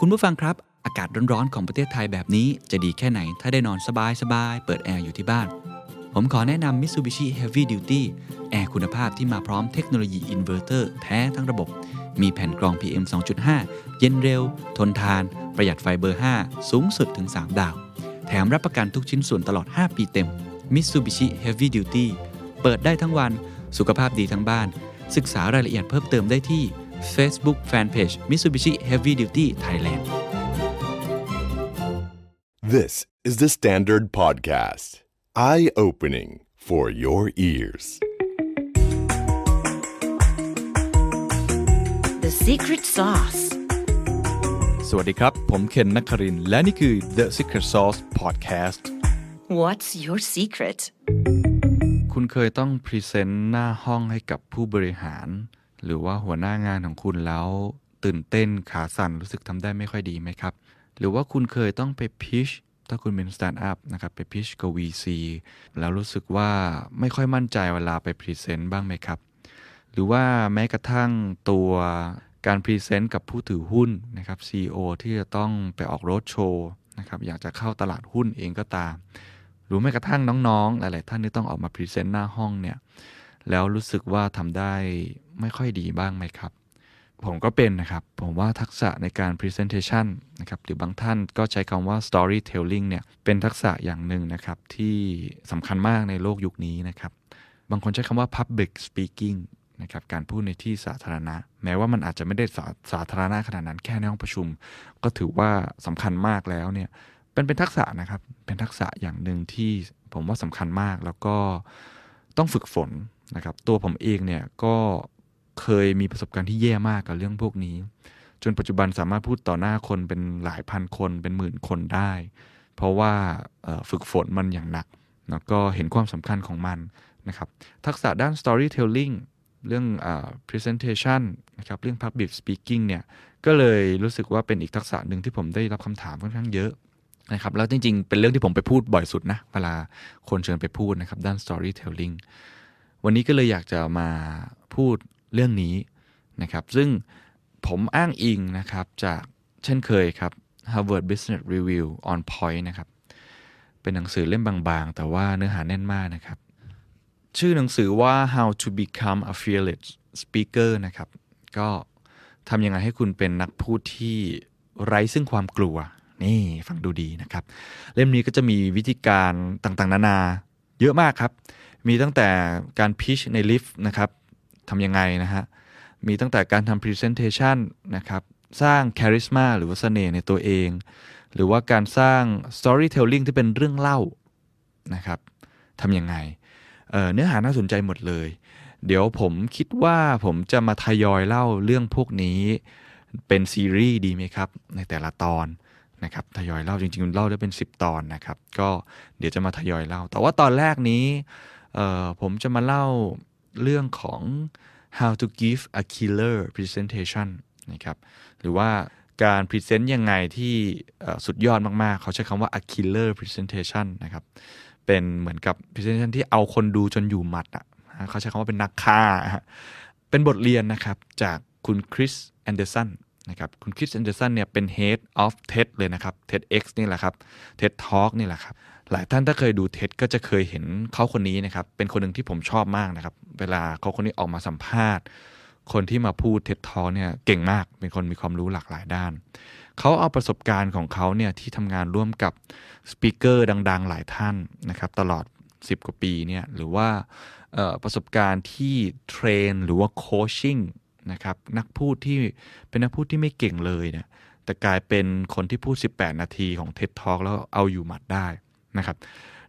คุณผู้ฟังครับ อากาศร้อนๆของประเทศไทยแบบนี้จะดีแค่ไหน ถ้าได้นอนสบายๆ เปิดแอร์อยู่ที่บ้าน ผมขอแนะนำ Mitsubishi Heavy Duty แอร์คุณภาพที่มาพร้อมเทคโนโลยีอินเวอร์เตอร์แท้ทั้งระบบ มีแผ่นกรอง PM 2.5 เย็นเร็ว ทนทาน ประหยัดไฟเบอร์ 5 สูงสุดถึง 3 ดาว แถมรับประกันทุกชิ้นส่วนตลอด 5 ปีเต็ม Mitsubishi Heavy Duty เปิดได้ทั้งวัน สุขภาพดีทั้งบ้าน ศึกษารายละเอียดเพิ่มเติมได้ที่ Facebook Fanpage Mitsubishi Heavy Duty Thailand This is the Standard Podcast. Eye opening for your ears. The secret sauce. สวัสดีครับ ผมเคนนักครินทร์และนี่คือ The Secret Sauce Podcast What's your secret? คุณเคยต้องพรีเซนต์หน้าห้องให้กับผู้บริหาร หรือว่าหัวหน้างานของคุณแล้ว ตื่นเต้นขาสั่นรู้สึกทำได้ไม่ค่อยดีไหมครับ หรือว่าคุณเคยต้องไป pitch ถ้าคุณเป็นสตาร์ทอัพนะครับไปพิชกับ VC แล้วรู้สึกว่าไม่ค่อยมั่นใจเวลาไปพรีเซนต์บ้างไหมครับ หรือว่าแม้กระทั่งตัวการพรีเซนต์กับผู้ถือหุ้นนะครับ CEO ที่จะต้องไปออกโรดโชว์นะครับอยากจะเข้าตลาดหุ้นเองก็ตาม หรือแม้กระทั่งน้องๆ หลายๆ ท่านที่ต้องออกมาพรีเซนต์หน้าห้องเนี่ย แล้วรู้สึกว่าทำได้ ไม่ค่อยดีบ้างไหมครับ ผมก็เป็นนะครับ ผมว่าทักษะในการ Presentation นะครับหรือบางท่านก็ใช้คำว่า Storytelling เนี่ยเป็นทักษะอย่างหนึ่งนะครับที่สำคัญมากในโลกยุคนี้นะครับ บางคนใช้คำว่า Public Speaking นะครับการพูดในที่สาธารณะ แม้ว่ามันอาจจะไม่ได้สาสาธารณะขนาดนั้นแค่ในห้องประชุม ก็ถือว่าสำคัญมากแล้วเนี่ยเป็นเป็นทักษะนะครับเป็นทักษะอย่างหนึ่งที่ผมว่าสำคัญมากแล้วก็ต้องฝึกฝนนะครับ ตัวผมเองเนี่ยก็ เคยมีประสบการณ์ที่แย่มากกับเรื่องพวกนี้ จนปัจจุบันสามารถพูดต่อหน้าคนเป็นหลายพันคนเป็นหมื่นคนได้ เพราะว่าฝึกฝนมันอย่างหนัก แล้วก็เห็นความสำคัญของมันนะครับทักษะด้าน storytelling เรื่องอ presentation นะครับเรื่อง public speaking เนี่ยก็เลยรู้สึกว่าเป็นอีกทักษะหนึ่งที่ผมได้รับคำถามค่อนข้างเยอะนะครับแล้วจริงๆ เป็นเรื่องที่ผมไปพูดบ่อยสุดนะเวลาคนเชิญไปพูดนะครับด้าน storytelling วันนี้ก็เลยอยากจะมาพูด เรื่องนี้นะครับ ซึ่งผมอ้างอิงนะครับจากเช่นเคยครับ Harvard Business Review on Point นะครับเป็นหนังสือเล่มบางๆ แต่ว่าเนื้อหาแน่นมากนะครับ ชื่อหนังสือว่า How to Become a Fearless Speaker นะครับ ก็ทำยังไงให้คุณเป็นนักพูดที่ไร้ซึ่งความกลัว นี่ฟังดูดีนะครับ เล่มนี้ก็จะมีวิธีการต่างๆ นานา เยอะมากครับ มีตั้งแต่การพิชในลิฟต์นะครับ ทำยังไงนะฮะ มีตั้งแต่การทำ Presentation นะครับ สร้าง Charisma หรือว่าเสน่ห์ในตัวเอง หรือว่าการสร้าง Storytelling ที่เป็นเรื่องเล่านะครับทำยังไงเเนื้อหาน่าสนใจหมดเลย เดี๋ยวผมคิดว่าผมจะมาทยอยเล่าเรื่องพวกนี้เป็นซีรีส์ดีไหมครับ ในแต่ละตอนนะครับทยอยเล่าจริงๆเล่าได้เป็น 10 ตอนนะครับ ก็เดี๋ยวจะมาทยอยเล่า แต่ว่าตอนแรกนี้ผมจะมาเล่า เรื่องของ how to give a killer presentation นะครับหรือว่าการพรีเซนต์ยังไงที่สุดยอดมาก ๆ เขาใช้คำว่า a killer presentation นะครับเป็นเหมือนกับ presentation ที่เอาคนดูจนอยู่หมัดอะเขาใช้คำว่าเป็นนักฆ่า เป็นบทเรียนนะครับจากคุณคริสแอนเดอร์สันนะครับคุณคริสแอนเดอร์สันเนี่ยเป็น head of TED เลยนะครับ TEDx นี่แหละครับ TED Talk นี่แหละครับ หลายท่านถ้าเคยดู TED ก็จะเคยเห็นเขาคนนี้นะครับ เป็นคนหนึ่งที่ผมชอบมากนะครับ เวลาเขาคนนี้ออกมาสัมภาษณ์ คนที่มาพูด TED Talk เนี่ยเก่งมาก เป็นคนมีความรู้หลากหลายด้าน เขาเอาประสบการณ์ของเขาเนี่ยที่ทำงานร่วมกับ speaker ดัง ๆ หลายท่านนะครับ ตลอด 10 กว่าปีเนี่ยหรือว่าประสบการณ์ที่ train หรือว่า coaching นะครับนักพูดที่เป็นนักพูดที่ไม่เก่งเลยเนี่ยแต่กลายเป็นคนที่พูด 18 นาทีของ TED Talk แล้วเอาอยู่หมัดได้ นะครับ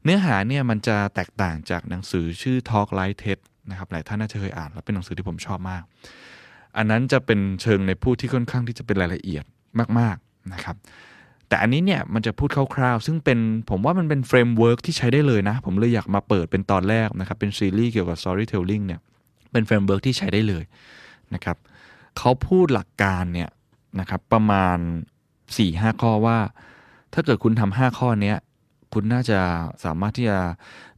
เนื้อหาเนี่ยมันจะแตกต่างจากหนังสือชื่อ Talk Like TED นะครับหลายท่านน่าจะเคยอ่านแล้วเป็นหนังสือที่ผมชอบมาก อันนั้นจะเป็นเชิงในพูดที่ค่อนข้างที่จะเป็นรายละเอียดมากๆนะครับแต่อันนี้เนี่ยมันจะพูดคร่าวๆ ซึ่งเป็นผมว่ามันเป็น framework ที่ใช้ได้เลยนะ ผมเลยอยากมาเปิดเป็นตอนแรกนะครับ เป็นซีรีส์เกี่ยวกับ storytelling เนี่ยเป็น framework ที่ใช้ได้เลยนะครับเขาพูดหลักการเนี่ยนะครับประมาณ 4-5 ข้อว่า ถ้าเกิดคุณทำห้าข้อเนี้ย คุณน่าจะสามารถที่จะ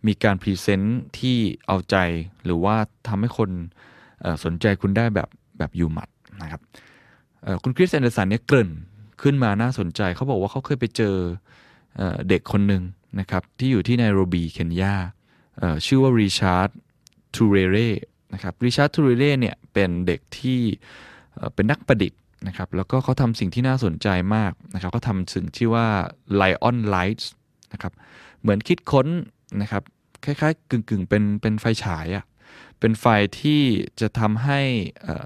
มีการพรีเซนต์ที่เอาใจ หรือว่าทำให้คนสนใจคุณได้แบบแบบอยู่หมัดนะครับคุณคริสแอนเดอร์สันเนี่ยเกริ่นขึ้นมาน่าสนใจ เขาบอกว่าเขาเคยไปเจอเอเด็กคนหนึ่งนะครับ ที่อยู่ที่ไนโรบีเคนยาชื่อว่าริชาร์ดทูเรเร่นะครับริชาร์ดทูเรเร่เนี่ยเป็นเด็กที่เอ่อเป็นนักประดิษฐ์นะครับ แล้วก็เขาทำสิ่งที่น่าสนใจมากนะครับเขาทำสิ่งที่ว่า Lion Lights นะครับ เหมือนคิดค้นนะครับ คล้ายๆ กึ่งๆ เป็นเป็นไฟฉายอะเป็นไฟที่จะทำให้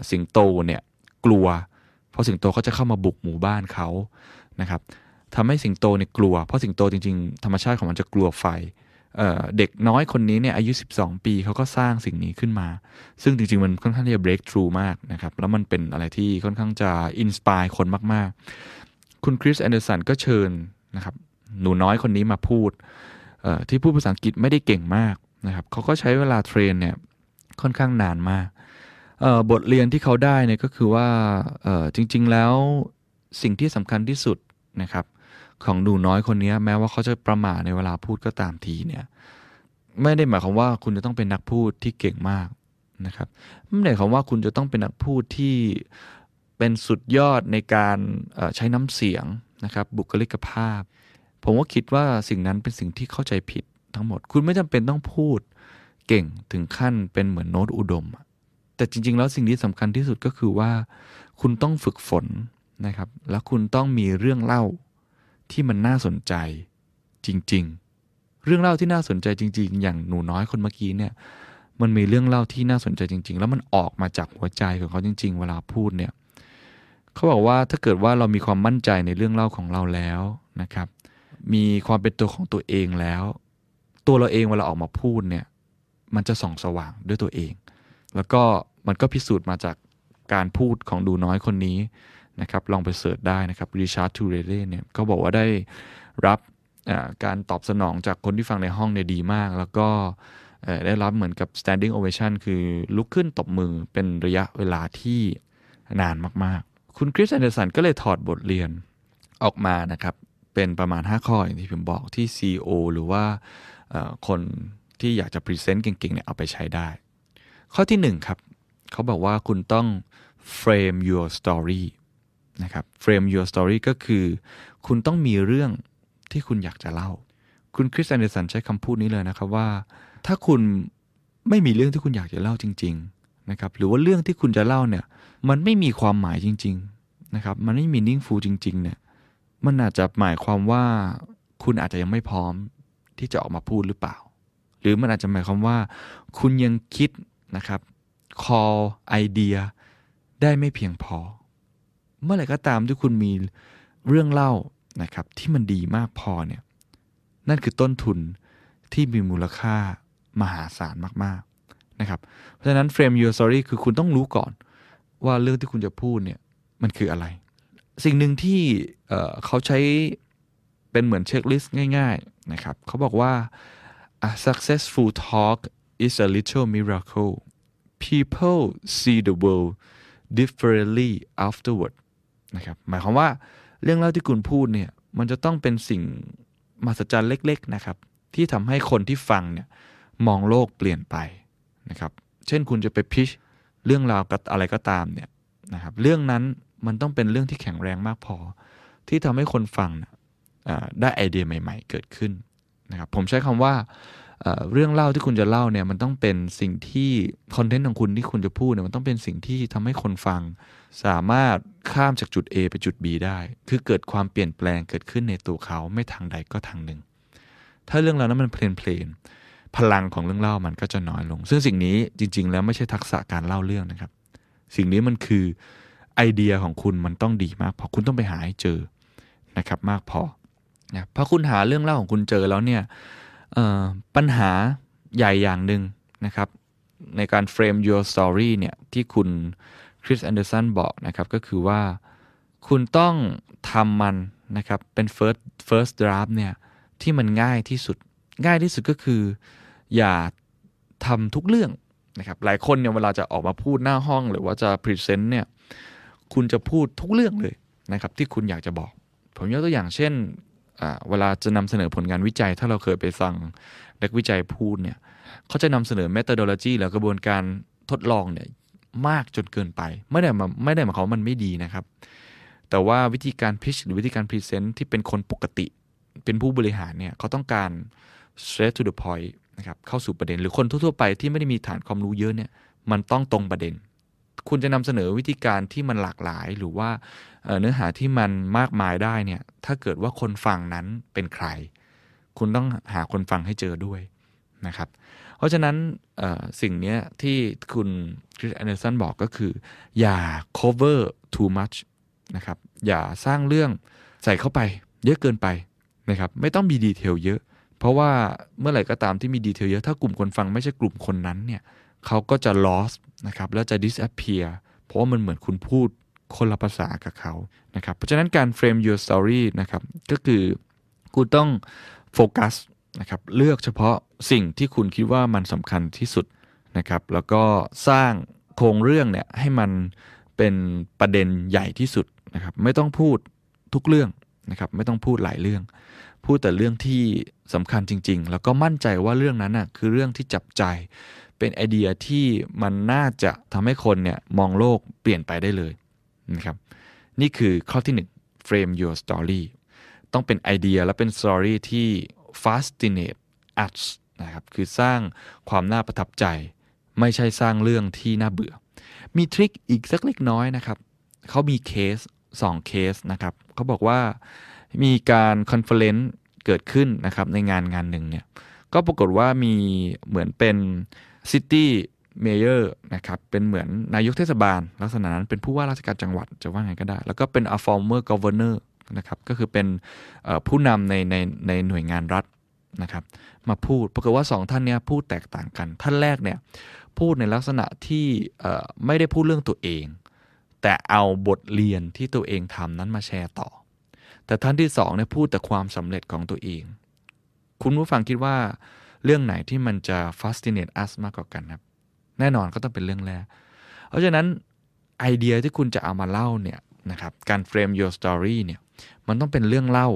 สิงโตเนี่ยกลัว เพราะสิงโตเขาจะเข้ามาบุกหมู่บ้านเขานะครับทำให้สิงโตเนี่ยกลัว เพราะสิงโตจริงๆ ธรรมชาติของมันจะกลัวไฟเเด็กน้อยคนนี้เนี่ยอายุ 12 ปีเขาก็สร้างสิ่งนี้ขึ้นมา ซึ่งจริง ๆ มันค่อนข้างที่จะ break through มากนะครับ แล้วมันเป็นอะไรที่ค่อนข้างจะ inspire คนมาก ๆ คุณคริสแอนเดอร์สันก็เชิญนะครับ หนูน้อยคนนี้มาพูดที่พูดภาษาอังกฤษไม่ได้เก่งมากนะครับเขาก็ใช้เวลา train เนี่ยค่อนข้างนานมากบทเรียนที่เขาได้เนี่ยก็คือว่าจริง ๆ แล้วสิ่งที่สำคัญที่สุดนะครับของหนูน้อยคนนี้แม้ว่าเขาจะประหม่าในเวลาพูดก็ตามทีเนี่ยไม่ได้หมายความว่าคุณจะต้องเป็นนักพูดที่เก่งมากนะครับไม่ได้หมายความว่าคุณจะต้องเป็นนักพูดที่เป็นสุดยอดในการใช้น้ำเสียงนะครับบุคลิกภาพ ผมว่าคิดว่าสิ่งนั้นเป็นสิ่งที่เข้าใจผิดทั้งหมด คุณไม่จำเป็นต้องพูดเก่งถึงขั้นเป็นเหมือนโน้ตอุดม แต่จริง ๆ แล้วสิ่งที่สำคัญที่สุดก็คือว่า คุณต้องฝึกฝนนะครับ แล้วคุณต้องมีเรื่องเล่าที่มันน่าสนใจจริง ๆ เรื่องเล่าที่น่าสนใจจริง ๆ อย่างหนูน้อยคนเมื่อกี้เนี่ยมันมีเรื่องเล่าที่น่าสนใจจริง ๆ แล้วมันออกมาจากหัวใจของเขาจริง ๆ เวลาพูดเนี่ยเขาบอกว่าถ้าเกิดว่าเรามีความมั่นใจในเรื่องเล่าของเราแล้วนะครับ มีความเป็นตัวของตัวเองแล้ว ตัวเราเองเวลาออกมาพูดเนี่ยมันจะส่องสว่างด้วยตัวเอง แล้วก็มันก็พิสูจน์มาจากการพูดของหนูน้อยคนนี้นะครับลองไป search ได้นะครับริชาร์ดทูเรเล่เนี่ยก็บอกว่าได้รับการตอบสนองจากคนที่ฟังในห้องเนี่ยดีมาก แล้วก็ได้รับเหมือนกับ standing ovation คือลุกขึ้นตบมือเป็นระยะเวลาที่นานมากๆ คุณคริสแอนเดอร์สันก็เลยถอดบทเรียนออกมานะครับ เป็นประมาณ 5 ข้ออย่างที่ผมบอกที่ CEO หรือว่าคนที่อยากจะพรีเซนต์เก่งๆเนี่ยเอาไปใช้ได้ ข้อที่ 1 ครับ เขาบอกว่าคุณต้อง frame your story นะครับ frame your story ก็คือ คุณต้องมีเรื่องที่คุณอยากจะเล่า คุณคริสแอนเดอร์สันใช้คำพูดนี้เลยนะครับว่า ถ้าคุณไม่มีเรื่องที่คุณอยากจะเล่าจริง ๆ นะครับ หรือว่าเรื่องที่คุณจะเล่าเนี่ย มันไม่มีความหมายจริง ๆ นะครับ มันไม่มีนิ่งฟูจริง ๆ เนี่ย มันอาจจะหมายความว่าคุณอาจจะยังไม่พร้อมที่จะออกมาพูดหรือเปล่า หรือมันอาจจะหมายความว่า คุณยังคิดนะครับ call ไอเดียได้ไม่เพียงพอ เมื่อไหร่ก็ตามที่คุณมีเรื่องเล่านะครับที่มันดีมากพอเนี่ยนั่นคือต้นทุนที่มีมูลค่ามหาศาลมากๆนะครับ เพราะฉะนั้น frame your story คือคุณต้องรู้ก่อนว่าเรื่องที่คุณจะพูดเนี่ยมันคืออะไร สิ่งหนึ่งที่เขาใช้เป็นเหมือนเช็คลิสต์ง่ายๆนะครับเขาบอกว่า a successful talk is a little miracle people see the world differently afterward นะครับหมายความว่าเรื่องเล่าที่คุณพูดเนี่ยมันจะต้องเป็นสิ่งมหัศจรรย์เล็กๆนะครับที่ทำให้คนที่ฟังเนี่ยมองโลกเปลี่ยนไปนะครับ เช่นคุณจะไปพิชเรื่องราวกับอะไรก็ตามเนี่ยนะครับ เรื่องนั้น มันต้องเป็นเรื่องที่แข็งแรงมากพอ ที่ทำให้คนฟังได้ไอเดียใหม่ ๆ เกิดขึ้นนะครับผมใช้คำว่าเรื่องเล่าที่คุณจะเล่าเนี่ยมันต้องเป็นสิ่งที่คอนเทนต์ของคุณที่คุณจะพูดเนี่ยมันต้องเป็นสิ่งที่ทำให้คนฟัง สามารถข้ามจากจุด A ไปจุด B ได้ คือเกิดความเปลี่ยนแปลงเกิดขึ้นในตัวเขาไม่ทางใดก็ทางหนึ่ง ถ้าเรื่องราวนั้นมันเพลนเพลนๆพลังของเรื่องเล่ามันก็จะน้อยลง ซึ่งสิ่งนี้จริง ๆ แล้วไม่ใช่ทักษะการเล่าเรื่องนะครับ สิ่งนี้มันคือ ไอเดียของคุณมันต้องดีมากพอคุณต้องไปหาให้เจอนะครับมากพอนะพอคุณหาเรื่องเล่าของคุณเจอแล้วเนี่ยปัญหาใหญ่อย่างหนึ่งนะครับในการ frame your story เนี่ยที่คุณคริสแอนเดอร์สันบอกนะครับก็คือว่าคุณต้องทำมันนะครับเป็น first first draft เนี่ยที่มันง่ายที่สุดง่ายที่สุดก็คือ อย่าทำทุกเรื่องนะครับหลายคนเนี่ยเวลาจะออกมาพูดหน้าห้องหรือว่าจะพรีเซนต์เนี่ย คุณจะพูดทุกเรื่องเลยนะครับที่คุณอยากจะบอก ผมยกตัวอย่างเช่นเวลาจะนำเสนอผลงานวิจัย ถ้าเราเคยไปฟังนักวิจัยพูดเนี่ยเขาจะนำเสนอ methodology หรือกระบวนการทดลองเนี่ยมากจนเกินไป ไม่ได้มาไม่ได้หมายความว่ามันไม่ดีนะครับ แต่ว่าวิธีการ pitch หรือวิธีการพรีเซนต์ที่เป็นคนปกติ เป็นผู้บริหารเนี่ยเขาต้องการ straight to the point นะครับเข้าสู่ประเด็น หรือคนทั่วๆไปที่ไม่ได้มีฐานความรู้เยอะเนี่ยมันต้องตรงประเด็น คุณจะนำเสนอวิธีการที่มันหลากหลาย หรือว่าเนื้อหาที่มันมากมายได้เนี่ยถ้าเกิดว่าคนฟังนั้นเป็นใคร คุณต้องหาคนฟังให้เจอด้วยนะครับ เพราะฉะนั้นสิ่งเนี้ยที่คุณคริสแอนเดอร์สันบอกก็คือ อย่า cover too much นะครับอย่าสร้างเรื่องใส่เข้าไป เยอะเกินไปนะครับไม่ต้องมีดีเทลเยอะ เพราะว่าเมื่อไหร่ก็ตามที่มีดีเทลเยอะ ถ้ากลุ่มคนฟังไม่ใช่กลุ่มคนนั้นเนี่ย เขาก็จะ lost นะครับแล้วจะ disappear เพราะว่ามันเหมือนคุณพูดคนละภาษากับเขานะครับเพราะฉะนั้นการ frame your story นะครับก็คือคุณต้องโฟกัสนะครับเลือกเฉพาะสิ่งที่คุณคิดว่ามันสำคัญที่สุดนะครับแล้วก็สร้างโครงเรื่องเนี่ยให้มันเป็นประเด็นใหญ่ที่สุดนะครับไม่ต้องพูดทุกเรื่องนะครับไม่ต้องพูดหลายเรื่อง พูดแต่เรื่องที่สำคัญจริง ๆ แล้วก็มั่นใจว่าเรื่องนั้นน่ะคือเรื่องที่จับใจ เป็นไอเดียที่มันน่าจะทำให้คนเนี่ยมองโลกเปลี่ยนไปได้เลยนะครับนี่คือข้อที่1 frame your story ต้องเป็นไอเดียและเป็นสตอรี่ที่ fascinate us นะครับคือสร้างความน่าประทับใจ ไม่ใช่สร้างเรื่องที่น่าเบื่อ มี trick อีกสักเล็กน้อยนะครับเขามีเคส2เคสนะครับเขาบอกว่ามีการ conference เกิดขึ้นนะครับในงานงานหนึ่งเนี่ยก็ปรากฏว่ามีเหมือนเป็น city mayor นะครับเป็นเหมือนนายกเทศบาล ลักษณะนั้นเป็นผู้ว่าราชการจังหวัดจะว่าไงก็ได้ แล้วก็เป็น a former governor นะครับก็คือเป็นผู้นำในในในหน่วยงานรัฐนะครับมาพูดปรากฏว่าสองท่านเนี้ยพูดแตกต่างกัน ท่านแรกเนี่ยพูดในลักษณะที่ไม่ได้พูดเรื่องตัวเอง แต่เอาบทเรียนที่ตัวเองทำนั้นมาแชร์ต่อ แต่ท่านที่สองเนี่ยพูดแต่ความสำเร็จของตัวเอง คุณผู้ฟังคิดว่า เรื่องไหนที่มันจะ fascinate us มากกว่ากันครับ แน่นอนก็ต้องเป็นเรื่องแรก เพราะฉะนั้นไอเดียที่คุณจะเอามาเล่าเนี่ยนะครับการ frame your story เนี่ยมันต้องเป็นเรื่องเล่า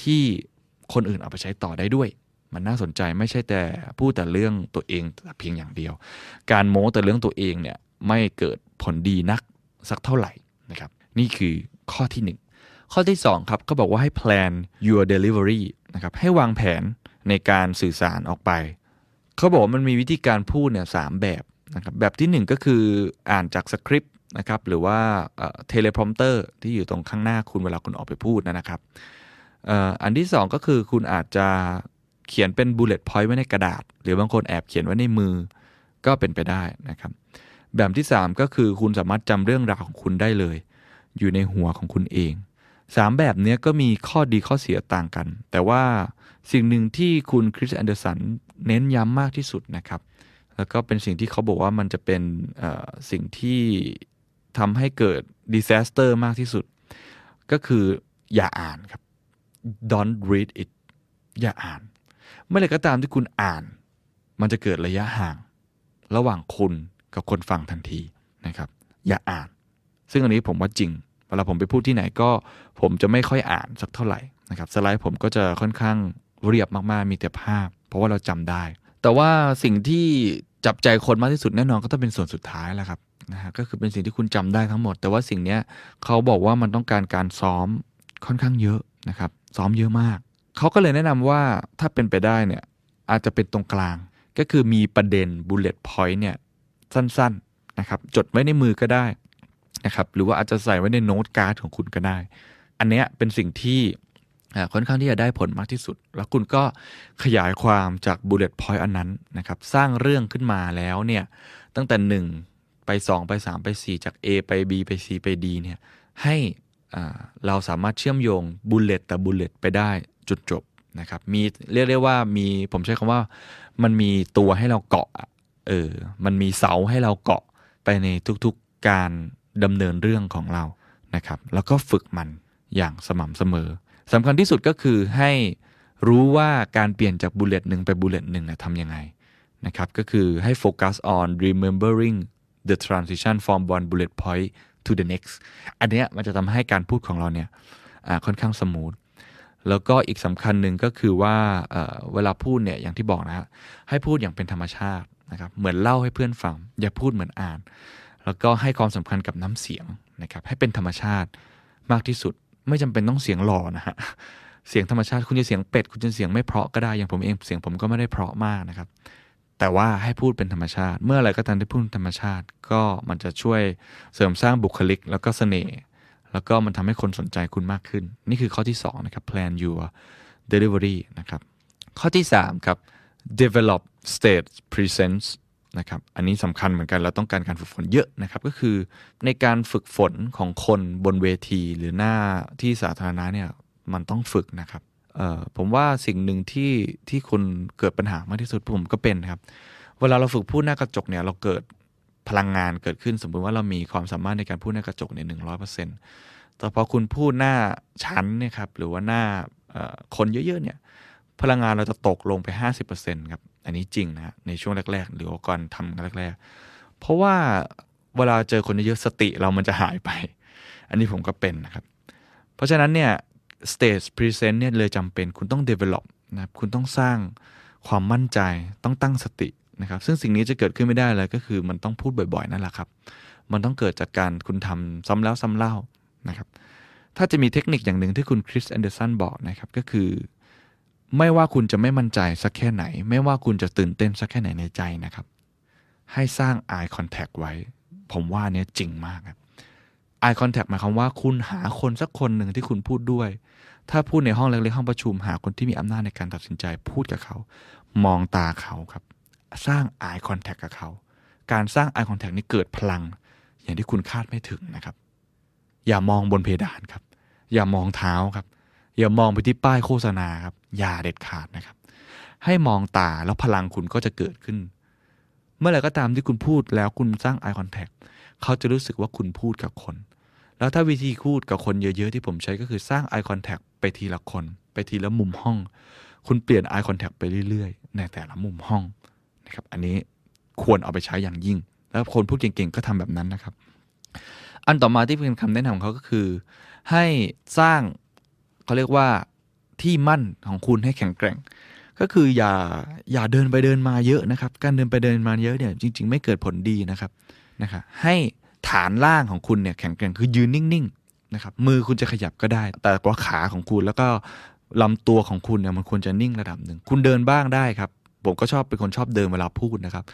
ที่คนอื่นเอาไปใช้ต่อได้ด้วย มันน่าสนใจไม่ใช่แต่พูดแต่เรื่องตัวเองแต่เพียงอย่างเดียว การโม้แต่เรื่องตัวเองเนี่ยไม่เกิดผลดีนักสักเท่าไหร่นะครับนี่คือข้อที่หนึ่งข้อที่ 2 ครับเขาบอกว่าให้ plan your delivery นะครับให้วางแผน ในการสื่อสารออกไป เขาบอกมันมีวิธีการพูดเนี่ยสามแบบนะครับแบบที่ 1 ก็คืออ่านจากสคริปต์นะครับหรือว่า teleprompter ที่อยู่ตรงข้างหน้าคุณเวลาคุณออกไปพูดนะครับอ,อันที่ 2 ก็คือคุณอาจจะเขียนเป็น bullet point ไว้ในกระดาษ หรือบางคนแอบเขียนไว้ในมือก็เป็นไปได้นะครับ แบบที่ 3 ก็คือคุณสามารถจำเรื่องราวของคุณได้เลย อยู่ในหัวของคุณเอง สามแบบเนี้ยก็มีข้อดีข้อเสียต่างกัน แต่ว่าสิ่งหนึ่งที่คุณคริสแอนเดอร์สันเน้นย้ำมากที่สุดนะครับ แล้วก็เป็นสิ่งที่เขาบอกว่ามันจะเป็นสิ่งที่ทำให้เกิด disaster มากที่สุด ก็คืออย่าอ่านครับ don't read it อย่าอ่าน เมื่อไรก็ตามที่คุณอ่าน มันจะเกิดระยะห่าง ระหว่างคุณกับคนฟังทันทีนะครับ อย่าอ่าน ซึ่งอันนี้ผมว่าจริง เวลาผมไปพูดที่ไหนก็ผมจะไม่ค่อยอ่านสักเท่าไหร่นะครับสไลด์ผมก็จะค่อนข้างเรียบมากๆมีแต่ภาพ เพราะว่าเราจำได้ แต่ว่าสิ่งที่จับใจคนมากที่สุดแน่นอนก็ต้องเป็นส่วนสุดท้ายแหละครับนะฮะก็คือเป็นสิ่งที่คุณจำได้ทั้งหมด แต่ว่าสิ่งนี้เขาบอกว่ามันต้องการการซ้อมค่อนข้างเยอะนะครับซ้อมเยอะมาก เขาก็เลยแนะนำว่าถ้าเป็นไปได้เนี่ยอาจจะเป็นตรงกลาง ก็คือมีประเด็น bullet point เนี่ยสั้นๆนะครับจดไว้ในมือก็ได้ นะครับหรือว่าอาจจะใส่ไว้ในโน้ตการ์ดของคุณก็ได้ อันเนี้ยเป็นสิ่งที่ค่อนข้างที่จะได้ผลมากที่สุด แล้วคุณก็ขยายความจาก bullet point อันนั้นนะครับสร้างเรื่องขึ้นมาแล้วเนี่ยตั้งแต่ 1 ไป 2 ไป 3 ไป 4 จาก A ไป B ไป C ไป D เนี่ยให้อ่าเราสามารถเชื่อมโยง bullet แต่ bullet ไปได้จุดจบนะครับมีเรียกได้ว่ามีผมใช้คำว่ามันมีตัวให้เราเกาะอะเออมันมีเสาให้เราเกาะไปในทุกๆการ ดำเนินเรื่องของเรานะครับแล้วก็ฝึกมันอย่างสม่ำเสมอสำคัญที่สุดก็คือให้รู้ว่าการเปลี่ยนจาก bullet หนึ่งไป bullet หนึ่งเนี่ยทำยังไงนะครับก็คือให้โฟกัส on remembering the transition from one bullet point to the next อันเนี้ยมันจะทำให้การพูดของเราเนี่ยค่อนข้าง smooth แล้วก็อีกสำคัญหนึ่งก็คือว่าเเวลาพูดเนี่ยอย่างที่บอกนะฮะให้พูดอย่างเป็นธรรมชาตินะครับเหมือนเล่าให้เพื่อนฟัง อย่าพูดเหมือนอ่าน แล้วก็ให้ความสำคัญกับน้ำเสียงนะครับให้เป็นธรรมชาติมากที่สุด ไม่จำเป็นต้องเสียงหล่อนะฮะเสียงธรรมชาติคุณจะเสียงเป็ดคุณจะเสียงไม่เพราะก็ได้อย่างผมเองเสียงผมก็ไม่ได้เพราะมากนะครับ แต่ว่าให้พูดเป็นธรรมชาติ เมื่ออไรก็ตามที่พูดธรรมชาติ ก็มันจะช่วยเสริมสร้างบุคลิก แล้วก็เสน่ห์แล้วก็มันทำให้คนสนใจคุณมากขึ้น นี่คือข้อที่2นะครับ plan your delivery นะครับข้อที่3ครับ develop stage presence นะครับอันนี้สำคัญเหมือนกันเราต้องการการฝึกฝนเยอะนะครับ ก็คือในการฝึกฝนของคนบนเวทีหรือหน้าที่สาธารณะเนี่ยมันต้องฝึกนะครับผมว่าสิ่งหนึ่งที่ที่คนเกิดปัญหามากที่สุดผมก็เป็นครับ เวลาเราฝึกพูดหน้ากระจกเนี่ยเราเกิดพลังงานเกิดขึ้นสมมติว่าเรามีความสามารถในการพูดหน้ากระจกเนี่ยหนึ่งร้อยเปอร์เซ็นต์แต่พอคุณพูดหน้าชั้นเนี่ยครับหรือว่าหน้าคนเยอะๆเนี่ยพลังงานเราจะตกลงไป 50%ครับอันนี้จริงนะในช่วงแรก ๆ หรือก่อนทำแรกๆ เพราะว่าเวลาเจอคนเยอะสติเรามันจะหายไป อันนี้ผมก็เป็นนะครับ เพราะฉะนั้นเนี่ย stage present เนี่ยเลยจำเป็นคุณต้อง develop นะครับคุณต้องสร้างความมั่นใจต้องตั้งสตินะครับซึ่งสิ่งนี้จะเกิดขึ้นไม่ได้เลยก็คือมันต้องพูดบ่อยๆนั่นแหละครับ มันต้องเกิดจากการคุณทำซ้ำแล้วซ้ำเล่านะครับถ้าจะมีเทคนิคอย่างหนึ่งที่คุณคริสแอนเดอร์สันบอกนะครับก็คือ ไม่ว่าคุณจะไม่มั่นใจสักแค่ไหน ไม่ว่าคุณจะตื่นเต้นสักแค่ไหนในใจนะครับ ให้สร้าง eye contact ไว้ ผมว่าเนี้ยจริงมากครับ eye contact หมายความว่าคุณหาคนสักคนหนึ่งที่คุณพูดด้วย ถ้าพูดในห้องเล็กๆห้องประชุม หาคนที่มีอำนาจในการตัดสินใจพูดกับเขา มองตาเขาครับ สร้าง eye contact กับเขา การสร้าง eye contact นี้เกิดพลัง อย่างที่คุณคาดไม่ถึงนะครับ อย่ามองบนเพดานครับ อย่ามองเท้าครับ อย่ามองไปที่ป้ายโฆษณาครับ อย่าเด็ดขาดนะครับ ให้มองตาแล้วพลังคุณก็จะเกิดขึ้น เมื่อไหร่ก็ตามที่คุณพูดแล้วคุณสร้าง eye contact เขาจะรู้สึกว่าคุณพูดกับคน แล้วถ้าวิธีพูดกับคนเยอะๆที่ผมใช้ก็คือสร้าง eye contact ไปทีละคน ไปทีละมุมห้อง คุณเปลี่ยน eye contact ไปเรื่อยๆ ในแต่ละมุมห้องนะครับ อันนี้ควรเอาไปใช้อย่างยิ่ง แล้วคนพูดเก่งๆก็ทำแบบนั้นนะครับ อันต่อมาที่เป็นคำแนะนำของเขาก็คือ ให้สร้างเขาเรียกว่า ที่มั่นของคุณให้แข็งแกร่ง ก็คืออย่าอย่าเดินไปเดินมาเยอะนะครับ การเดินไปเดินมาเยอะเนี่ยจริง ๆ ไม่เกิดผลดีนะครับนะครับให้ฐานล่างของคุณเนี่ยแข็งแกร่งคือยืนนิ่งๆนะครับมือคุณจะขยับก็ได้ แต่ว่าขาของคุณแล้วก็ลำตัวของคุณเนี่ยมันควรจะนิ่งระดับหนึ่ง คุณเดินบ้างได้ครับ ผมก็ชอบเป็นคนชอบเดินเวลาพูดนะครับ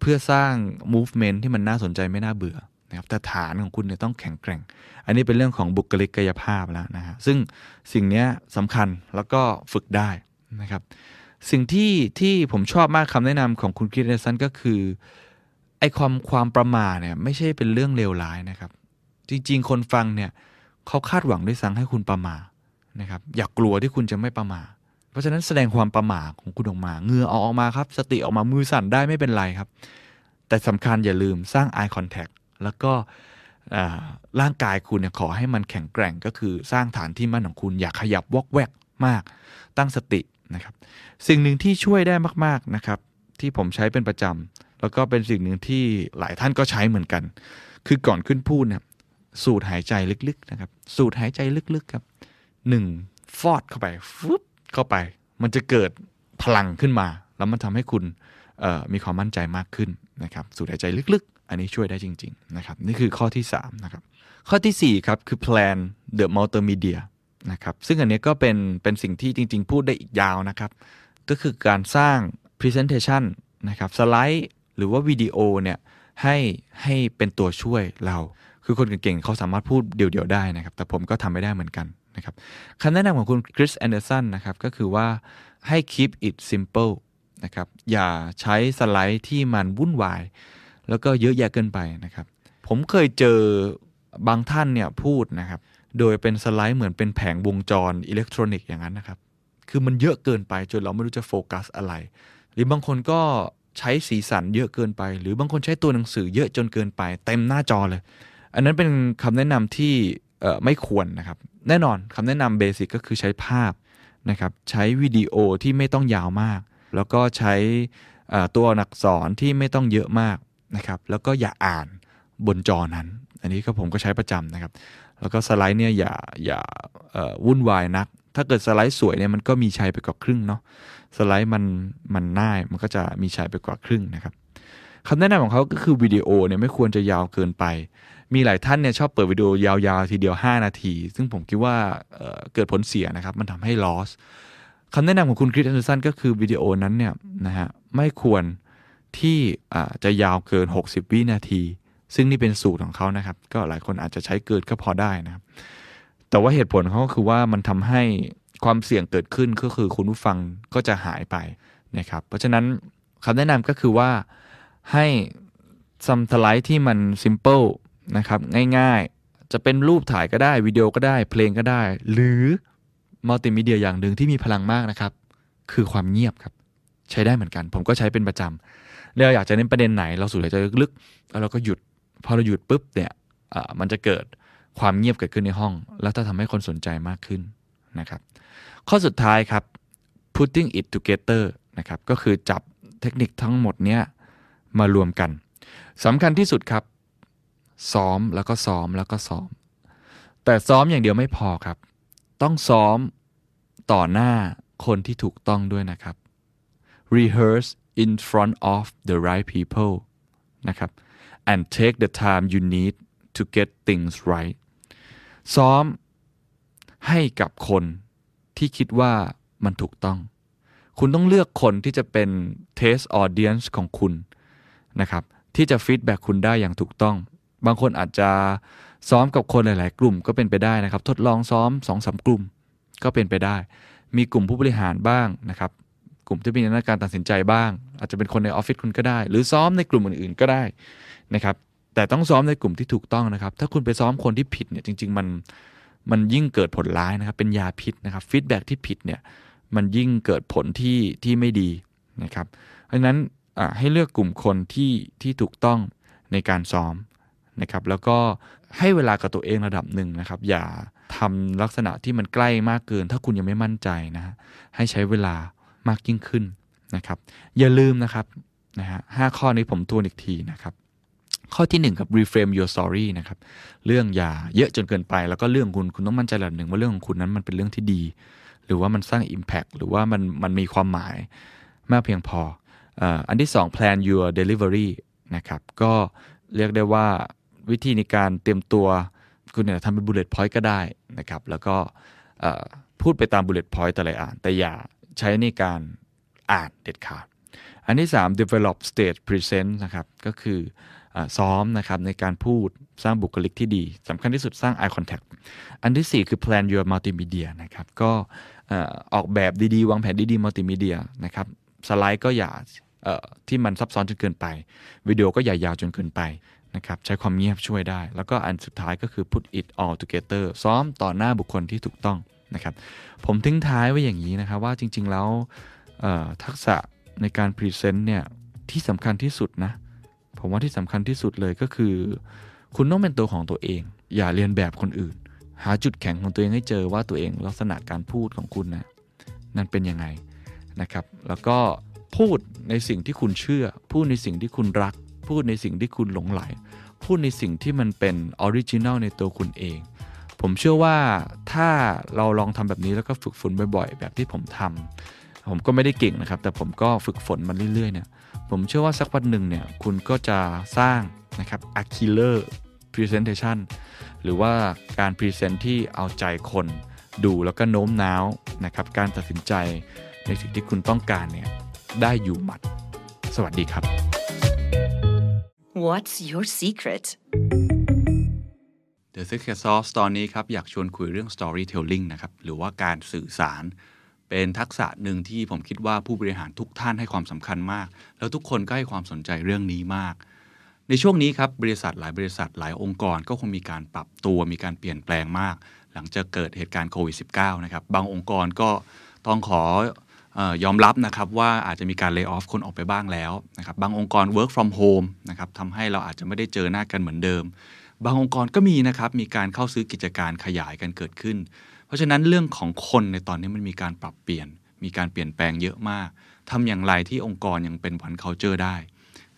เพื่อสร้าง movement ที่มันน่าสนใจไม่น่าเบื่อ นะครับแต่ฐานของคุณเนี่ยต้องแข็งแกร่ง อันนี้เป็นเรื่องของบุคลิกกายภาพแล้วนะฮะซึ่งสิ่งนี้สำคัญแล้วก็ฝึกได้นะครับ สิ่งที่ที่ผมชอบมากคำแนะนำของคุณคริสเดสันก็คือไอความความประมาทเนี่ยไม่ใช่เป็นเรื่องเลวร้ายนะครับ จริงๆ คนฟังเนี่ยเขาคาดหวังด้วยซ้ำให้คุณประมาทนะครับ อย่ากกลัวที่คุณจะไม่ประมาทเพราะฉะนั้นแสดงความประมาทของคุณออกมาเงื่อออกมาครับ สติออกมามือสั่นได้ไม่เป็นไรครับ แต่สำคัญอย่าลืมสร้าง eye contact แล้วก็ร่างกายคุณเนี่ยขอให้มันแข็งแกร่งก็คือสร้างฐานที่มั่นของคุณอย่าขยับวอกแวกมาก ตั้งสตินะครับ สิ่งหนึ่งที่ช่วยได้มากๆนะครับ ที่ผมใช้เป็นประจำแล้วก็เป็นสิ่งหนึ่งที่หลายท่านก็ใช้เหมือนกัน คือก่อนขึ้นพูดเนี่ยสูดหายใจลึกๆนะครับ สูดหายใจลึกๆครับหนึ่งฟอดเข้าไปฟึบเข้าไป มันจะเกิดพลังขึ้นมา แล้วมันทำให้คุณมีความมั่นใจมากขึ้นนะครับ สูดหายใจลึกๆ อันนี้ช่วยได้จริง ๆ นะครับ นี่คือข้อที่3นะครับข้อทีสี่ 4 ครับ คือ plan the multimedia นะครับซึ่งอันนี้ก็เป็นเป็นสิ่งที่จริง ๆ พูดได้อีกยาวนะครับ ก็คือการสร้าง presentation นะครับสไลด์หรือว่าวิดีโอเนี่ยให้ให้เป็นตัวช่วยเรา คือคนเก่งๆเขาสามารถพูดเดี่ยวๆได้นะครับ แต่ผมก็ทำไม่ได้เหมือนกันนะครับคำแนะนำของคุณคริสแอนเดอร์สันนะครับ ก็คือว่าให้ keep it simple นะครับอย่าใช้สไลด์ที่มันวุ่นวาย แล้วก็เยอะแยะเกินไปนะครับ ผมเคยเจอบางท่านเนี่ยพูดนะครับ โดยเป็นสไลด์เหมือนเป็นแผงวงจรอิเล็กทรอนิกส์อย่างนั้นนะครับ คือมันเยอะเกินไปจนเราไม่รู้จะโฟกัสอะไร หรือบางคนก็ใช้สีสันเยอะเกินไป หรือบางคนใช้ตัวหนังสือเยอะจนเกินไป เต็มหน้าจอเลย อันนั้นเป็นคำแนะนำที่ไม่ควรนะครับ แน่นอนคำแนะนำเบสิกก็คือใช้ภาพนะครับ ใช้วิดีโอที่ไม่ต้องยาวมาก แล้วก็ใช้ตัวอักษรที่ไม่ต้องเยอะมาก นะครับ แล้วก็อย่าอ่านบนจอนั้น อันนี้ก็ผมก็ใช้ประจำนะครับ แล้วก็สไลด์เนี่ยอย่าอย่าวุ่นวายนัก ถ้าเกิดสไลด์สวยเนี่ยมันก็มีชัยไปกว่าครึ่งเนาะ สไลด์มันมันง่ายมันก็จะมีชัยไปกว่าครึ่งนะครับคำแนะนำของเขาก็คือวิดีโอเนี่ยไม่ควรจะยาวเกินไป มีหลายท่านเนี่ยชอบเปิดวิดีโอยาวๆทีเดียว 5 นาที ซึ่งผมคิดว่าเกิดผลเสียนะครับ มันทำให้ loss คำแนะนำของคุณคริสแอนเดอร์สันก็คือวิดีโอนั้นเนี่ยนะฮะไม่ควร ที่จะยาวเกิน 60 วินาที ซึ่งนี่เป็นสูตรของเขานะครับ ก็หลายคนอาจจะใช้เกินก็พอได้นะครับ แต่ว่าเหตุผลเขาก็คือว่ามันทำให้ความเสี่ยงเกิดขึ้นก็คือคุณผู้ฟังก็จะหายไปนะครับ เพราะฉะนั้นคำแนะนำก็คือว่าให้ซัมสไลด์ที่มัน simple นะครับง่ายๆ จะเป็นรูปถ่ายก็ได้วิดีโอก็ได้ เพลงก็ได้ หรือมัลติมีเดียอย่างหนึ่งที่มีพลังมากนะครับ คือความเงียบครับ ใช้ได้เหมือนกัน ผมก็ใช้เป็นประจำ เราอยากจะเน้นประเด็นไหน เราสูดหายใจลึกๆแล้วเราก็หยุด พอเราหยุดปุ๊บเนี่ยมันจะเกิดความเงียบเกิดขึ้นในห้อง แล้วถ้าทำให้คนสนใจมากขึ้นนะครับ ข้อสุดท้ายครับ putting it together นะครับ ก็คือจับเทคนิคทั้งหมดเนี้ยมารวมกันสำคัญที่สุดครับ ซ้อมแล้วก็ซ้อมแล้วก็ซ้อม แต่ซ้อมอย่างเดียวไม่พอครับ ต้องซ้อมต่อหน้าคนที่ถูกต้องด้วยนะครับ rehearse in front of the right people นะครับ and take the time you need to get things right ซ้อมให้กับคนที่คิดว่ามันถูกต้อง คุณต้องเลือกคนที่จะเป็น test audience ของคุณนะครับ ที่จะฟีดแบ็คุณได้อย่างถูกต้อง บางคนอาจจะซ้อมกับคนหลาย ๆ กลุ่มก็เป็นไปได้นะครับ ทดลองซ้อม2อสกลุ่มก็เป็นไปได้ มีกลุ่มผู้บริหารบ้างนะครับ กลุ่มที่มีนักการตัดสินใจบ้าง อาจจะเป็นคนในออฟฟิศคุณก็ได้ หรือซ้อมในกลุ่มอื่นๆก็ได้นะครับ แต่ต้องซ้อมในกลุ่มที่ถูกต้องนะครับ ถ้าคุณไปซ้อมคนที่ผิดเนี่ยจริง ๆ มันมันยิ่งเกิดผลร้ายนะครับ เป็นยาพิษนะครับฟีดแบ็ที่ผิดเนี่ยมันยิ่งเกิดผลที่ที่ไม่ดีนะครับเพราะฉะนั้นให้เลือกกลุ่มคนที่ที่ถูกต้องในการซ้อมนะครับ แล้วก็ให้เวลากับตัวเองระดับหนึ่งนะครับ อย่าทำลักษณะที่มันใกล้มากเกิน ถ้าคุณยังไม่มั่นใจนะให้ใช้เวลา มากยิ่งขึ้นนะครับอย่าลืมนะครับนะฮะห้าข้อนี้ผมทวนอีกทีนะครับข้อที่1ครับ reframe your story นะครับเรื่องอย่าเยอะจนเกินไป แล้วก็เรื่องคุณคุณต้องมั่นใจระดับหนึ่งว่าเรื่องของคุณนั้นมันเป็นเรื่องที่ดี หรือว่ามันสร้าง impact หรือว่ามันมันมีความหมายมากเพียงพออันที่ 2 plan your delivery นะครับก็เรียกได้ว่าวิธีในการเตรียมตัวคุณเนี่ยทำเป็น bullet point ก็ได้นะครับแล้วก็พูดไปตาม bullet point แต่ละอ่านแต่อย่า ใช้ในการอ่านเด็ดขาด อันที่ 3 develop stage present นะครับก็คือซ้อมนะครับในการพูดสร้างบุคลิกที่ดีสำคัญที่สุดสร้าง eye contact อันที่ 4 คือ plan your multimedia นะครับก็ออกแบบดีๆ วางแผนดีๆ multimedia นะครับสไลด์ก็อย่าที่มันซับซ้อนจนเกินไป วิดีโอก็ใหญ่ยาวจนเกินไปนะครับใช้ความเงียบช่วยได้ แล้วก็อันสุดท้ายก็คือ put it all together ซ้อมต่อหน้าบุคคลที่ถูกต้อง นะครับผมทิ้งท้ายไว้อย่างนี้นะครับว่าจริง ๆ แล้วทักษะในการพรีเซนต์เนี่ยที่สำคัญที่สุดนะผมว่าที่สำคัญที่สุดเลยก็คือ คุณต้องเป็นตัวของตัวเอง อย่าเรียนแบบคนอื่น หาจุดแข็งของตัวเองให้เจอว่าตัวเองลักษณะการพูดของคุณนะนั่นเป็นยังไงนะครับ แล้วก็พูดในสิ่งที่คุณเชื่อ พูดในสิ่งที่คุณรัก พูดในสิ่งที่คุณหลงไหล พูดในสิ่งที่มันเป็นออริจินัลในตัวคุณเอง ผมเชื่อว่าถ้าเราลองทำแบบนี้แล้วก็ฝึกฝนบ่อย ๆ แบบที่ผมทำผมก็ไม่ได้เก่งนะครับ แต่ผมก็ฝึกฝนมันเรื่อยๆเนี่ยผมเชื่อว่าสักวันหนึ่งเนี่ยคุณก็จะสร้างนะครับ a killer presentation หรือว่าการ present ที่เอาใจคนดูแล้วก็โน้มน้าวนะครับการตัดสินใจในสิ่งที่คุณต้องการเนี่ยได้อยู่หมัด สวัสดีครับ What's your secret The Secret Sauce ตอนนี้ครับ อยากชวนคุยเรื่อง storytelling นะครับ หรือว่าการสื่อสาร เป็นทักษะหนึ่งที่ผมคิดว่าผู้บริหารทุกท่านให้ความสำคัญมาก แล้วทุกคนก็ให้ความสนใจเรื่องนี้มาก ในช่วงนี้ครับ บริษัทหลายบริษัทหลายองค์กรก็คงมีการปรับตัวมีการเปลี่ยนแปลงมาก หลังจากเกิดเหตุการณ์โควิด -19 นะครับ บางองค์กรก็ต้องขอยอมรับนะครับว่าอาจจะมีการเลิกออฟคนออกไปบ้างแล้วนะครับ บางองค์กร work from home นะครับทำให้เราอาจจะไม่ได้เจอหน้ากันเหมือนเดิม บางองค์กรก็มีนะครับ มีการเข้าซื้อกิจการขยายกันเกิดขึ้น เพราะฉะนั้นเรื่องของคนในตอนนี้มันมีการปรับเปลี่ยน มีการเปลี่ยนแปลงเยอะมากทำอย่างไรที่องค์กรยังเป็นวัน culture ได้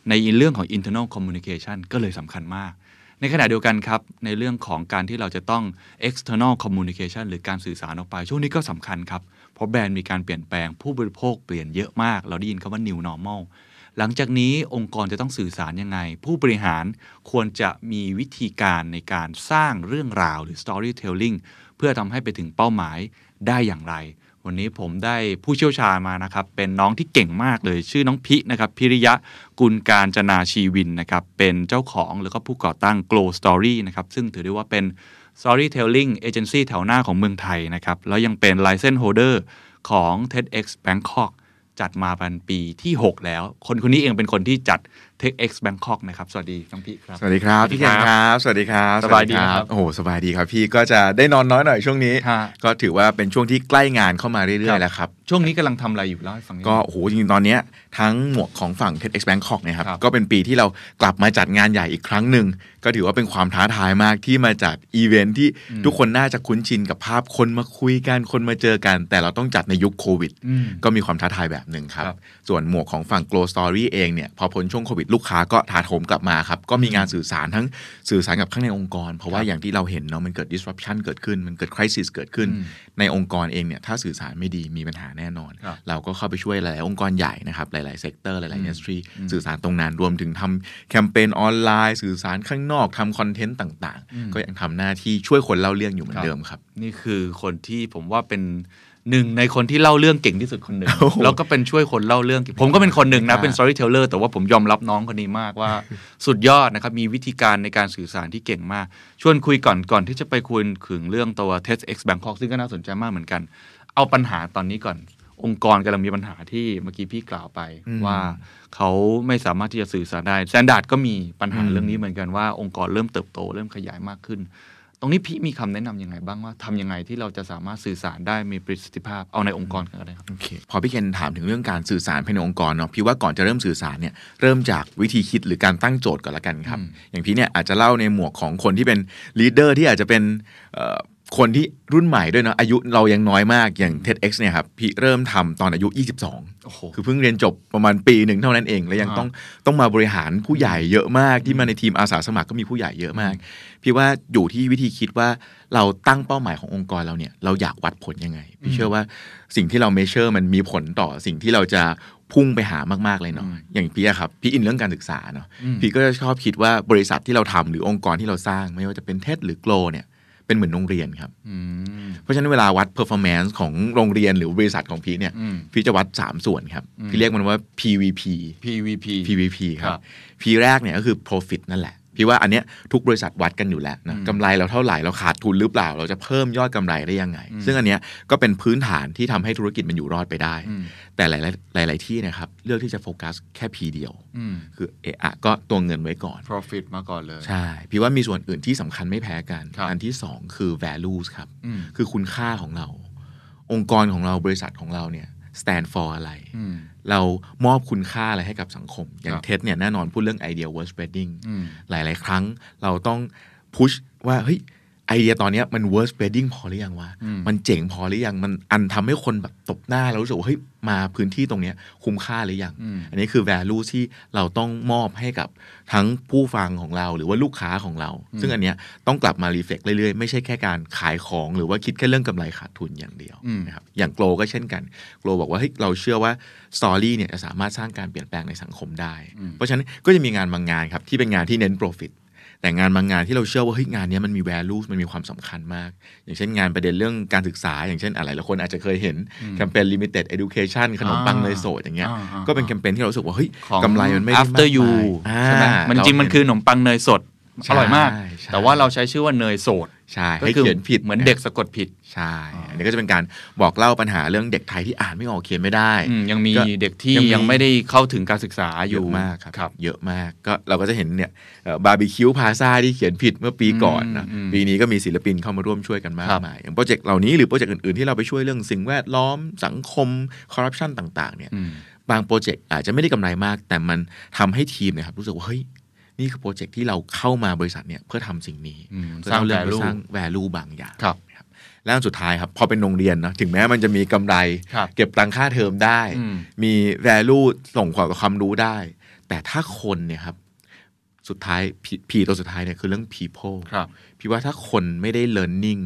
ในเรื่องของ internal communication ก็เลยสำคัญมาก ในขณะเดียวกันครับ ในเรื่องของการที่เราจะต้อง external communication หรือการสื่อสารออกไป ช่วงนี้ก็สำคัญครับ เพราะแบรนด์มีการเปลี่ยนแปลงผู้บริโภคเปลี่ยนเยอะมาก เราได้ยินคำว่า new normal หลังจากนี้องค์กรจะต้องสื่อสารยังไง ผู้บริหารควรจะมีวิธีการในการสร้างเรื่องราวหรือ storytelling เพื่อทำให้ไปถึงเป้าหมายได้อย่างไร วันนี้ผมได้ผู้เชี่ยวชาญมานะครับ เป็นน้องที่เก่งมากเลยชื่อน้องพินะครับพิริยะกุลการจนาชีวินนะครับ เป็นเจ้าของแล้วก็ผู้ก่อตั้ง Glow Story นะครับ ซึ่งถือได้ว่าเป็น storytelling agency แถวหน้าของเมืองไทยนะครับ แล้วยังเป็น license holder ของ TEDx Bangkok จัดมาเป็นปีที่ 6 แล้ว คนคนนี้เองเป็นคนที่จัด TEDx Bangkok นะครับ สวัสดีน้องพี่ครับ สวัสดีครับ พี่เคนครับ สวัสดีครับ สบายดีไหมครับ โอ้โห สบายดีครับพี่ก็จะได้นอนน้อยหน่อยช่วงนี้ฮะก็ถือว่าเป็นช่วงที่ใกล้งานเข้ามาเรื่อยๆแล้วครับ ช่วงนี้กำลังทำอะไรอยู่เล่าให้ฟังนิดนึงก็โอ้โหจริงๆตอนเนี้ยทั้งหมวกของฝั่ง TEDx Bangkok เนี่ยครับครับ ก็เป็นปีที่เรากลับมาจัดงานใหญ่อีกครั้งหนึ่งก็ถือว่าเป็นความท้าทายมากที่มาจัดอีเวนท์ที่ทุกคนน่าจะคุ้นชินกับภาพคนมาคุยกันคนมาเจอกัน แต่เราต้องจัดในยุคโควิดอืมก็มีความท้าทายแบบหนึ่งครับครับ ส่วนหมวกของฝั่ง Glow Story เองเนี่ยพอพ้นช่วงโควิดลูกค้าก็ถาโถมกลับมาครับ ก็มีงานสื่อสารทั้งสื่อสารกับข้างในองค์กร เพราะว่าอย่างที่เราเห็นเนาะมันเกิด disruption เกิดขึ้นมันเกิด crisis เกิดขึ้นอืมในองค์กรเองเนี่ยถ้าสื่อสารไม่ดีมีปัญหาแน่นอนครับเราก็เข้าไปช่วยหลายๆองค์กรใหญ่นะครับหลายๆ sector หลายๆ industry อืมสื่อสารตรงนั้นรวมถึงทำแคมเปญออนไลน์ สื่อสารข้างนอกทำ content ต่างอืมๆก็ยังทำหน้าที่ช่วยคนเล่าเรื่องอยู่เหมือนเดิมครับ นี่คือคนที่ผมว่าเป็นหนึ่งในคนที่เล่าเรื่องเก่งที่สุดคนหนึ่งโอ้โหแล้วก็เป็นช่วยคนเล่าเรื่องเก่งผมก็เป็นคนหนึ่งนะครับเป็น storyteller แต่ว่าผมยอมรับน้องคนนี้มากว่าสุดยอดนะครับ มีวิธีการในการสื่อสารที่เก่งมาก ชวนคุยก่อนก่อนที่จะไปคุยถึงเรื่องตัว TEDx Bangkok ซึ่งก็น่าสนใจมากเหมือนกัน เอาปัญหาตอนนี้ก่อน องค์กรกำลังมีปัญหาที่เมื่อกี้พี่กล่าวไปอืมว่า เขาไม่สามารถที่จะสื่อสารได้ Standard ก็มีปัญหาอืมเรื่องนี้เหมือนกันว่าองค์กรเริ่มเติบโต เริ่มขยายมากขึ้น ตรงนี้พี่มีคำแนะนำยังไงบ้างว่าทำยังไงที่เราจะสามารถสื่อสารได้มีประสิทธิภาพเอาในองค์กรกันก็ได้ครับโอเคพอพี่เคนถามถึงเรื่องการสื่อสารภายในองค์กรเนาะพี่ว่าก่อนจะเริ่มสื่อสารเนี่ยเริ่มจากวิธีคิดหรือการตั้งโจทย์ก่อนละกันครับอืมอย่างพี่เนี่ยอาจจะเล่าในหมวกของคนที่เป็น leader ที่อาจจะเป็นเอ่อ คนที่รุ่นใหม่ด้วยเนาะอายุเรายังน้อยมากอย่าง TEDx เนี่ยครับพี่เริ่มทำตอนอายุ 22โอ้โหคือเพิ่งเรียนจบประมาณปีหนึ่งเท่านั้นเอง แล้วยังอ่าต้องต้องมาบริหารผู้ใหญ่เยอะมากที่มาในทีมอาสาสมัครก็มีผู้ใหญ่เยอะมาก พี่ว่าอยู่ที่วิธีคิดว่าเราตั้งเป้าหมายขององค์กรเราเนี่ยเราอยากวัดผลยังไง พี่เชื่อว่าสิ่งที่เรา measure มันมีผลต่อสิ่งที่เราจะพุ่งไปหามากๆเลยเนาะอืมอย่างพี่อะครับพี่อินเรื่องการศึกษาเนาะอืมพี่ก็จะชอบคิดว่าบริษัทที่เราทำหรือองค์กรที่เราสร้างไม่ว่าจะเป็น TEDx หรือ Glow เนี่ย เป็นเหมือนโรงเรียนครับอืมเพราะฉะนั้นเวลาวัด performance ของโรงเรียนหรือบริษัทของพี่เนี่ยอืมพี่จะวัด 3 ส่วนครับอืมพี่เรียกมันว่า PVP PVP PVP ครัครับบ P แรกเนี่ยก็คือ profit นั่นแหละ พี่ว่าอันเนี้ยทุกบริษัทวัดกันอยู่แล้วนะอืมกำไรเราเท่าไหร่เราขาดทุนหรือเปล่า เราจะเพิ่มยอดกำไรได้ยังไงอืมซึ่งอันเนี้ยก็เป็นพื้นฐานที่ทำให้ธุรกิจมันอยู่รอดไปได้อืมแต่หลายๆหลาย ๆที่นะครับเลือกที่จะโฟกัสแค่ P เดียวอืมคือเอะอะก็ตัวเงินไว้ก่อน profit มาก่อนเลยใช่พี่ว่ามีส่วนอื่นที่สำคัญไม่แพ้กันครับอันที่สองคือ values ครับอืมคือคุณค่าของเรา องค์กรของเราบริษัทของเราเนี่ย stand for อะไรอืม เรามอบคุณค่าอะไรให้กับสังคม อย่าคงรับเท็ดเนี่ยแน่นอนพูดเรื่อง idea worth spreading อืมหลาย ๆ ครั้งเราต้องพุชว่าเฮ้ย ไอเดียตอนเนี้ยมัน worth spreading พอหรือยังวะอืมมันเจ๋งพอหรือยัง มันอันทำให้คนแบบตบหน้าเรารู้สึกว่าเฮ้ยมาพื้นที่ตรงเนี้ยคุ้มค่าหรือยังอืมอันนี้คือ value ที่เราต้องมอบให้กับทั้งผู้ฟังของเราหรือว่าลูกค้าของเรา ซึ่งอันเนี้ยต้องกลับมา reflect เรื่อยๆ ไม่ใช่แค่การขายของหรือว่าคิดแค่เรื่องกำไรขาดทุนอย่างเดียวอืมนะครับ อย่างโกลก็เช่นกัน โกลบอกว่าเฮ้ยเราเชื่อว่าสตอรี่เนี่ยจะสามารถสร้างการเปลี่ยนแปลงในสังคมได้ เพราะฉะนั้นก็จะมีงานบางงานครับที่เป็นงานที่เน้น profit แต่งานบางงานที่เราเชื่อว่าเฮ้ยงานเนี้ยมันมี value มันมีความสำคัญมาก อย่างเช่นงานประเด็นเรื่องการศึกษา อย่างเช่นอะไรหลายคนอาจจะเคยเห็นแคมเปญ limited education ขนมปังเนยสดอย่างเงี้ยอ่าอ่าก็เป็นแคมเปญที่เรารู้สึกว่าเฮ้ยของกำไรมันไม่ได้ after มาก you มายใช่ไหมอ่ามันจริงมันคือขนมปังเนยสดใช่ อร่อยมากใช่แต่ว่าเราใช้ชื่อว่าเนยสดใช่ก็ให้คือเขียนผิดเหมือนเด็กสะกดผิดใช่อันนี้ก็จะเป็นการบอกเล่าปัญหาเรื่องเด็กไทยที่อ่านไม่ออกเขียนไม่ได้อืมยังมีก็เด็กที่ยังมียังไม่ได้เข้าถึงการศึกษาอเยยู่อะมากครับครับ เยอะมากก็เราก็จะเห็นเนี่ยบาร์บีคิวพาซาที่เขียนผิดเมื่อปีก่อนนะอืมอืมปีนี้ก็มีศิลปินเข้ามาร่วมช่วยกันมากครับมายอย่างโปรเจกต์เหล่านี้หรือโปรเจกต์อื่นๆที่เราไปช่วยเรื่องสิ่งแวดล้อมสังคมคอร์รัปชันต่าง ๆ เนี่ยอืมบางโปรเจกต์อาจจะไม่ได้กำไรมาก แต่มันทำให้ทีมเนี่ยครับรู้สึกว่าเฮ้ย นี่คือโปรเจกต์ที่เราเข้ามาบริษัทเนี่ยเพื่อทำสิ่งนี้อืมเพื่อสร้างเรื่องสร้าง value สร้าง value บางอย่างครับนะครับแล้วอันสุดท้ายครับพอเป็นโรงเรียนเนาะถึงแม้มันจะมีกำไรครับเก็บตังค่าเทอมได้อืมมี value ส่งความความรู้ได้ แต่ถ้าคนเนี่ยครับสุดท้าย P- P ตัวสุดท้ายเนี่ยคือเรื่อง people ครับพี่ว่าถ้าคนไม่ได้ learning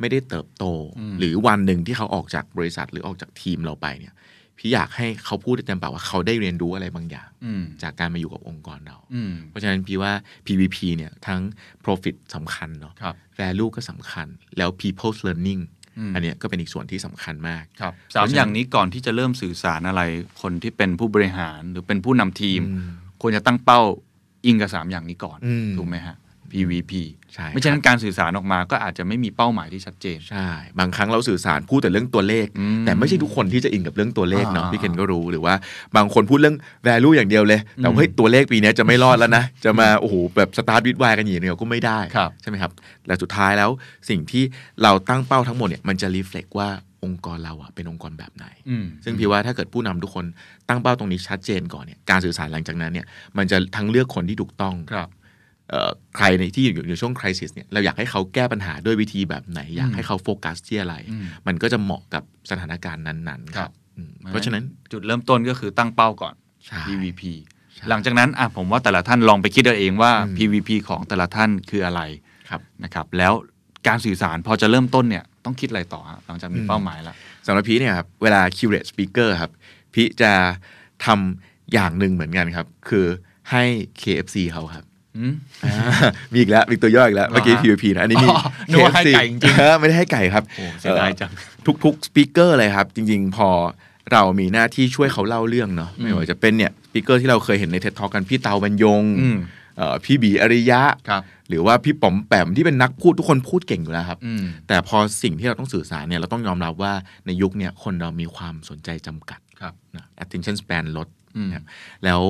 ไม่ได้เติบโตอืมหรือวันหนึ่งที่เขาออกจากบริษัทหรือออกจากทีมเราไปเนี่ย พี่อยากให้เขาพูดได้เต็มปากว่าเขาได้เรียนรู้อะไรบางอย่างอืมจากการมาอยู่กับองค์กรเราอืมเพราะฉะนั้นพี่ว่า PVP เนี่ยทั้ง profit สำคัญเนาะครับ value ก็สำคัญแล้ว people's learning อืมอันเนี้ยก็เป็นอีกส่วนที่สำคัญมากครับสามอย่างนี้ก่อนที่จะเริ่มสื่อสารอะไร คนที่เป็นผู้บริหารหรือเป็นผู้นำทีมอืมควรจะตั้งเป้าอิงกับสามอย่างนี้ก่อนอืมถูกไหมฮะ PVP ใช่ไม่ใช่นั้นการสื่อสารออกมาก็อาจจะไม่มีเป้าหมายที่ชัดเจน ใช่ บางครั้งเราสื่อสารพูดแต่เรื่องตัวเลขอืมแต่ไม่ใช่ทุกคนที่จะอินกับเรื่องตัวเลขเนาะอ่าพี่เคนก็รู้หรือว่า บางคนพูดเรื่อง value อย่างเดียวเลย แต่ว่าเฮ้ยตัวเลขปีเนี้ยจะไม่รอดแล้วนะ จะมาโอ้โหแบบสตาร์ทวิดวายกันอย่างเดียวก็ไม่ได้ครับใช่ไหมครับและสุดท้ายแล้วสิ่งที่เราตั้งเป้าทั้งหมดเนี่ยมันจะรีเฟล็กว่าองค์กรเราอะเป็นองค์กรแบบไหนอืมซึ่งพี่ว่าถ้าเกิดผู้นำทุกคนตั้งเป้าตรงนี้ชัดเจนก่อนเนี่ยการสื่อสารหลังจากนั้นเนี่ยมันจะทั้งเลือกคนที่ถูกต้องครับเอ่อ ใครในที่อยู่ในช่วงคริสิสเนี่ยเราอยากให้เขาแก้ปัญหาด้วยวิธีแบบไหน อยากให้เขาโฟกัสที่อะไรอืมมันก็จะเหมาะกับสถานการณ์นั้นๆครับอืมเพราะฉะนั้นจุดเริ่มต้นก็คือตั้งเป้าก่อนใช่ PVP ใช่หลังจากนั้นอะผมว่าแต่ละท่านลองไปคิดเอาเองว่าอืม PVP ของแต่ละท่านคืออะไรครับนะครับแล้วการสื่อสารพอจะเริ่มต้นเนี่ยต้องคิดอะไรต่อฮะหลังจากมีอืมเป้าหมายแล้วสำหรับพี่เนี่ยครับเวลา curate speaker ครับพี่จะทำอย่างหนึ่งเหมือนกันครับ คือให้ KFC เขาครับอื มอ่ามีอีกแล้วมีตัวย่ออีกแล้ว เมื่อกี้เหรอฮะ PVP นะอันนี้มีอ๋อนึกว่าให้ไก่จริงๆเออไม่ได้ให้ไก่ครับโอ้เสียดายจังทุกๆสปีกเกอร์เลยครับ จริง ๆ พอเรามีหน้าที่ช่วยเขาเล่าเรื่องเนาะไม่ว่าจะเป็นเนี่ยสปีกเกอร์ที่เราเคยเห็นในเท็ดทอกันพี่เตาบรรยงอืมเอ่อพี่บีอริยะครับหรือว่าพี่ป๋อมแปมที่เป็นนักพูดทุกคนพูดเก่งอยู่แล้วครับอืมแต่พอสิ่งที่เราต้องสื่อสารเนี่ยเราต้องยอมรับว่าในยุคเนี่ยคนเรามีความสนใจจำกัดครับนะ attention span ลดอืมนะครับแล้ว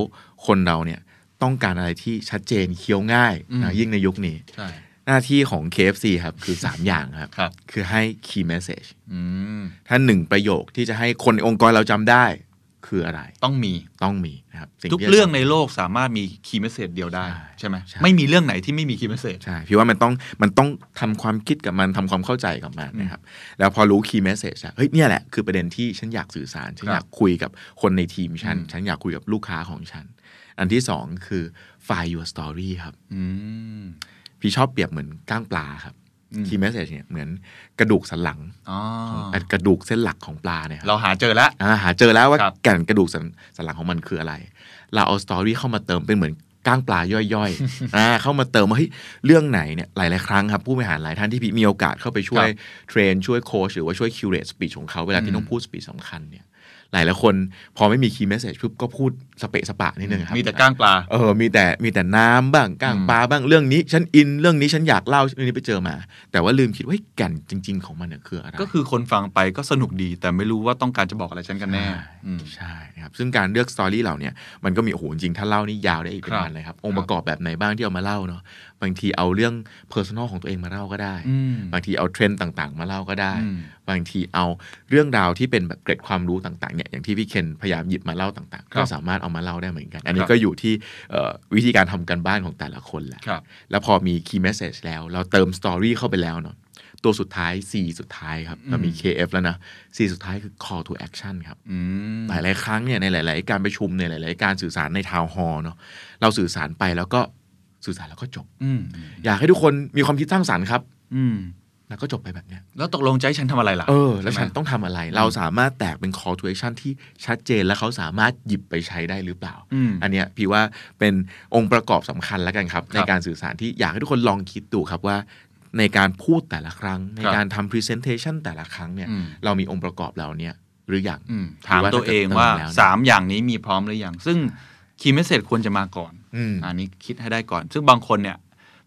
คนเราเนี่ย ต้องการอะไรที่ชัดเจนเคี้ยวง่ายอืมนะยิ่งในยุคนี้ใช่หน้าที่ของ KFC ครับ คือ 3 อย่างครับครับคือให้ key message อืมถ้าหนึ่งประโยคที่จะให้คนในองค์กรเราจำได้คืออะไร ต้องมีต้องมีนะครับสิ่ทุกที่จะเรื่องในโลกสามารถมี key message เดียวได้ ใช่ใช่ไหมใช่ไม่มีเรื่องไหนที่ไม่มี key message ใช่พี่ว่ามันต้องมันต้องทำความคิดกับมันทำความเข้าใจกับมันนะครับ แล้วพอรู้ key message อะเฮ้ยเนี่ยแหละคือประเด็นที่ฉันอยากสื่อสาร ฉันครับอยากคุยกับคนในทีมฉันอืมฉันอยากคุยกับลูกค้าของฉัน อันที่สองคือ fill your story ครับอืมพี่ชอบเปรียบเหมือนก้างปลาครับอืม key message เนี่ยเหมือนกระดูกสันหลังอ๋อของกระดูกเส้นหลักของปลาเนี่ยครับเราหาเจอแล้วอ่าหาเจอแล้วว่าครับแก่นกระดูกสันสันหลังของมันคืออะไร เราเอา story เข้ามาเติมเป็นเหมือนก้างปลาย่อยๆอ่าเข้ามาเติมว่าเฮ้ยเรื่องไหนเนี่ยหลายๆครั้งครับผู้บริหารหลายท่านที่พี่มีโอกาสเข้าไปช่วย train ช่วยโค้ชหรือว่าช่วย curate speech ของเขาเวลาอืที่มต้องพูด speech สำคัญเนี่ย หลายหลายๆคน พอไม่มี key message ปุ๊บก็พูดสเปะสปะนิดนึงครับมีแต่ก้างปลาเออมีแต่มีแต่น้ำบ้างก้างอืมปลาบ้างเรื่องนี้ ฉันอินเรื่องนี้ฉันอยากเล่าเรื่องนี้ไปเจอมา แต่ว่าลืมคิดว่าเฮ้ยแก่นจริง ๆ ของมันเนี่ยคืออะไรก็คือคนฟังไปก็สนุกดี แต่ไม่รู้ว่าต้องการจะบอกอะไรฉันกันแน่อืมใช่ครับซึ่งการเลือก story เหล่าเนี้ยมันก็มีโอ้โหจริงๆถ้าเล่านี่ยาวได้อีกเป็นครับวันเลยครับองค์ประกอบแบบไหนบ้างที่เอามาเล่าเนาะ บางทีเอาเรื่อง personal ของตัวเองมาเล่าก็ได้อืมบางทีเอาเทรนด์ต่างๆ มาเล่าก็ได้อืมบางทีเอาเรื่องราวที่เป็นแบบเกร็ดความรู้ต่างๆเนี่ยอย่างที่พี่เคนพยายามหยิบมาเล่าต่างๆครัก็สามารถเอามาเล่าได้เหมือนกัน อันนี้ครับก็อยู่ที่เอ่อวิธีการทำการบ้านของแต่ละคนแหละครับแล้วพอมี key message แล้ว เราเติม story เข้าไปแล้วเนาะตัวสุดท้าย C สุดท้ายครับเรามี KF แล้วนะ C สุดท้ายคือ call to action ครับอืมหลายๆครั้งเนี่ยในหลาย ๆ การประชุมในหลาย ๆ การสื่อสารในทาวน์ฮอลเนาะเราสื่อสารไปแล้วก็ สื่อสารแล้วก็จบอืมอยากให้ทุกคนมีความคิดสร้างสรรค์ครับ อืมแล้วก็จบไปแบบเนี้ยแล้วตกลงจะให้ฉันทำอะไรล่ะเออแล้วใช่ไหมฉันต้องทำอะไร เราสามารถแตกเป็น call to action ที่ชัดเจนและเขาสามารถหยิบไปใช้ได้หรือเปล่าอืมอันเนี้ยพี่ว่าเป็นองค์ประกอบสำคัญแล้วกันครับครับ ในการสื่อสารที่อยากให้ทุกคนลองคิดดูครับว่า ในการพูดแต่ละครั้ง ในครับการทำ presentation แต่ละครั้งเนี่ยอืมเรามีองค์ประกอบเหล่าเนี้ยหรือยังอืมถามตัวเองว่าหรือว่าถ้าเกิดเติมแล้วเนี่ยสามอย่างนี้มีพร้อมหรือยังซึ่ง key message ควรจะมาก่อนอืมอันนี้คิดให้ได้ก่อน ซึ่งบางคนเนี่ย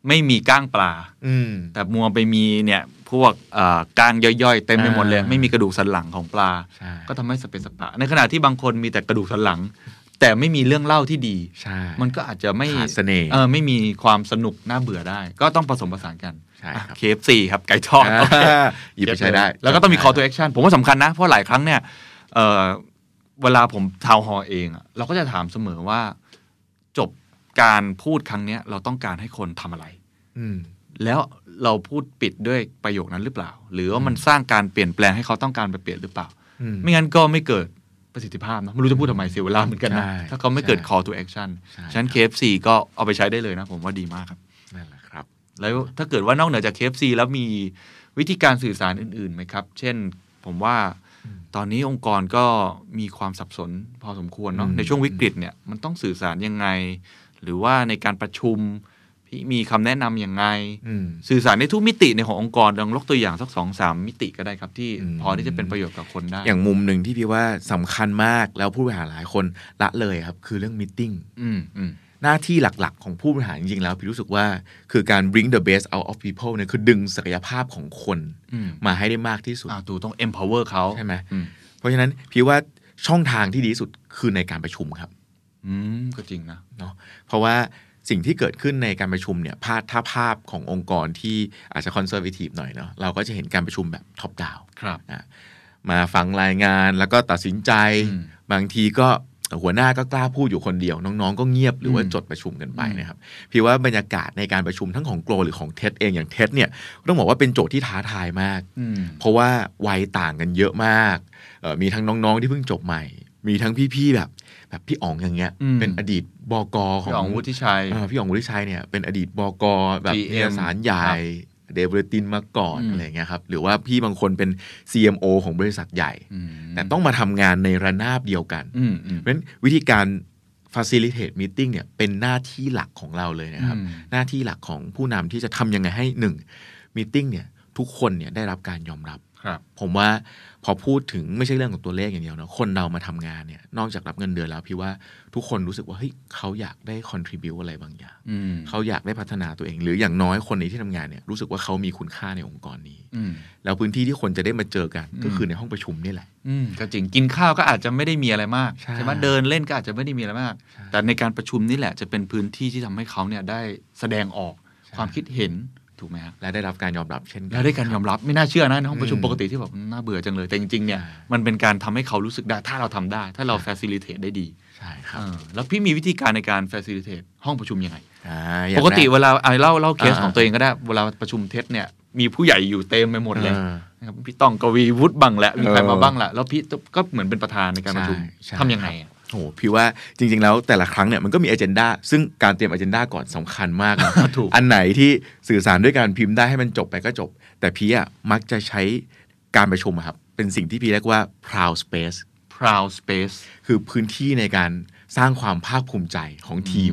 ไม่มีก้างปลาอืมแต่มัวไปมีเนี่ยพวกเอ่อก้างย่อยๆเต็มไปหมดเลยอ่าไม่มีกระดูกสันหลังของปลาใช่ก็ทำให้สะเปะสะปะ ในขณะที่บางคนมีแต่กระดูกสันหลัง แต่ไม่มีเรื่องเล่าที่ดีใช่มันก็อาจจะไม่ขาดเสน่ห์เออไม่มีความสนุกน่าเบื่อได้ ก็ต้องผสมผสานกันใช่ครับ KFC ครับไก่ทอดโอเคอ่าหยิบไปใช้ได้ แล้วก็ต้องมี call to action ผมว่าสำคัญนะ เพราะหลายครั้งเนี่ย เอ่อเวลาผม town hall เองอะเราก็จะถามเสมอว่า จบการพูดครั้งเนี้ย เราต้องการให้คนทำอะไร อืม แล้วเราพูดปิดด้วยประโยคนั้นหรือเปล่า หรือว่ามันสร้างการเปลี่ยนแปลงให้เขาต้องการไปเปลี่ยนหรือเปล่า อืม ไม่งั้นก็ไม่เกิดประสิทธิภาพนะไม่รู้จะพูดทำไมเสียเวลาเหมือนกันนะ ใช่ถ้าเขาไม่เกิด ใช่ call to action ใช่ ฉะนั้น KFC ก็เอาไปใช้ได้เลยนะ ผมว่าดีมากครับ นั่นแหละครับ แล้วถ้าเกิดว่านอกเหนือจาก KFC แล้วมีวิธีการสื่อสารอื่นๆไหมครับ เช่น ผมว่า ตอนนี้องค์กรก็มีความสับสนพอสมควรเนาะอืมในช่วงวิกฤตเนี่ยมันต้องสื่อสารยังไง หรือว่าในการประชุมพี่มีคำแนะนำยังไงอืมสื่อสารในทุกมิติในขององค์กรลองยกตัวอย่างสักสองสามมิติก็ได้ครับที่อืมพอที่จะเป็นประโยชน์กับคนได้ อย่างมุมหนึ่งที่พี่ว่าสำคัญมากแล้วผู้บริหารหลายคนละเลยครับ คือเรื่อง meetingอืมอืม หน้าที่หลักๆ ของผู้บริหารจริงๆแล้วพี่รู้สึกว่าคือการ bring the best out of people เนี่ยคือดึงศักยภาพของคนอืมมาให้ได้มากที่สุดอ่าตูต้อง empower เขาใช่ไหมอืมเพราะฉะนั้นพี่ว่าช่องทางที่ดีที่สุดคือในการประชุมครับ อืมก็จริงนะเนาะเพราะว่าสิ่งที่เกิดขึ้นในการประชุมเนี่ยภาพถ้าภาพขององค์กรที่อาจจะคอนเซอร์ t ทีฟหน่อยเนาะเราก็จะเห็นการประชุมแบบ top down ครับนะมาฟังรายงานแล้วก็ตัดสินใจอืมบางทีก็ หัวหน้าก็กล้าพูดอยู่คนเดียว น้องๆ ก็เงียบหรือว่าอืมจดประชุมกันไปนะครับพี่ว่าบรรยากาศในการประชุมทั้งของโกลหรือของเท็ดเองอย่างเท็ดเนี่ยต้องบอกว่าเป็นโจทย์ที่ท้าทายมากอืมเพราะว่าวัยต่างกันเยอะมากเอ่อมีทั้งน้องๆที่เพิ่งจบใหม่ มีทั้งพี่ๆแบบแบบพี่อ๋องอย่างเงี้ยอืมเป็นอดีตบกขอพี่งอ๋องวุฒิชัยอ่าพี่อ๋องวุฒิชัยเนี่ยเป็นอดีตบกแบบ GM เอกสารใหญ่ครับ เดเวอร์ตินมาก่อนอืมอะไรเงี้ยครับหรือว่าพี่บางคนเป็น CMO ของบริษัทใหญ่อืมแต่ต้องมาทำงานในระนาบเดียวกันอืมอืมเพราะฉะนั้นวิธีการ facilitate meeting เนี่ยเป็นหน้าที่หลักของเราเลยนะครับอืมหน้าที่หลักของผู้นำที่จะทำยังไงให้หนึ่ง meeting เนี่ยทุกคนเนี่ยได้รับการยอมรับครับผมว่า พอพูดถึงไม่ใช่เรื่องของตัวเลขอย่างเดียวนะคนเรามาทำงานเนี่ยนอกจากรับเงินเดือนแล้วพี่ว่าทุกคนรู้สึกว่าเฮ้ยเขาอยากได้ contribu อะไรบางอย่างอืมเขาอยากได้พัฒนาตัวเอง หรืออย่างน้อยคนในที่ทำงานเนี่ยรู้สึกว่าเขามีคุณค่าในองค์กรนี้อืมแล้วพื้นที่ที่คนจะได้มาเจอกันอืมก็คือในห้องประชุมนี่แหละอืมก็จริงกินข้าวก็อาจจะไม่ได้มีอะไรมากใช่ไหมเดินเล่นก็อาจจะไม่ได้มีอะไรมากใช่แต่ในการประชุมนี่แหละจะเป็นพื้นที่ที่ทำให้เขาเนี่ยได้แสดงออกใช่ความคิดเห็น ถูกไหมครับและได้รับการยอมรับเช่นกันแล้วได้การยอมรับไม่น่าเชื่อนะในห้องประชุมอืมปกติที่แบบน่าเบื่อจังเลย แต่จริงๆเนี่ยใช่มันเป็นการทำให้เขารู้สึกได้ถ้าเราทำได้ ถ้าเรา facilitate ได้ดีใช่ครับเออแล้วพี่มีวิธีการในการ facilitate ห้องประชุมยังไงอ่าอย่างปกติแรเวลาอะเล่าเล่าเคสอ่าของตัวเองก็ได้เวลาประชุมเท็จเนี่ยมีผู้ใหญ่อยู่เต็มไปหมดเลยอ่านะครับพี่ต้องกวีวุฒิบังแหละมีใครเออมาบ้างแหละแล้วพี่ก็เหมือนเป็นประธานในการประชุมใช่ใช่ทำยังไงอะ โอ้โหพี่ว่าจริง ๆ แล้วแต่ละครั้งเนี่ยมันก็มีอ g e n d a ซึ่งการเตรียมอ g e n d a ก่อนสำคัญมากนะถูกอันไหนที่สื่อสารด้วยการพิมพ์ได้ให้มันจบไปก็จบ แต่พี่อะมักจะใช้การประชุมอะครับ เป็นสิ่งที่พี่เรียกว่า proud space proud space คือพื้นที่ในการสร้างความภาคภูมิใจของทีม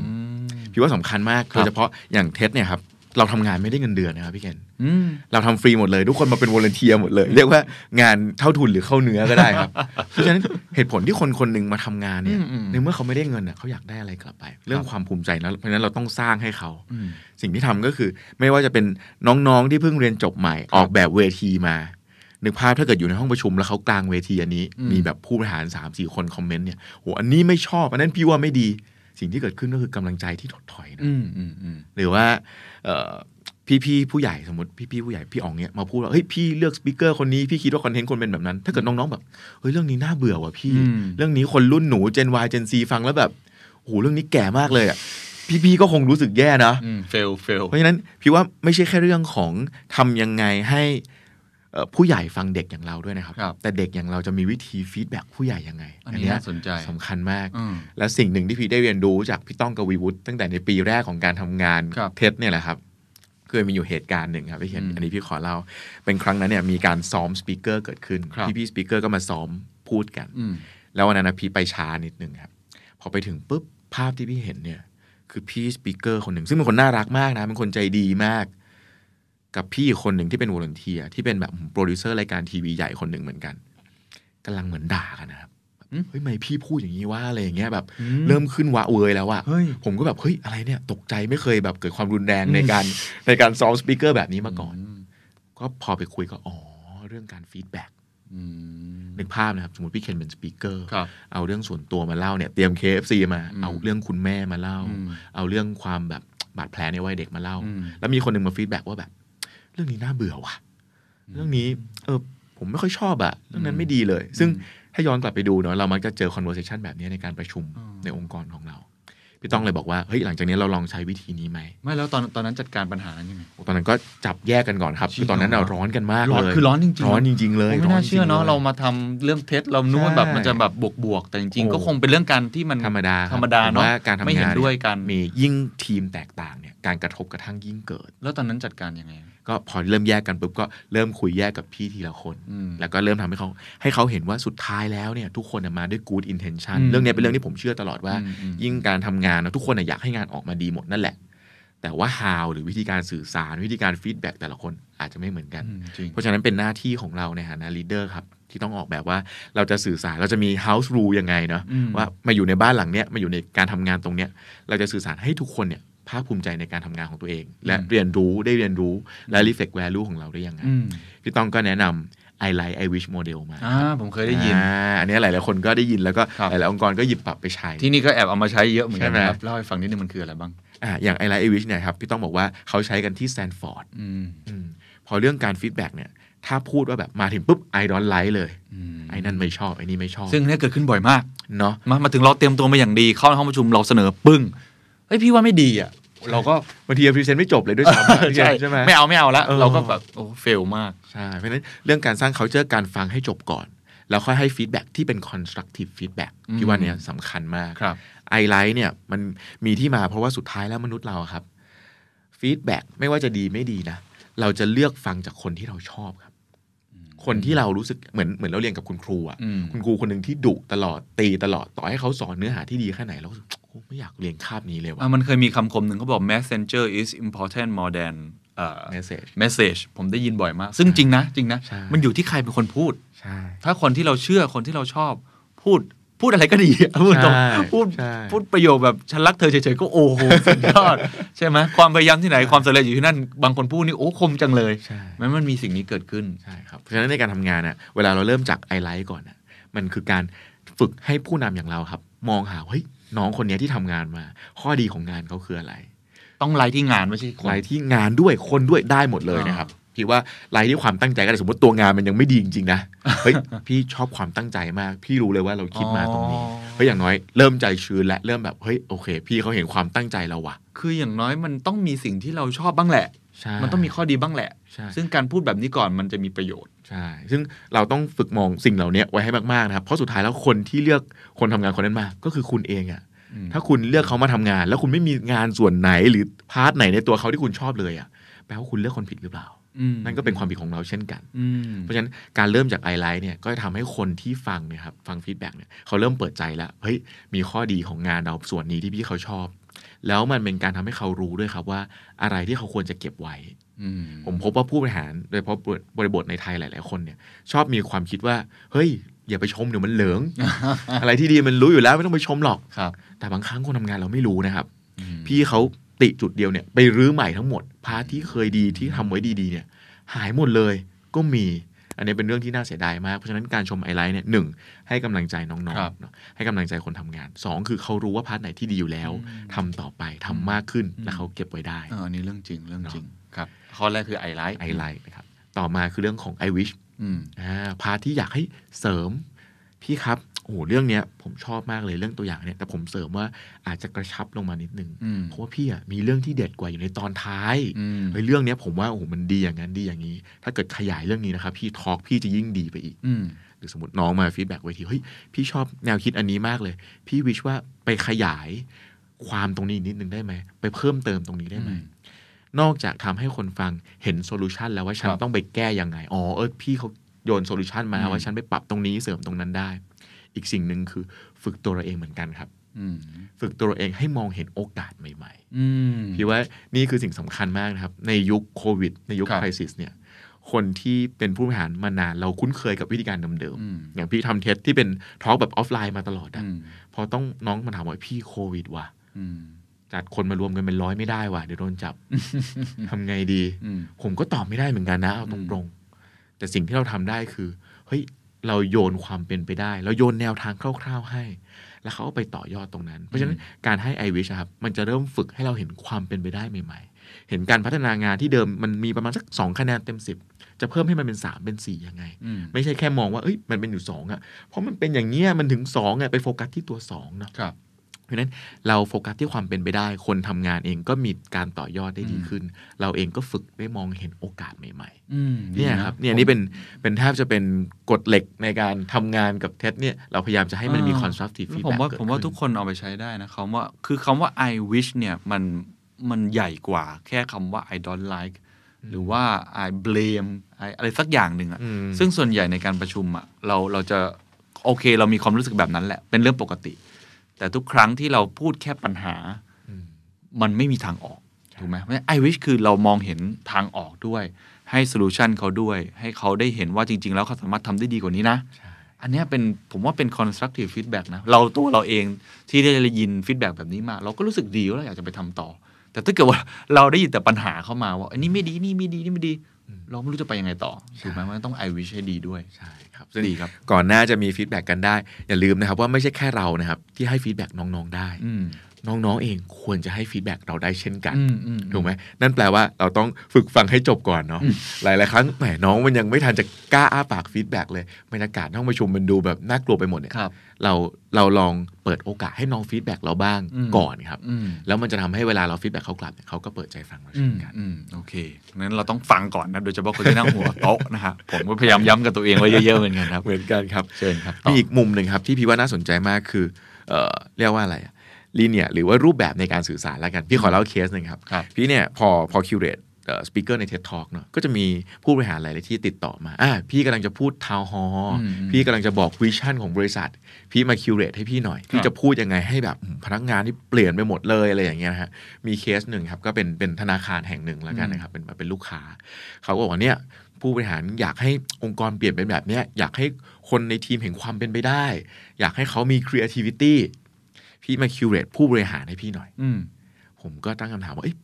พี่ว่าสำคัญมากครับโดยเฉพาะอย่าง TED เนี่ยครับ เราทำงานไม่ได้เงินเดือนนะครับพี่เคนอืมเราทำฟรีหมดเลย ทุกคนมาเป็น volunteer หมดเลย เรียกว่างานเท่าทุนหรือเข้าเนื้อก็ได้ครับ เพราะฉะนั้นเหตุผลที่คนคนหนึ่งมาทำงานเนี่ยอืมอืมในเมื่อเขาไม่ได้เงินน่ะเขาอยากได้อะไรกลับไป เรื่องความภูมิใจนะเพราะฉะนั้นเราต้องสร้างให้เขาอืมสิ่งที่ทำก็คือ ไม่ว่าจะเป็นน้องๆที่เพิ่งเรียนจบใหม่ออกแบบเวทีมานึกภาพถ้าเกิดอยู่ในห้องประชุมแล้วเขากางเวทีอันนี้อืมมีแบบผู้บริหารสามสี่คน comment เนี่ยโหอันนี้ไม่ชอบอันนั้นพี่ว่าไม่ดี สิ่งที่เกิดขึ้นก็คือกำลังใจที่ถดถอยนะอืมอืมอืมหรือว่าเอ่อพี่ๆผู้ใหญ่สมมติพี่ๆผู้ใหญ่พี่อ๋องเนี่ยมาพูดว่าเฮ้ยพี่เลือก speaker คนนี้พี่คิดว่า content คนเป็นแบบนั้น ถ้าเกิดน้องๆแบบเฮ้ยเรื่องนี้น่าเบื่อว่ะพี่อืมเรื่องนี้คนรุ่นหนู Gen Y Gen Z ฟังแล้วแบบโอ้โหเรื่องนี้แก่มากเลยอะพี่ๆก็คงรู้สึกแย่นะอืม fail fail เพราะฉะนั้นพี่ว่าไม่ใช่แค่เรื่องของทำยังไงให้เอ่อ ผู้ใหญ่ฟังเด็กอย่างเราด้วยนะครับครับ แต่เด็กอย่างเราจะมีวิธี feedback ผู้ใหญ่ยังไง อันนี้น่าสนใจสำคัญมากอืมและสิ่งหนึ่งที่พี่ได้เรียนรู้จากพี่ต้องกวีวุฒิตั้งแต่ในปีแรกของการทำงานครับ TED เนี่ยแหละครับเคยมีอยู่เหตุการณ์หนึ่งครับพี่เห็นอืมอันนี้พี่ขอเล่า เป็นครั้งนั้นเนี่ยมีการซ้อม speaker เกิดขึ้นครับพี่พี่ speaker ก็มาซ้อมพูดกันอืมแล้ววันนั้นนะพี่ไปช้านิดนึงครับ พอไปถึงปุ๊บภาพที่พี่เห็นเนี่ย คือพี่ speaker คนหนึ่งซึ่งเป็นคนน่ารักมากนะเป็นคนใจดีมาก กับพี่อีกคนหนึ่งที่เป็น volunteer ที่เป็นแบบโปรดิวเซอร์รายการทีวีใหญ่คนหนึ่งเหมือนกันกำลังเหมือนด่ากันนะครับอืมเฮ้ยทำไมพี่พูดอย่างนี้ว่าอะไรอย่างเงี้ยแบบอืมเริ่มขึ้นวะเว้ยแล้วอะเฮ้ยผมก็แบบเฮ้ยอะไรเนี่ยตกใจไม่เคยแบบเกิดความรุนแรงในการในการซ้อม speaker แบบนี้มาก่อนมก็พอไปคุยก็อ๋อเรื่องการ feedback อืมนึกภาพนะครับ สมมติพี่เคนเป็น speaker ครับเอาเรื่องส่วนตัวมาเล่าเนี่ยเตรียม KFC มาอืมเอาเรื่องคุณแม่มาเล่าอืมเอาเรื่องความแบบบาดแผลในวัยเด็กมาเล่าอืมแล้วมีคนหนึ่งมา feedback ว่าแบบ เรื่องนี้น่าเบื่อว่ะ เรื่องนี้เออผมไม่ค่อยชอบอะเรื่องนั้นไม่ดีเลย ซึ่งถ้าย้อนกลับไปดูเนาะเรามักจะเจอ conversation แบบนี้ในการประชุมอืมในองค์กรของเราพี่ต้องเลยบอกว่าเฮ้ยหลังจากนี้เราลองใช้วิธีนี้ไหมไม่แล้วตอนตอนนั้นจัดการปัญหานั้นยังไงตอนนั้นก็จับแยกกันก่อนครับจริงคือตอนนั้นเราเหรอร้อนกันมากร้อนเลยคือร้อนจริงๆร้อนจริง ๆ เลยผมไม่น่าเชื่อเนาะจงๆลยเรามาทำเรื่องเท็จเรานึกว่าแบบใช่มันจะแบบบวกบวกๆแต่จริงๆโอ้ก็คงเป็นเรื่องการที่มันธรรมดาคบธรรมดาผมเนาะว่าการทำไม่เห็นงานด้วยกันมียิ่งทีมแตกต่างเนี่ยการกระทบกระทั่งยิ่งเกิด แล้วตอนนั้นจัดการยังไง ก็พอเริ่มแยกกันปุ๊บก็เริ่มคุยแยกกับพี่ทีละคนอืมแล้วก็เริ่มทำให้เขาให้เขาเห็นว่าสุดท้ายแล้วเนี่ยทุกคนน่ะมาด้วย good intention อืมเรื่องเนี้ยเป็นเรื่องที่ผมเชื่อตลอดว่าอืมอืมยิ่งการทำงานนะทุกคนน่ะอยากให้งานออกมาดีหมดนั่นแหละ แต่ว่า how หรือวิธีการสื่อสารวิธีการ feedback แต่ละคนอาจจะไม่เหมือนกันอืมจริงเพราะฉะนั้นเป็นหน้าที่ของเราในฐานะ leader ครับที่ต้องออกแบบว่าเราจะสื่อสารเราจะมี house rule ยังไงเนาะอืมว่ามาอยู่ในบ้านหลังเนี้ยมาอยู่ในการทำงานตรงเนี้ยเราจะสื่อสารให้ทุกคนเนี่ย ภาคภูมิใจในการทำงานของตัวเอง และเรียนรู้ได้เรียนรู้และ reflect value ของเราได้ยังไงอืมพี่ต้องก็แนะนำ I like I wish model มาอ่าผมเคยได้ยินอ่าอันนี้หลาย ๆ คนก็ได้ยินแล้วก็ครับหลาย ๆ องค์กรก็หยิบปรับไปใช้ ที่นี่ก็แอบเอามาใช้เยอะเหมือนกันใช่ไหมครับเล่าให้ฟังนิดนึงมันคืออะไรบ้างอ่าอย่าง I like I wish เนี่ยครับพี่ต้องบอกว่าเขาใช้กันที่สแตนฟอร์ดอืมอืมพอเรื่องการ feedback เนี่ยถ้าพูดว่าแบบมาถึงปุ๊บ I don't like เลยอืมไอ้นั่นไม่ชอบไอ้นี่ไม่ชอบ ซึ่งเนี่ยเกิดขึ้นบ่อยมากเนาะมามาถึงเราเตรียมตัวมาอย่างดีเข้าห้องประชุมเราเสนอปึ้ง เฮ้ยพี่ว่าไม่ดีอะเราก็บางที present ไม่จบเลยด้วยซ้ำใช่ใช่ไหมไม่เอาไม่เอาละเออเราก็แบบโอ้ fail มากใช่เพราะฉะนั้นเรื่องการสร้าง culture การฟังให้จบก่อน แล้วค่อยให้ feedback ที่เป็น constructive feedback อืมที่ว่าเนี่ยสำคัญมากครับI like เนี่ยมันมีที่มาเพราะว่าสุดท้ายแล้วมนุษย์เราอะครับ feedback ไม่ว่าจะดีไม่ดีนะ เราจะเลือกฟังจากคนที่เราชอบครับ คนที่เรารู้สึกเหมือนเหมือนเราเรียนกับคุณครูอะอืมคุณครูคนหนึ่งที่ดุตลอดตีตลอดต่อให้เขาสอนเนื้อหาที่ดีแค่ไหนเราก็รู้สึกโอ้ไม่อยากเรียนคาบนี้เลยว่ะอะมันเคยมีคำคมหนึ่งเขาบอก messenger is important more than เอ่อ message message ผมได้ยินบ่อยมาก ซึ่งจริงนะ จริงนะใช่มันอยู่ที่ใครเป็นคนพูดใช่ถ้าคนที่เราเชื่อคนที่เราชอบพูด พูดอะไรก็ดีพูดตรงใช่พูดใช่พูดประโยคแบบฉันรักเธอเฉยๆก็โอ้โหสุดยอด ใช่ไหมความพยายามที่ไหนความสำเร็จอยู่ที่นั่น บางคนพูดนี่โอ้คมจังเลยใช่มันมันมีสิ่งนี้เกิดขึ้นใช่ครับเพราะฉะนั้นในการทำงานน่ะเวลาเราเริ่มจาก I like ก่อนน่ะมันคือการฝึกให้ผู้นำอย่างเราครับ มองหาเฮ้ยน้องคนเนี้ยที่ทำงานมา ข้อดีของงานเขาคืออะไร ต้องไลฟ์ที่งานไม่ใช่คนไลท์ที่งานด้วยคนด้วยได้หมดเลยนะครับ พี่ว่าไลท์ที่ความตั้งใจก็ได้สมมติตัวงานมันยังไม่ดีจริงๆนะเฮ้ยพี่ชอบความตั้งใจมาก พี่รู้เลยว่าเราคิดมาตรงนี้อ๋อเฮ้ยอย่างน้อยเริ่มใจชื้นและเริ่มแบบเฮ้ยโอเค พี่เขาเห็นความตั้งใจเราว่ะ คืออย่างน้อยมันต้องมีสิ่งที่เราชอบบ้างแหละใช่มันต้องมีข้อดีบ้างแหละใช่ซึ่งการพูดแบบนี้ก่อนมันจะมีประโยชน์ ใช่ ซึ่งเราต้องฝึกมองสิ่งเหล่านี้ไว้ให้มากๆนะครับ เพราะสุดท้ายแล้วคนที่เลือกคนทำงานคนนั้นมา ก็คือคุณเองอะอืมถ้าคุณเลือกเขามาทำงาน แล้วคุณไม่มีงานส่วนไหนหรือpart ไหนในตัวเขาที่คุณชอบเลยอะแปลว่าคุณเลือกคนผิดหรือเปล่าอืม นั่นก็เป็นความผิดของเราเช่นกันอืมเพราะฉะนั้นการเริ่มจาก I like เนี่ยก็จะทำให้คนที่ฟังเนี่ยครับฟัง feedback เนี่ยเขาเริ่มเปิดใจแล้วเฮ้ยมีข้อดีของงานเราส่วนนี้ที่พี่เขาชอบ แล้วมันเป็นการทำให้เขารู้ด้วยครับว่าอะไรที่เขาควรจะเก็บไว้อืมผมพบว่าผู้บริหารโดยเฉพาะบริบทในไทยหลาย ๆ คนเนี่ย ชอบมีความคิดว่า เฮ้ย อย่าไปชมเดี๋ยวมันเหลิง อะไรที่ดีมันรู้อยู่แล้วไม่ต้องไปชมหรอกครับแต่บางครั้งคนทำงานเราไม่รู้นะครับอืมพี่เขา ติจุดเดียวเนี่ยไปรื้อใหม่ทั้งหมด part ที่เคยดีที่ทำไว้ดีๆเนี่ยหายหมดเลยก็มี อันนี้เป็นเรื่องที่น่าเสียดายมาก เพราะฉะนั้นการชม I like เนี่ยหนึ่งให้กำลังใจน้องครับๆเนอะให้กำลังใจคนทำงานสองคือเขารู้ว่า part ไหนที่ดีอยู่แล้วทำต่อไปทำมากขึ้นและเขาเก็บไว้ได้เอออันนี้เรื่องจริงเรื่องจริงครับข้อแรกคือ I like I like นะครับต่อมาคือเรื่องของ I wish อืมอ่า part ที่อยากให้เสริมพี่ครับ โอ้โหเรื่องเนี้ยผมชอบมากเลยเรื่องตัวอย่างเนี่ยแต่ผมเสริมว่าอาจจะกระชับลงมานิดนึงอืมเพราะว่าพี่อะมีเรื่องที่เด็ดกว่าอยู่ในตอนท้ายอืมเฮ้ยเรื่องเนี้ยผมว่าโอ้โหมันดีอย่างนั้นดีอย่างนี้ ถ้าเกิดขยายเรื่องนี้นะครับพี่ทอล์กพี่จะยิ่งดีไปอีกอืมหรือสมมติน้องมาฟีดแบ็กไว้ทีเฮ้ยพี่ชอบแนวคิดอันนี้มากเลย พี่วิชว่าไปขยายความตรงนี้อีกนิดนึงได้ไหมไปเพิ่มเติมตรงนี้ได้ไหมอืมนอกจากทำให้คนฟังเห็น solution แล้วว่าฉันครับต้องไปแก้ยังไง อ๋อเออพี่เขาโยน solution มาอืมว่าฉันไปปรับตรงนี้เสริมตรงนั้นได้ อีกสิ่งหนึ่งคือฝึกตัวเราเองเหมือนกันครับอืมฝึกตัวเราเองให้มองเห็นโอกาสใหม่อืมๆพี่ว่านี่คือสิ่งสำคัญมากนะครับ ในยุคโควิด ในยุคครับ crisis เนี่ยคนที่เป็นผู้บริหารมานานเราคุ้นเคยกับวิธีการเดิมอืมๆอย่างพี่ทำ TEDx ที่เป็น talk แบบออฟไลน์มาตลอดอะอืมพอต้องน้องมาถามว่าพี่โควิดว่ะอืมจัดคนมารวมกันเป็นร้อยไม่ได้ว่ะเดี๋ยวโดนจับทำไงดีอืมผมก็ตอบไม่ได้เหมือนกันนะเอาตรงๆแต่สิ่งที่เราทำได้คือเฮ้ย เราโยนความเป็นไปได้ เราโยนแนวทางคร่าวๆให้ แล้วเขาก็ไปต่อยอดตรงนั้น เพราะฉะนั้นการให้ i w i s h ครับมันจะเริ่มฝึกให้เราเห็นความเป็นไปได้ใหม่ๆ เห็นการพัฒนางานที่เดิมมันมีประมาณสักสองคะแนนเต็มสิบจะเพิ่มให้มันเป็นสามเป็นสี่ยังไงอืมไม่ใช่แค่มองว่าเอ้ยมันเป็นอยู่สองอะเพราะมันเป็นอย่างเงี้ยมันถึงสองอะไปโฟกัสที่ตัวสองเนาะครับ เพราะฉะนั้นเราโฟกัสที่ความเป็นไปได้ คนทำงานเองก็มีการต่อยอดได้ดีขึ้น เราเองก็ฝึกได้มองเห็นโอกาสใหม่อืมๆเนี่ยดีะครับเนี่ยนี่เป็นเป็นแทบจะเป็นกฎเหล็กในการทำงานกับเท็ดเนี่ยเราพยายามจะให้มันมีอ่า constructive ผม feedback ว่าเกิดผมว่าขึ้นทุกคนเอาไปใช้ได้นะคำว่าคือคำว่า I wish เนี่ยมันมันใหญ่กว่าแค่คำว่า I don't like หรือว่า I blame I อะไรสักอย่างหนึ่งอะอืมซึ่งส่วนใหญ่ในการประชุมอะเราเราจะโอเค เรามีความรู้สึกแบบนั้นแหละเป็นเรื่องปกติ แต่ทุกครั้งที่เราพูดแค่ปัญหา มันไม่มีทางออกถูกไหมเพราะฉะนั้น I wish คือเรามองเห็นทางออกด้วย ให้โซลูชันเขาด้วย ให้เขาได้เห็นว่าจริง ๆ แล้วเขาสามารถทำได้ดีกว่านี้นะ อันเนี้ยเป็นผมว่าเป็น constructive feedback นะ เราตัวเราเองที่ได้ยิน feedback แบบนี้มา เราก็รู้สึกดีว่าเราอยากจะไปทำต่อ แต่ถ้าเกิดว่าเราได้ยินแต่ปัญหาเข้ามาว่าอันนี้ไม่ดีนี่ไม่ดีนี่ไม่ดี เราไม่รู้จะไปยังไงต่อถูกไหมมันต้อง I wish ให้ดีด้วยใช่ ครับดีครับก่อนหน้าจะมี feedback กันได้ อย่าลืมนะครับว่าไม่ใช่แค่เรานะครับที่ให้ feedback น้องๆได้อืม น้องๆเองควรจะให้ feedback เราได้เช่นกันอืมอืมถูกไหมนั่นแปลว่าเราต้องฝึกฟังให้จบก่อนเนาะหลายๆครั้งแหมน้องมันยังไม่ทันจะกล้าอ้าปาก feedback เลยบรรยากาศห้องประชุมมันดูแบบน่ากลัวไปหมดเนี่ยครับเราเราลองเปิดโอกาสให้น้อง feedback เราบ้างอืมก่อนครับอืมแล้วมันจะทำให้เวลาเรา feedback เขากลับเนี่ยเขาก็เปิดใจฟังเราอืเช่นกันอืมโอเคงั้นเราต้องฟังก่อนนะโดยเฉพาะคนที่นั่งหัวโต๊ะนะฮะผมก็พยายามย้ำกับตัวเองไว้เยอะๆเหมือนกันครับเหมือนกันครับเชิญครับต่มีอีกมุมหนึ่งครับที่พี่ว่าน่าสนใจมากคือเอ่อเรียกว่าอะไร linear หรือว่ารูปแบบในการสื่อสารแล้วกัน พี่ขอเล่าเคสหนึ่งครับครับพี่เนี่ยพอพอ curate speaker ใน TED Talk เนอะก็จะมีผู้บริหารหลายๆที่ติดต่อมาอ่าพี่กำลังจะพูด town hall อืมพี่กำลังจะบอก vision ของบริษัท พี่มา curate ให้พี่หน่อย พี่จะพูดยังไงให้แบบอืมพนักงานที่เปลี่ยนไปหมดเลยอะไรอย่างเงี้ยนะฮะมีเคสหนึ่งครับ ก็เป็นเป็นธนาคารแห่งหนึ่งแล้วกันนะครับ เป็นเป็นลูกค้า เขาก็บอกว่าเนี่ยผู้บริหารอยากให้องค์กรเปลี่ยนเป็นแบบเนี้ยอยากให้คนในทีมเห็นความเป็นไปได้ อยากให้เขามี creativity พี่มา curate ผู้บริหารให้พี่หน่อย อืมผมก็ตั้งคำถามว่าเอ้ย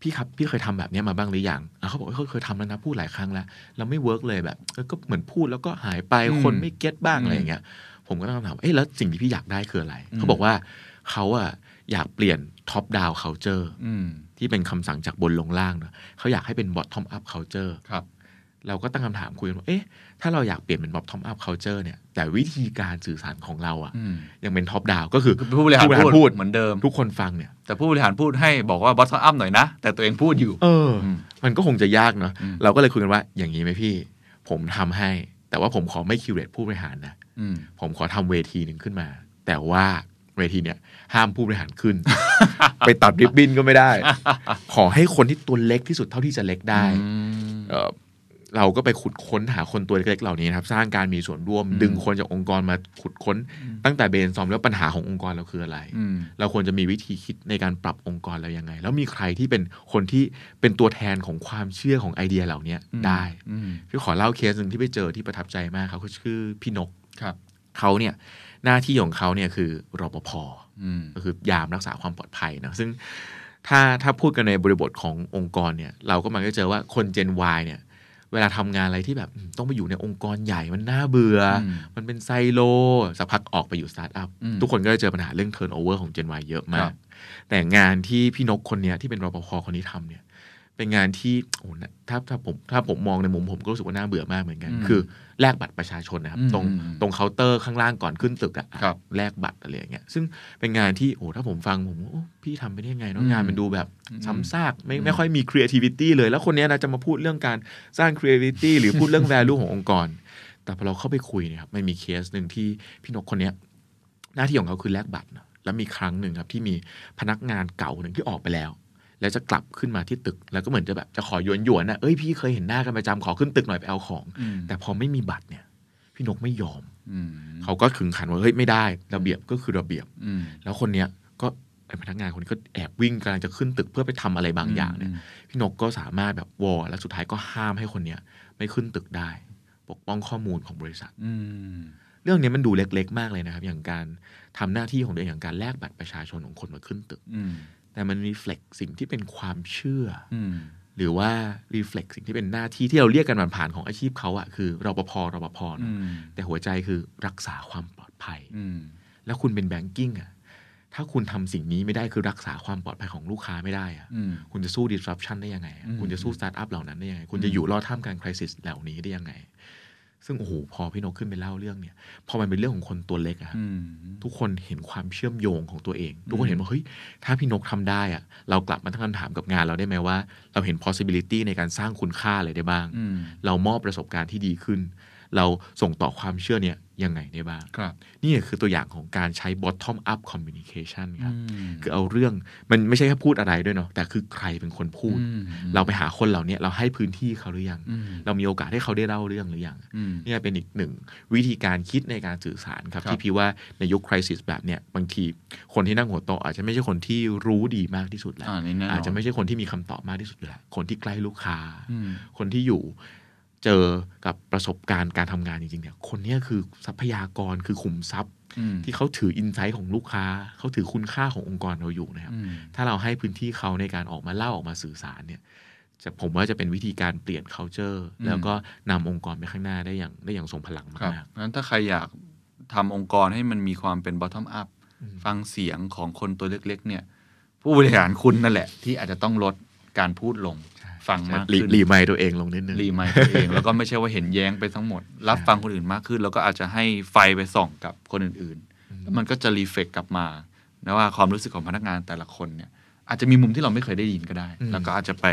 พี่ครับพี่เคยทำแบบเนี้ยมาบ้างหรือยังอะเขาบอกว่าเขาเคยทำแล้วนะพูดหลายครั้งแล้วเราไม่ work เลยแบบเออก็เหมือนพูดแล้วก็หายไปอืมคนไม่ get บ้างอืมอะไรอย่างเงี้ย ผมก็ตั้งคำถามว่าเอ้ยแล้วสิ่งที่พี่อยากได้คืออะไรอืมเขาบอกว่าเขาอะอยากเปลี่ยนท็อปดาว culture อืมที่เป็นคำสั่งจากบนลงล่างเนอะเขาอยากให้เป็น bottom up culture ครับเราก็ตั้งคำถามคุยกันว่าเอ๊ะ ถ้าเราอยากเปลี่ยนเป็น bottom up culture เนี่ย แต่วิธีการสื่อสารของเราอะอืมยังเป็น top down ก็คือคือผู้บริหารพูดเหมือนเดิม ทุกคนฟังเนี่ย แต่ผู้บริหารพูดให้บอกว่า bottom up หน่อยนะ แต่ตัวเองพูดอยู่ เอออืมมันก็คงจะยากเนาะอืมเราก็เลยคุยกันว่าอย่างนี้ไหมพี่ ผมทำให้ แต่ว่าผมขอไม่คิวเรตผู้บริหารนะอืมผมขอทำเวทีหนึ่งขึ้นมา แต่ว่าเวทีเนี่ย ห้ามผู้บริหารขึ้น ไปตัดริบบิ้นก็ไม่ได้ ขอให้คนที่ตัวเล็กที่สุดเท่าที่จะเล็กได้อืม เอ่อเราก็ไปขุดค้นหาคนตัวเล็กๆเหล่านี้นะครับ สร้างการมีส่วนร่วมอืมดึงคนจากองค์กรมาขุดค้น ตั้งแต่เบนซอมแล้วปัญหาขององค์กรเราคืออะไรอืมเราควรจะมีวิธีคิดในการปรับองค์กรเรายังไง แล้วมีใครที่เป็นคนที่เป็นตัวแทนของความเชื่อของไอเดียเหล่านี้ได้อืมพี่ขอเล่าเคสหนึ่งที่ไปเจอที่ประทับใจมากเขาเขาชื่อพี่นกครับเขาเนี่ยหน้าที่ของเขาเนี่ยคือรปภอืมก็คือยามรักษาความปลอดภัยนะซึ่งถ้าถ้าพูดกันในบริบทขององค์กรเนี่ย เราก็มักจะเจอว่าคน Gen Y เนี่ย เวลาทำงานอะไรที่แบบอืมต้องไปอยู่ในองค์กรใหญ่มันน่าเบื่ออมมันเป็นไซโล สักพักออกไปอยู่สตาร์ทอัพอืมทุกคนก็จะเจอปัญหาเรื่อง turnover ของ Gen Y เยอะมาครักบแต่งานที่พี่นกคนเนี้ยที่เป็นรปภคนนี้ทำเนี่ย เป็นงานที่โอ้โหถ้าถ้าผมถ้าผมมองในมุมผมก็รู้สึกว่าน่าเบื่อมากเหมือนกันอืมคือ แลกบัตรประชาชนนะครับอืมตรงอืมตรงเคาน์เตอร์ข้างล่างก่อนขึ้นตึกอะครับแลกบัตรอะไรอย่างเงี้ยซึ่งเป็นงานที่โอ้ถ้าผมฟังผมว่าโอ้พี่ทำไปได้ยังไงเนอะงานมันดูแบบซ้ำซากไม่ไม่ค่อยมี creativity เลย แล้วคนเนี้ยนะจะมาพูดเรื่องการสร้าง creativity หรือพูดเรื่อง value ขององค์กร แต่พอเราเข้าไปคุยนะครับมันมีเคสหนึ่งที่พี่นกคนเนี้ยหน้าที่ของเขาคือแลกบัตรเนอะแล้วมีครั้งหนึ่งครับที่มีพนักงานเก่าหนึ่งที่ออกไปแล้ว แล้วจะกลับขึ้นมาที่ตึก แล้วก็เหมือนจะแบบจะขอหยวนหยวนๆนะเอ้ยพี่เคยเห็นหน้ากันประจำขอขึ้นตึกหน่อยไปเอาของอืมแต่พอไม่มีบัตรเนี่ย พี่นกไม่ยอมอืมเขาก็ขึงขันว่าเฮ้ยไม่ได้ระเบียบก็คือระเบียบอืมแล้วคนเนี้ยก็ไอพนักงานคนนี้ก็แอบวิ่งกำลังจะขึ้นตึกเพื่อไปทำอะไรบางอย่างเนี่ยอืมพี่นกก็สามารถแบบวอลแล้วสุดท้ายก็ห้ามให้คนเนี้ยไม่ขึ้นตึกได้ ปกป้องข้อมูลของบริษัท อืมเรื่องนี้มันดูเล็ก ๆ มากเลยนะครับ อย่างการทำหน้าที่ของตัวเองอย่างการแลกบัตรประชาชนของคนมาขึ้นตึกอืม แต่มัน reflect สิ่งที่เป็นความเชื่ออืมหรือว่า reflect สิ่งที่เป็นหน้าที่ที่เราเรียกกันผ่านๆของอาชีพเขาอะคือรปภรปภอืมเนอะแต่หัวใจคือรักษาความปลอดภัยอืมแล้วคุณเป็น banking อะถ้าคุณทำสิ่งนี้ไม่ได้คือรักษาความปลอดภัยของลูกค้าไม่ได้อะอืมคุณจะสู้ disruption ได้ยังไงอะอืมคุณจะสู้สตาร์ทอัพเหล่านั้นได้ยังไง คุณจะอยู่รอดท่ามกลาง crisis เหล่านี้ได้ยังไง ซึ่งโอ้โหพอพี่นกขึ้นไปเล่าเรื่องเนี่ย พอมันเป็นเรื่องของคนตัวเล็กอะครับอืมทุกคนเห็นความเชื่อมโยงของตัวเอง ทุกคนเห็นว่าเฮ้ยถ้าพี่นกทำได้อะเรากลับมาตั้งคำถามกับงานเราได้ไหมว่า เราเห็น possibility ในการสร้างคุณค่าอะไรได้บ้างอืมเรามอบประสบการณ์ที่ดีขึ้น เราส่งต่อความเชื่อเนี่ยยังไงได้บ้างครับนี่คือตัวอย่างของการใช้ bottom up communication ครับอืมคือเอาเรื่องมันไม่ใช่แค่พูดอะไรด้วยเนาะแต่คือใครเป็นคนพูดอืมเราไปหาคนเหล่านี้เราให้พื้นที่เขาหรือยังอืมเรามีโอกาสให้เขาได้เล่าเรื่องหรือยังอืมเนี่ยเป็นอีกหนึ่งวิธีการคิดในการสื่อสารครับครับที่พี่ว่าในยุคคริสิสแบบเนี้ยบางทีคนที่นั่งหัวโต๊ะอาจจะไม่ใช่คนที่รู้ดีมากที่สุดแหละอ่านี่แน่นอนอาจจะไม่ใช่คนที่มีคำตอบมากที่สุดแหละคนที่ใกล้ลูกค้าอืมคนที่อยู่ เจอกับประสบการณ์การทำงานจริงๆเนี่ยคนเนี้ยคือทรัพยากรคือขุมทรัพย์อืมที่เขาถืออินไซต์ของลูกค้า เขาถือคุณค่าขององค์กรเราอยู่นะครับอืมถ้าเราให้พื้นที่เขาในการออกมาเล่าออกมาสื่อสารเนี่ยจะผมว่าจะเป็นวิธีการเปลี่ยน culture อืมแล้วก็นำองค์กรไปข้างหน้าได้อย่างได้อย่างทรงพลังครับมากงั้นถ้าใครอยากทำองค์กรให้มันมีความเป็น bottom up อืมฟังเสียงของคนตัวเล็ก ๆ เนี่ย ผู้บริหารคุณนั่นแหละ ที่อาจจะต้องลดการพูดลง ฟังๆมากรีขึ้นรีไมล์ตัวเองลงนิดนึงรีมายตัวเอง แล้วก็ไม่ใช่ว่าเห็นแย้งไปทั้งหมด รับฟังคนอื่นมากขึ้น แล้วก็อาจจะให้ไฟไปส่องกับคนอื่นๆแล้วมันก็จะรีเฟกกลับมานะว่าความรู้สึกของพนักงานแต่ละคนเนี่ย อาจจะมีมุมที่เราไม่เคยได้ยินก็ได้อืมแล้วก็อาจจะไป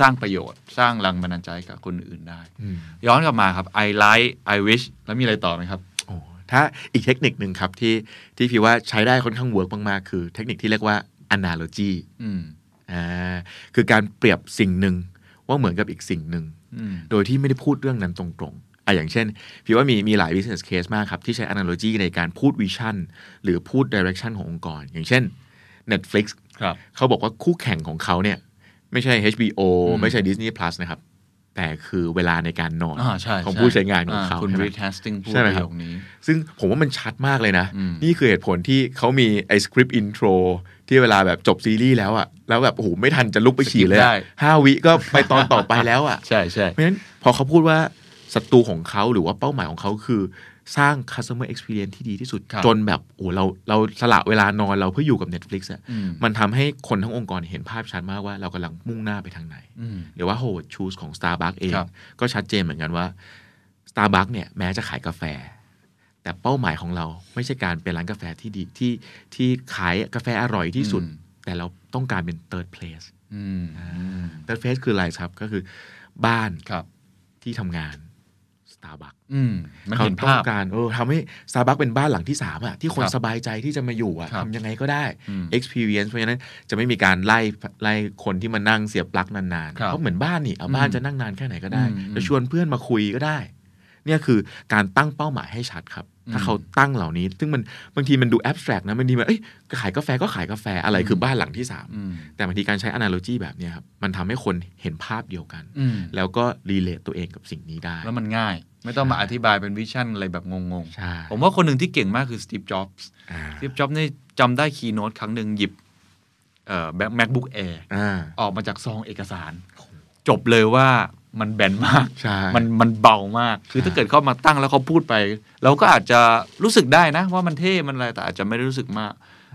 สร้างประโยชน์ สร้างแรงบันดาลใจกับคนอื่นได้อืมย้อนกลับมาครับ I like I wish แล้วมีอะไรต่อไหมครับโอ้ถ้าอีกเทคนิคหนึ่งครับที่ที่พี่ว่าใช้ได้ค่อนข้างเวิร์กมาก ๆ คือเทคนิคที่เรียกว่า analogy อืมอ่าคือการเปรียบสิ่งหนึ่งว่าเหมือนกับอีกสิ่งหนึ่งอืมโดยที่ไม่ได้พูดเรื่องนั้นตรงๆอะอย่างเช่น พี่ว่ามีมีหลาย business case มากครับ ที่ใช้ analogy ในการพูด vision หรือพูด direction ขององค์กร อย่างเช่น Netflix ครับเขาบอกว่าคู่แข่งของเขาเนี่ย ไม่ใช่ HBO อืมไม่ใช่ Disney Plus นะครับ แต่คือเวลาในการนอนอ่าใช่ของช่ผู้ใช้งานของเขาคุณใช่ไหมรีทัสติ้งพูดใช่ไหมประครับโยคนี้ ซึ่งผมว่ามันชัดมากเลยนะอืมนี่คือเหตุผลที่เขามีไอ้สคริปต์อินโทรที่เวลาแบบจบซีรีส์แล้วอะ แล้วแบบโอ้โหไม่ทันจะลุกไปฉี่เลยอะห้าวิก็ไปตอนต่อไปแล้วอะใช่ใช่เพราะฉะนั้นพอเขาพูดว่าศัตรูของเขาหรือว่าเป้าหมายของเขาคือสร้าง customer experience ที่ดีที่สุดครับจนแบบโอ้เราเราสละเวลานอนเราเพื่ออยู่กับ Netflix อะอืมมันทำให้คนทั้งองค์กรเห็นภาพชัดมากว่าเรากำลังมุ่งหน้าไปทางไหนอืมหรือว่า Howard Schultz ของ Starbucks เองครับก็ชัดเจนเหมือนกันว่า Starbucks เนี่ยแม้จะขายกาแฟ แต่เป้าหมายของเราไม่ใช่การเป็นร้านกาแฟที่ดีที่ที่ขายกาแฟอร่อยที่สุดอืม แต่เราต้องการเป็น third place อืมอืม third place คืออะไรครับก็คือบ้านครับที่ทำงาน Starbucks อืมมันเขาเห็นต้อภางพการเออทำให้ Starbucks เป็นบ้านหลังที่สามอะที่คนครับสบายใจที่จะมาอยู่อะครับทำยังไงก็ได้อืม experience เพราะฉะนั้นจะไม่มีการไล่ไล่คนที่มานั่งเสียบปลั๊กนานๆครับเพราะเหมือนบ้านนี่เอาบ้านจะนั่งนานแค่ไหนก็ได้อืมจะชวนเพื่อนมาคุยก็ได้ เนี่ยคือการตั้งเป้าหมายให้ชัดครับ ถ้าอืมเขาตั้งเหล่านี้ ซึ่งมันบางทีมันดู abstract นะบางทีมันเอ้ยขายกาแฟก็ขายกาแฟอะไรคือบ้านหลังที่สามอืมแต่บางทีการใช้ analogy แบบเนี้ยครับมันทำให้คนเห็นภาพเดียวกันอืมแล้วก็ relate ตัวเองกับสิ่งนี้ได้ แล้วมันง่าย ไม่ต้องมาอธิบายเป็น vision อะไรแบบงงใช่ๆผมว่าคนหนึ่งที่เก่งมากคือสตีฟจ็อบส์อ่าสตีฟจ็อบส์นี่จำได้ keynote ครั้งหนึ่งหยิบเอ่อ MacBook Air อ่าออกมาจากซองเอกสาร จบเลยว่า มันแบนมากใช่มันมันเบามาก คือถ้าเกิดเขามาตั้งแล้วเขาพูดไป เราก็อาจจะรู้สึกได้นะ ว่ามันเท่ มันอะไร แต่อาจจะไม่ได้รู้สึกมาก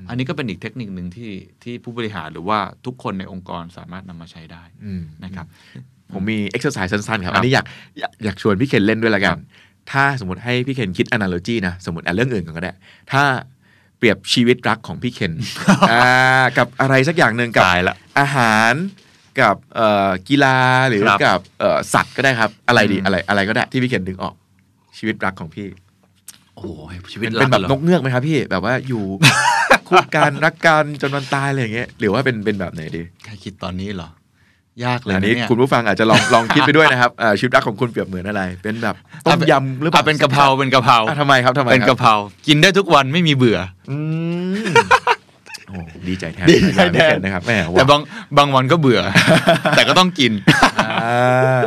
อันนี้ก็เป็นอีกเทคนิคหนึ่งที่ที่ผู้บริหารหรือว่าทุกคนในองค์กรสามารถนำมาใช้ได้อืมนะครับ ผมมี exercise สั้นๆครับครับ อันนี้อยากอยากอยากชวนพี่เคนเล่นด้วยละกัครันบถ้าสมมติให้พี่เคนคิด analogy นะ สมมติอะเรื่องอื่นก่อนก็ได้ ถ้าเปรียบชีวิตรักของพี่เคนอ่ากับอะไรสักอย่างหนึ่งกับตายละอาหาร กับเอ่อกีฬาหรือครับกับเอ่อสัตว์ก็ได้ครับ อะไรดีอืมอะไรอะไรก็ได้ที่พี่เคนดึงออกชีวิตรักของพี่ โอ้โหชีวิตเป็นรัเป็นแบบหรอนกเงือกไหมครับพี่แบบว่าอยู่คู่กันรักกันจนวันตายอะไรอย่างเงี้ยหรือว่าเป็นเป็นแบบไหนดีใครคิดตอนนี้เหรอยากเลยอันนะนี้เนี่ยคุณผู้ฟังอาจจะลองลองคิดไปด้วยนะครับอ่าชีวิตรักของคุณเปรียบเหมือนอะไร เป็นแบบต้มยำหรือเปล่าะเป็นกะเพราเป็นกะเพราอะทำไมครับทำไมเป็นคกะรับเพรากินได้ทุกวันไม่มีเบื่ออืมโอ้ ดีใจแทนดีใจแทนนะครับแหมแต่ว่าบางบางวันก็เบื่อ แต่ก็ต้องกินอ่า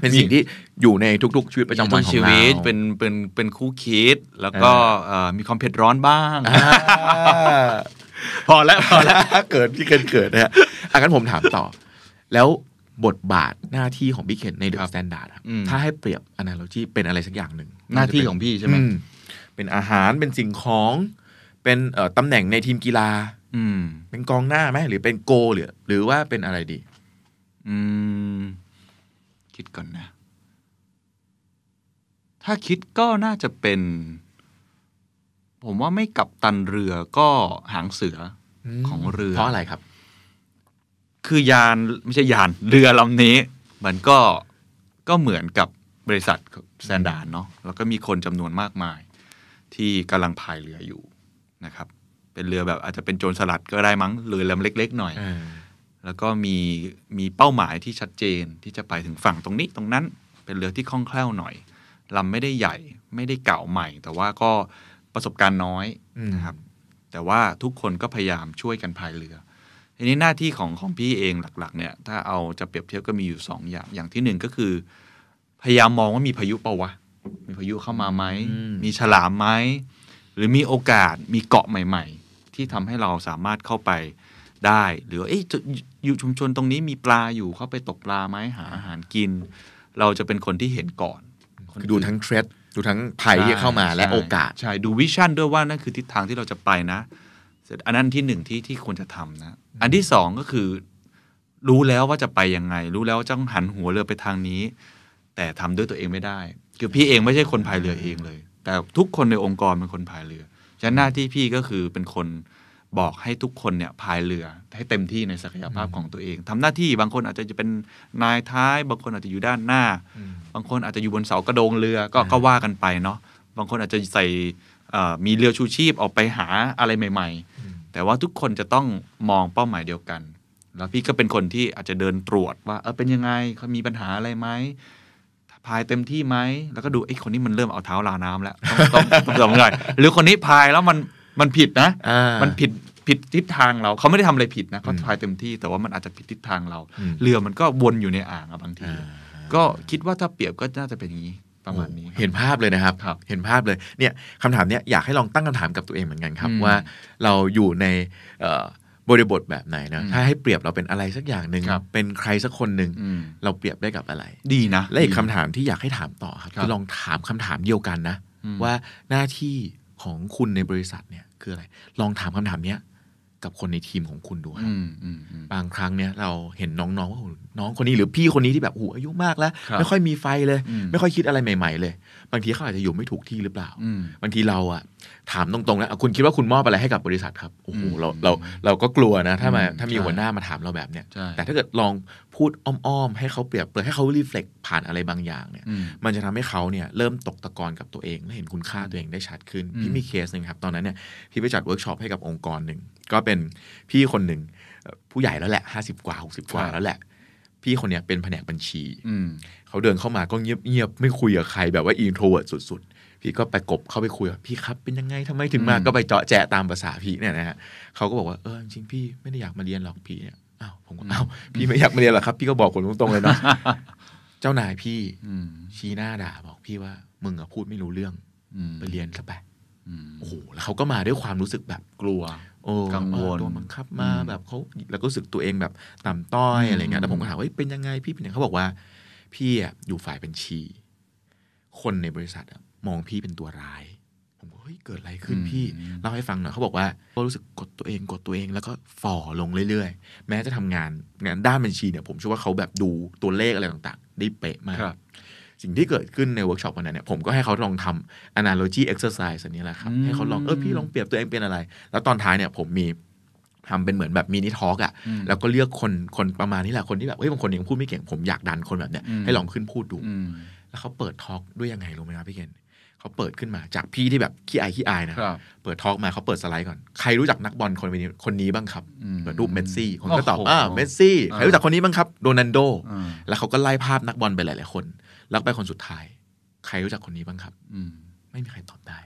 เป็นสิ่งที่อยู่ในทุก ๆ ชีวิตประจำวันของชีวิตเราเป็นเป็นเป็นคู่คิด แล้วก็เอ่อมีความเผ็ดร้อนบ้างอ่าพอแล้วพอแล้วเกิดพี่เคนเกิดนะฮะอะงั้นผมถามต่อ แล้วบทบาทหน้าที่ของพี่เคนในเดครัอะบสแตนดาร์ดอืมถ้าให้เปรียบ analogy เป็นอะไรสักอย่างหนึ่งหน้าที่ของพี่ใช่ไหมอืมเป็นอาหารเป็นสิ่งของ เป็นเอ่อตำแหน่งในทีมกีฬา อืม เป็นกองหน้าไหมหรือเป็นโกหรือหรือว่าเป็นอะไรดี อืม คิดก่อนนะ ถ้าคิดก็น่าจะเป็น ผมว่าไม่กัปตันเรือก็หางเสืออมของเรือ เพราะอะไรครับ คือยานไม่ใช่ยานเรือลำนี้ มันก็ก็เหมือนกับบริษัท Standard เนาะแล้วก็มีคนจำนวนมากมาย ที่กำลังพายเรืออยู่ นะครับเป็นเรือแบบอาจจะเป็นโจรสลัดก็ได้มั้งเรือลำเล็ก ๆ หน่อยเออแล้วก็มีมีเป้าหมายที่ชัดเจนที่จะไปถึงฝั่งตรงนี้ตรงนั้นเป็นเรือที่คล่องแคล่วหน่อยลำไม่ได้ใหญ่ไม่ได้เก่าใหม่ แต่ว่าก็ประสบการณ์น้อยอืมนะครับแต่ว่าทุกคนก็พยายามช่วยกันพายเรือ ทีนี้หน้าที่ของของพี่เองหลักๆ เนี่ย ถ้าเอาจะเปรียบเทียบก็มีอยู่สองอย่างอย่างที่หนึ่งก็คือ พยายามมองว่ามีพายุเปล่าวะมีพายุเข้ามาไหมอืมมีฉลามไหม หรือมีโอกาสมีเกาะใหม่ ๆ ที่ทำให้เราสามารถเข้าไปได้ หรือว่าเอ๊ะจะอยู่ชุมชนตรงนี้มีปลาอยู่เข้าไปตกปลาไหมหาอาหารกิน เราจะเป็นคนที่เห็นก่อนคนคือดูทั้งเทรดดูทั้งภัยที่เข้ามาและใช่โอกาสใช่ดูวิชั่นด้วยว่านั่นคือทิศทางที่เราจะไปนะเสร็จอันนั้นที่หนึ่งที่ที่ควรจะทำนะ อันที่สองก็คือ รู้แล้วว่าจะไปยังไง รู้แล้วว่าต้องหันหัวเรือไปทางนี้ แต่ทำด้วยตัวเองไม่ได้ คือพี่เองไม่ใช่คนพายเรือเองเลย แต่ทุกคนในองค์กรเป็นคนพายเรือฉะนั้นหน้าที่พี่ก็คือเป็นคนบอกให้ทุกคนเนี่ยพายเรือให้เต็มที่ในศักยภาพของตัวเองทำหน้าที่บางคนอาจจะเป็นนายท้าย บางคนอาจจะอยู่ด้านหน้า บางคนอาจจะอยู่บนเสากระโดงเรือก็ก็ว่ากันไปเนาะบางคนอาจจะใส่เอ่อมีเรือชูชีพออกไปหาอะไรใหม่ ๆ แต่ว่าทุกคนจะต้องมองเป้าหมายเดียวกัน แล้วพี่ก็เป็นคนที่อาจจะเดินตรวจว่าเออเป็นยังไงเขามีปัญหาอะไรไหม พายเต็มที่ไหม แล้วก็ดูไอ้ยคนนี้มันเริ่มเอาเท้าลาน้ำแล้วต้องต้องต้องต้องหน่อยหรือคนนี้พายแล้วมันมันผิดนะอ่ามัมันผิดผิดทิศทางเราเขาไม่ได้ทำอะไรผิดนะเขาอืมพายเต็มที่แต่ว่ามันอาจจะผิดทิศทางเราอืมเรือมันก็วนอยู่ในอ่างอะบางทีอ่าก็คิดว่าถ้าเปรียบก็น่าจะเป็นอย่างนี้ประมาณนี้โอ้เห็นภาพเลยนะครับครับ เห็นภาพเลยเนี่ยคำถามเนี้ยอยากให้ลองตั้งคำถามกับตัวเองเหมือนกันครับอืมว่า เราอยู่ในเอ่อ บริบทแบบไหนนะอืมถ้าให้เปรียบเราเป็นอะไรสักอย่างหนึ่งครับเป็นใครสักคนหนึ่งอืมเราเปรียบได้กับอะไร ดีนะ และอีกดีคำถามที่อยากให้ถามต่อครับครับคือลองถามคำถามเดียวกันนะอืมว่าหน้าที่ของคุณในบริษัทเนี่ยคืออะไร ลองถามคำถามเนี้ยกับคนในทีมของคุณดูครับอืมอืมอืมบางครั้งเนี่ยเราเห็นน้องๆว่าโอ้โห น้องคนนี้หรือพี่คนนี้ที่แบบโอ้โหอายุมากแล้วครับไม่ค่อยมีไฟเลยอืมไม่ค่อยคิดอะไรใหม่ ๆ เลย บางทีเขาอาจจะอยู่ไม่ถูกที่หรือเปล่าอืมบางทีเราอะถามตรงๆแล้วอะคุณคิดว่าคุณมอบอะไรให้กับบริษัทครับโอ้โหอืมเราเราเราก็กลัวนะ ถ้ามาอืมถ้ามีใช่หัวหน้ามาถามเราแบบเนี้ยใช่แต่ถ้าเกิดลองพูดอ้อมๆให้เขาเปรียบเปรยให้เขา reflect ผ่านอะไรบางอย่างเนี่ยอืมมันจะทำให้เขาเนี่ยเริ่มตกตะกอนกับตัวเองและเห็นคุณค่าตัวเองได้ชัดขึ้นอืมพี่มีเคสหนึ่งครับตอนนั้นเนี่ยพี่ไปจัดเวิร์กช็อปให้กับองค์กรหนึ่งก็เป็นพี่คนหนึ่งเอ่อผู้ใหญ่แล้วแหละห้าสิบกว่าหกสิบกว่าแล้วแหละ พี่คนเนี้ยเป็นแผนกบัญชีอืมเขาเดินเข้ามาก็เงียบเงียบๆไม่คุยกับใครแบบว่า introvert สุด ๆ พี่ก็ไปก็เข้าไปคุยว่าพี่ครับเป็นยังไงทำไมถึงมาอืมก็ไปจ๊อกแจ๊กตามภาษาพี่เนี่ยนะฮะเขาก็บอกว่าเออจริงๆพี่ไม่ได้อยากมาเรียนหรอกพี่เนี่ยอ้าวผมก็อ้าวพี่ไม่อยากมาเรียนหรอกครับ พี่ก็บอกคนตรงๆเลยเนาะเจ้านายพี่อืมชี้หน้าด่าบอกพี่ว่ามึงอะพูดไม่รู้เรื่องอืมไปเรียนซะไปอืมโอ้โหแล้วเขาก็มาด้วยความรู้สึกแบบกลัวโอ้ กังวลโดนบังคับมาอืมแบบเขาแล้วก็รู้สึกตัวเองแบบต่ำต้อยอืมอะไรเงี้ยแต่ผมก็ถามว่าเฮ้ยเป็นยังไงพี่เป็นยังไงเขาบอกว่า พี่อะอยู่ฝ่ายบัญชี คนในบริษัทอะมองพี่เป็นตัวร้าย ผมก็เฮ้ยเกิดอะไรขึ้นพี่เล่าให้ฟังหน่อยเขาบอกว่าก็รู้สึกกดตัวเองกดตัวเองแล้วก็ฝ่อลงเรื่อยๆ แม้จะทำงานงานด้านบัญชีเนี่ยผมเชื่อว่าเขาแบบดูตัวเลขอะไรต่างๆ ได้เป๊ะมากครับ สิ่งที่เกิดขึ้นในเวิร์กช็อปวันนั้นเนี่ยผมก็ให้เขาลองทำ analogy exercise อันนี้แหละครับอืมให้เขาลองเออพี่ลองเปรียบตัวเองเป็นอะไร แล้วตอนท้ายเนี่ยผมมีทำเป็นเหมือนแบบ mini talk อะอืมแล้วก็เลือกคนคนประมาณนี้แหละคนที่แบบเฮ้ยบางคนยังพูดไม่เก่งผมอยากดันคนแบบเนี้ยอืมให้ลองขึ้นพูดดูอืมแล้วเขาเปิด talk ด้วยยังไงรู้ไหมครับพี่เกมส์เขาเปิดขึ้นมาจากพี่ที่แบบขี้อายขี้อายนะครับเปิด talk มาเขาเปิดสไลด์ก่อนใครรู้จักนักบอลคนนี้คนนี้บ้างครับอืมเปิดรูปเมสซี่คนก็ตอบโอ้โหอ่าเมสซี่ใครอ่ารู้จักคนนี้บ้างครับโรนัลโดอ่าแล้วเขาก็ไล่ภาพนักบอลไปหลายๆคน แล้วไปคนสุดท้าย ใครรู้จักคนนี้บ้างครับ อืม ไม่มีใครตอบได้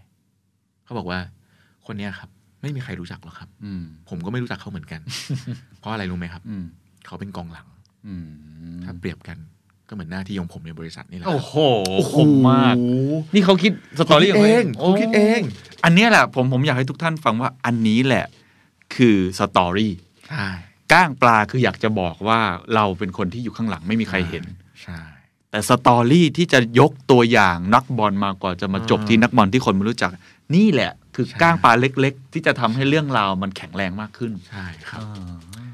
เขาบอกว่า คนเนี้ยครับ ไม่มีใครรู้จักหรอกครับ อืม ผมก็ไม่รู้จักเขาเหมือนกัน เพราะอะไรรู้ไหมครับ อืม เขาเป็นกองหลัง อืมถ้าเปรียบกันก็เหมือนหน้าที่ของผมในบริษัทนี่แหละโอ้โหโอ้โหคมมาก นี่เขาคิดสตอรี่เขาคิดเองโเขาคิดเอง อันเนี้ยแหละผมผมอยากให้ทุกท่านฟังว่าอันนี้แหละ คือสตอรี่ใช่ก้างปลาคืออยากจะบอกว่าเราเป็นคนที่อยู่ข้างหลังไม่มีใครเห็น ใช่ แต่สตอรี่ที่จะยกตัวอย่างนักบอลมาก่อนจะมาจบอ่าที่นักบอลที่คนไม่รู้จัก นี่แหละ คือใช่ก้างปลาเล็ก ๆ ที่จะทำให้เรื่องราวมันแข็งแรงมากขึ้นใช่ครับ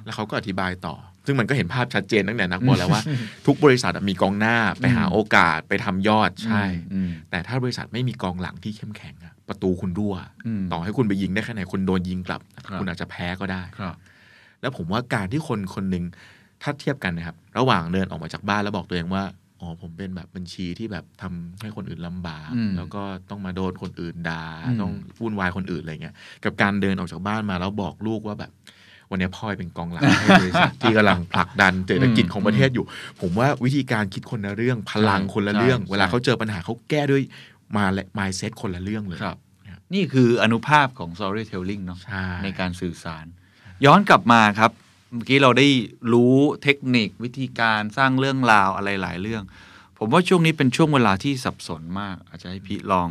แล้วเขาก็อธิบายต่อ ซึ่งมันก็เห็นภาพชัดเจนตั้งแต่นักบอลแล้วว่า ทุกบริษัทอะมีกองหน้าไปหาโอกาสไปทำยอดใช่อืมแต่ถ้าบริษัทไม่มีกองหลังที่เข้มแข็งอะประตูคุณรั่วอืมต่อให้คุณไปยิงได้แค่ไหนคุณโดนยิงกลับครับคุณอาจจะแพ้ก็ได้ครับแล้วผมว่าการที่คนคนหนึ่งถ้าเทียบกันนะครับ ระหว่างเดินออกมาจากบ้านแล้วบอกตัวเองว่า อ๋อผมเป็นแบบบัญชีที่แบบทำให้คนอื่นลำบากอืมแล้วก็ต้องมาโดนคนอื่นด่าอืมต้องวุ่นวายคนอื่นอะไรเงี้ยกับการเดินออกจากบ้านมาแล้วบอกลูกว่าแบบ วันนี้พ่อเป็นกองหลังให้บริษัทที่กำลังผลักดันเศรษฐกิจของประเทศอยู่ ผมว่าวิธีการคิดคนละเรื่องพลังคนละเรื่องใช่เวลาเขาเจอปัญหาเขาแก้ด้วยมาและ mindset คนละเรื่องเลยครับนี่คืออนุภาพของ storytelling เนาะใช่ในการสื่อสาร ย้อนกลับมาครับ เมื่อกี้เราได้รู้เทคนิควิธีการสร้างเรื่องราวอะไรหลายเรื่อง ผมว่าช่วงนี้เป็นช่วงเวลาที่สับสนมาก อาจจะให้พี่ลอง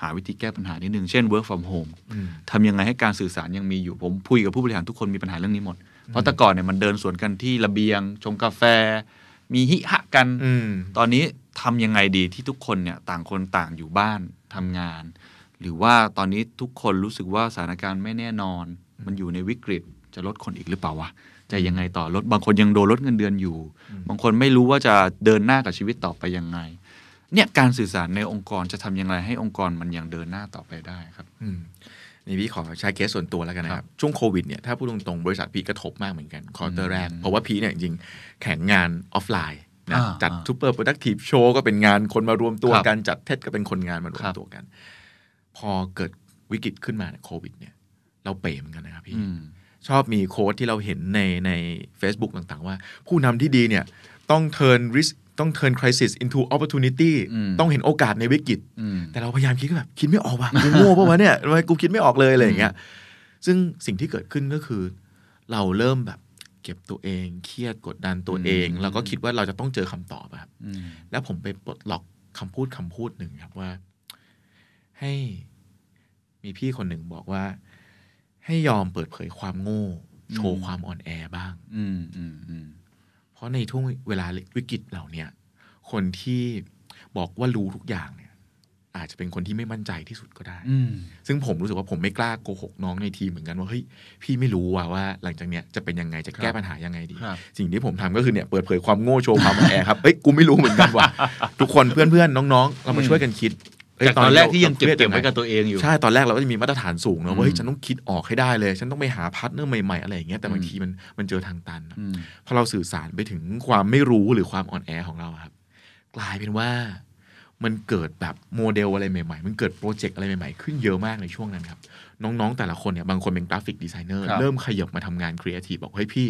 หาวิธีแก้ปัญหานิดนึง เช่น work from home อืมทำยังไงให้การสื่อสารยังมีอยู่ ผมพูดกับผู้บริหารทุกคนมีปัญหาเรื่องนี้หมด เพราะแต่ก่อนเนี่ยมันเดินสวนกันที่ระเบียง ชงกาแฟ มีหิหะกันอืมตอนนี้ทำยังไงดีที่ทุกคนเนี่ยต่างคนต่างอยู่บ้านทำงาน หรือว่าตอนนี้ทุกคนรู้สึกว่าสถานการณ์ไม่แน่นอน มันอยู่ในวิกฤต จะลดคนอีกหรือเปล่าวะจะยังไงต่อลดบางคนยังโดนลดเงินเดือนอยู่ บางคนไม่รู้ว่าจะเดินหน้ากับชีวิตต่อไปยังไง เนี่ยการสื่อสารในองค์กรจะทำยังไงให้องค์กรมันยังเดินหน้าต่อไปได้ครับอืมนี่พี่ขอใช้เคสส่วนตัวแล้วกันนะครับ ช่วงโควิดเนี่ยถ้าพูดตรงๆบริษัทพี่กระทบมากเหมือนกันคอร์เตอร์แรกเพราะว่าพี่เนี่ยจริงๆแข่งงานออฟไลน์นะอ่าจัดอ่าซูเปอร์โปรดักทีฟโชว์ก็เป็นงานคนมารวมตัวครับกันจัดเทศก็เป็นคนงานมารวคมรับตัวกัน พอเกิดวิกฤตขึ้นมาเนี่ยโควิดเนี่ย เราเป๋เหมือนกันนะครับพี่อืม ชอบมีโค้ดที่เราเห็นในใน Facebook ต่างๆ ว่า ผู้นำที่ดีเนี่ยต้อง turn risk ต้อง turn crisis into opportunity อืมต้องเห็นโอกาสในวิกฤตอืมแต่เราพยายามคิดก็แบบคิดไม่ออกว่ะกูโง่ปะวะเนี่ยทำไมกูคิดไม่ออกเลยอะไรอย่างเงี้ยซึ่งสิ่งที่เกิดขึ้นก็คือ เราเริ่มแบบเก็บตัวเอง เครียดกดดันตัวเองอืมแล้วก็คิดว่าเราจะต้องเจอคำตอบอะครับอืมแล้วผมไปปลดล็อกคำพูดคำพูดหนึ่งครับว่า ให้มีพี่คนหนึ่งบอกว่า ให้ยอมเปิดเผยความโง่ โชว์ความอ่อนแอบ้าง อืมอืมอืมเพราะในช่วงเวลาวิกฤตเหล่าเนี้ยคนที่บอกว่ารู้ทุกอย่างเนี่ย อาจจะเป็นคนที่ไม่มั่นใจที่สุดก็ได้ อืม ซึ่งผมรู้สึกว่าผมไม่กล้าโกหกน้องในทีมเหมือนกันว่าเฮ้ยพี่ไม่รู้ว่าว่าหลังจากเนี้ยจะเป็นยังไงจะแก้ครับปัญหายังไงดี ครับ สิ่งที่ผมทำก็คือเนี่ยเปิดเผยความโง่โชว์ความอ่อนแอครับเฮ้ยกูไม่รู้เหมือนกันว่ะทุกคนเพื่อนๆน้องๆ เรามาช่วยกันคิดเฮ้ยจาก ตอนแรกที่ยังเราเก็บเก็บไว้กับตัวเองอยู่ครับ ใช่ ตอนแรกเราก็จะมีมาตรฐานสูงเนอือะมว่าเฮ้ยฉันต้องคิดออกให้ได้เลย ฉันต้องไปหา partner ใหม่ๆอะไรอย่างเงี้ยแต่บางอืมทีมันมันเจอทางตันอะอืมพอเราสื่อสารไปถึงความไม่รู้หรือความอ่อนแอของเราอะครับ กลายเป็นว่ามันเกิดแบบโมเดลอะไรใหม่ๆ มันเกิด project อะไรใหม่ๆ ขึ้นเยอะมากในช่วงนั้นครับ น้องๆ แต่ละคนเนี่ย บางคนเป็น graphic designer ครับเริ่มขยับมาทำงานครีเอทีฟบอกเฮ้ยพี่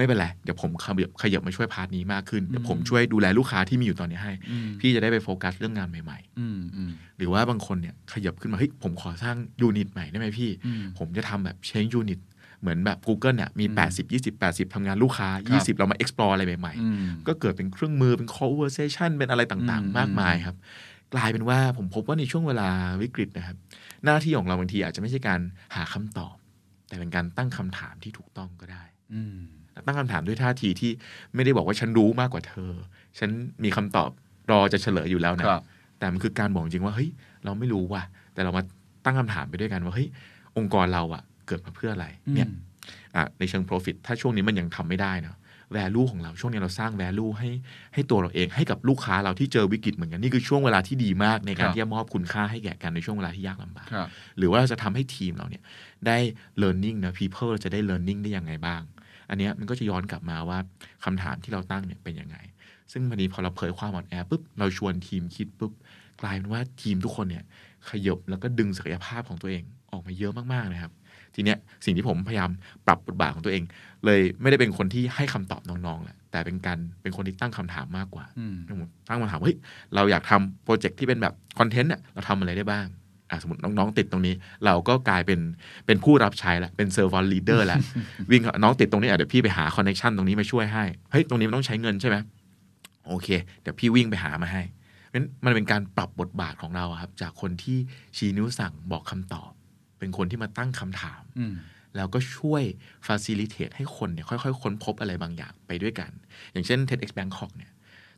ไม่เป็นไร เดี๋ยวผมขยับขยับมาช่วย part นี้มากขึ้น เดี๋ยวผมช่วยดูแลลูกค้าที่มีอยู่ตอนนี้ให้อืมพี่จะได้ไปโฟกัสเรื่องงานใหม่อืมอืมๆหรือว่าบางคนเนี่ยขยับขึ้นมาเฮ้ยผมขอสร้าง unit ใหม่ได้ไหมพี่อืมผมจะทำแบบ change unit เหมือนแบบ Google เนี่ยมี 80 20 80ทำงานลูกค้าครับ20 เรามา explore อะไรใหม่ๆอืมก็เกิดเป็นเครื่องมือเป็น conversation เป็นอะไรต่างอืมๆมากมายครับ กลายเป็นว่าผมพบว่าในช่วงเวลาวิกฤตนะครับ หน้าที่ของเราบางทีอาจจะไม่ใช่การหาคำตอบ แต่เป็นการตั้งคำถามที่ถูกต้องก็ได้ อืม ตั้งคำถามด้วยท่าทีที่ไม่ได้บอกว่าฉันรู้มากกว่าเธอ ฉันมีคำตอบรอจะเฉลยอยู่แล้วนะครับแต่มันคือการบอกจริงว่าเฮ้ยเราไม่รู้ว่ะ แต่เรามาตั้งคำถามไปด้วยกันว่าเฮ้ยองค์กรเราอะเกิดมาเพื่ออะไรเนี่ยอืมอะในเชิง profit ถ้าช่วงนี้มันยังทำไม่ได้เนาะ value ของเราช่วงนี้เราสร้าง value ให้ให้ตัวเราเองให้กับลูกค้าเราที่เจอวิกฤตเหมือนกัน นี่คือช่วงเวลาที่ดีมากในการครับที่จะมอบคุณค่าให้แก่กันในช่วงเวลาที่ยากลำบากครับหรือว่าเราจะทำให้ทีมเราเนี่ยได้ learning นะ people จะได้ learning ได้ยังไงบ้าง อันเนี้ยมันก็จะย้อนกลับมาว่าคำถามที่เราตั้งเนี่ยเป็นยังไง ซึ่งวันนี้พอเราเผยความอ่อนแอปุ๊บเราชวนทีมคิดปุ๊บกลายเป็นว่าทีมทุกคนเนี่ยขยับแล้วก็ดึงศักยภาพของตัวเองออกมาเยอะมากๆนะครับ ทีเนี้ยสิ่งที่ผมพยายามปรับบทบาทของตัวเอง เลยไม่ได้เป็นคนที่ให้คำตอบน้องๆแหละแต่เป็นการเป็นคนที่ตั้งคำถามมากกว่าอืมตั้งคำถามว่าเฮ้ยเราอยากทำ project ที่เป็นแบบ content เนี่ยเราทำอะไรได้บ้างอะ สมมติน้องๆติดตรงนี้ เราก็กลายเป็นเป็นผู้รับใช้ละเป็น servant leader ละวิ่งน้องติดตรงนี้อะเดี๋ยวพี่ไปหาคอนเน t ชันตรงนี้มาช่วยให้เฮ้ยตรงนี้มันต้องใช้เงินใช่ไหมโอเค เดี๋ยวพี่วิ่งไปหามาให้เพราะฉะนั้นมันเป็นการปรับบทบาทของเราอะครับ จากคนที่ชี้นิ้วสั่งบอกคำตอบ เป็นคนที่มาตั้งคำถามอืมแล้วก็ช่วย facilitate ให้คนเนี่ยค่อยๆ ค้นพบอะไรบางอย่างไปด้วยกัน อย่างเช่น TEDx Bangkok เนี่ย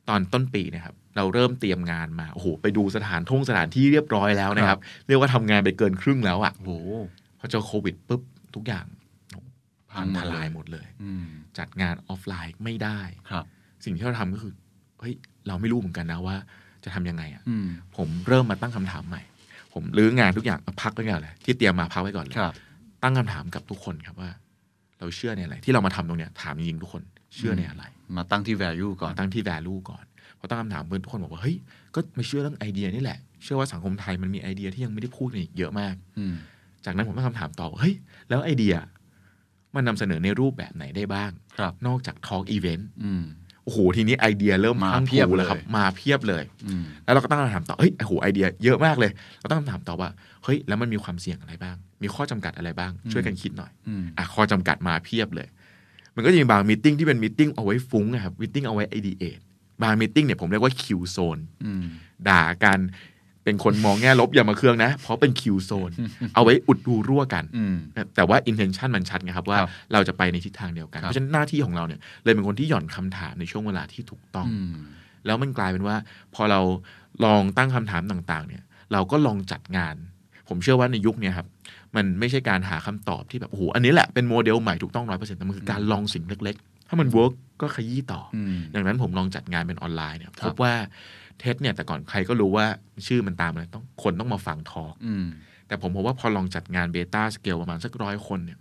ตอนต้นปีเนะครับเราเริ่มเตรียมงานมาโอ้โหไปดูสถานท่งสถานที่เรียบร้อยแล้วนะครับ เรียกว่าทำงานไปเกินครึ่งแล้วอะ่ะโอ้โหพอเจอโควิดปุ๊บทุกอย่างพัพังงหมทดเลยลายหมดเลยอืมจัดงานออฟไลน์ไม่ได้ครับ สิ่งที่เราทำก็คือเฮ้ยเราไม่รู้เหมือนกันนะว่า จะทำยังไงอะ่ะอืมผมเริ่มมาตั้งคำถามใหม่ ผมรื้องานทุกอย่างเอาพักไว้ก่อนเลยที่เตรียมมาพักไว้ก่อนเลยครับตั้งคำถามกับทุกคนครับว่า เราเชื่อในอะไรที่เรามาทำตรงเนี้ยถามจริงๆทุกคน เชื่อในอะไร มาตั้งที่ value ก่อน ตั้งที่ value ก่อนพพอตั้งคำถามเพื่อนทุกคนบอกว่าเฮ้ยก็ไม่เชื่อเรื่องไอเดียนี่แหละ เชื่อว่าสังคมไทยมันมีไอเดียที่ยังไม่ได้พูดกันอีกเยอะมากอืมจากนั้นผมตั้งคำถามต่อว่าเฮ้ยแล้วไอเดีย มันนำเสนอในรูปแบบไหนได้บ้างครับนอกจาก talk event อืมโอ้โหทีนี้ไอเดียเริ่มมาพรั่งเพียบพรูแล้วครับเลยมาเพียบเลยอืมแล้วเราก็ตั้งคำถามต่อเฮ้ยโอ้โหไอเดียเยอะมากเลย เราตั้งคำถามต่อว่าเฮ้ยแล้วมันมีความเสี่ยงอะไรบ้าง มีข้อจำกัดอะไรบ้าง ช่วยกันคิดหน่อยอืมอะข้อจำกัดมาเพียบเลย มันก็จะมีบาง meeting ที่เป็น meeting เอาไว้ฟุ้งนะครับ meeting เอาไว้ไอเดียบาง meeting เนี่ยผมเรียกว่า kill zone อืมด่ากันเป็นคนมองแง่ลบอย่ามาเครื่องนะ เพราะเป็น kill zone เอาไว้อุดรูรั่วกันอืมแต่ว่า intention มันชัดไงครับว่าครับเราจะไปในทิศทางเดียวกันครับเพราะฉะนั้นหน้าที่ของเราเนี่ยเลยเป็นคนที่หย่อนคำถามในช่วงเวลาที่ถูกต้องอืมแล้วมันกลายเป็นว่า พอเราลองตั้งคำถามต่าง ๆ เนี่ย เราก็ลองจัดงาน ผมเชื่อว่าในยุคเนี้ยครับ มันไม่ใช่การหาคำตอบที่แบบโอ้โหอันนี้แหละเป็นโมเดลใหม่ถูกต้องร้อยเปอร์เซ็นต์แต่มันคือการลองสิ่งเล็ก ๆ ถ้ามัน workก็ขยี้ต่ออืมดังนั้นผมลองจัดงานเป็นออนไลน์เนี่ยครับพบว่า TED เนี่ยแต่ก่อนใครก็รู้ว่าชื่อมันตามอะไรต้องคนต้องมาฟัง talk อืมแต่ผมพบว่าพอลองจัดงาน beta scale ประมาณสักร้อยคนเนี่ย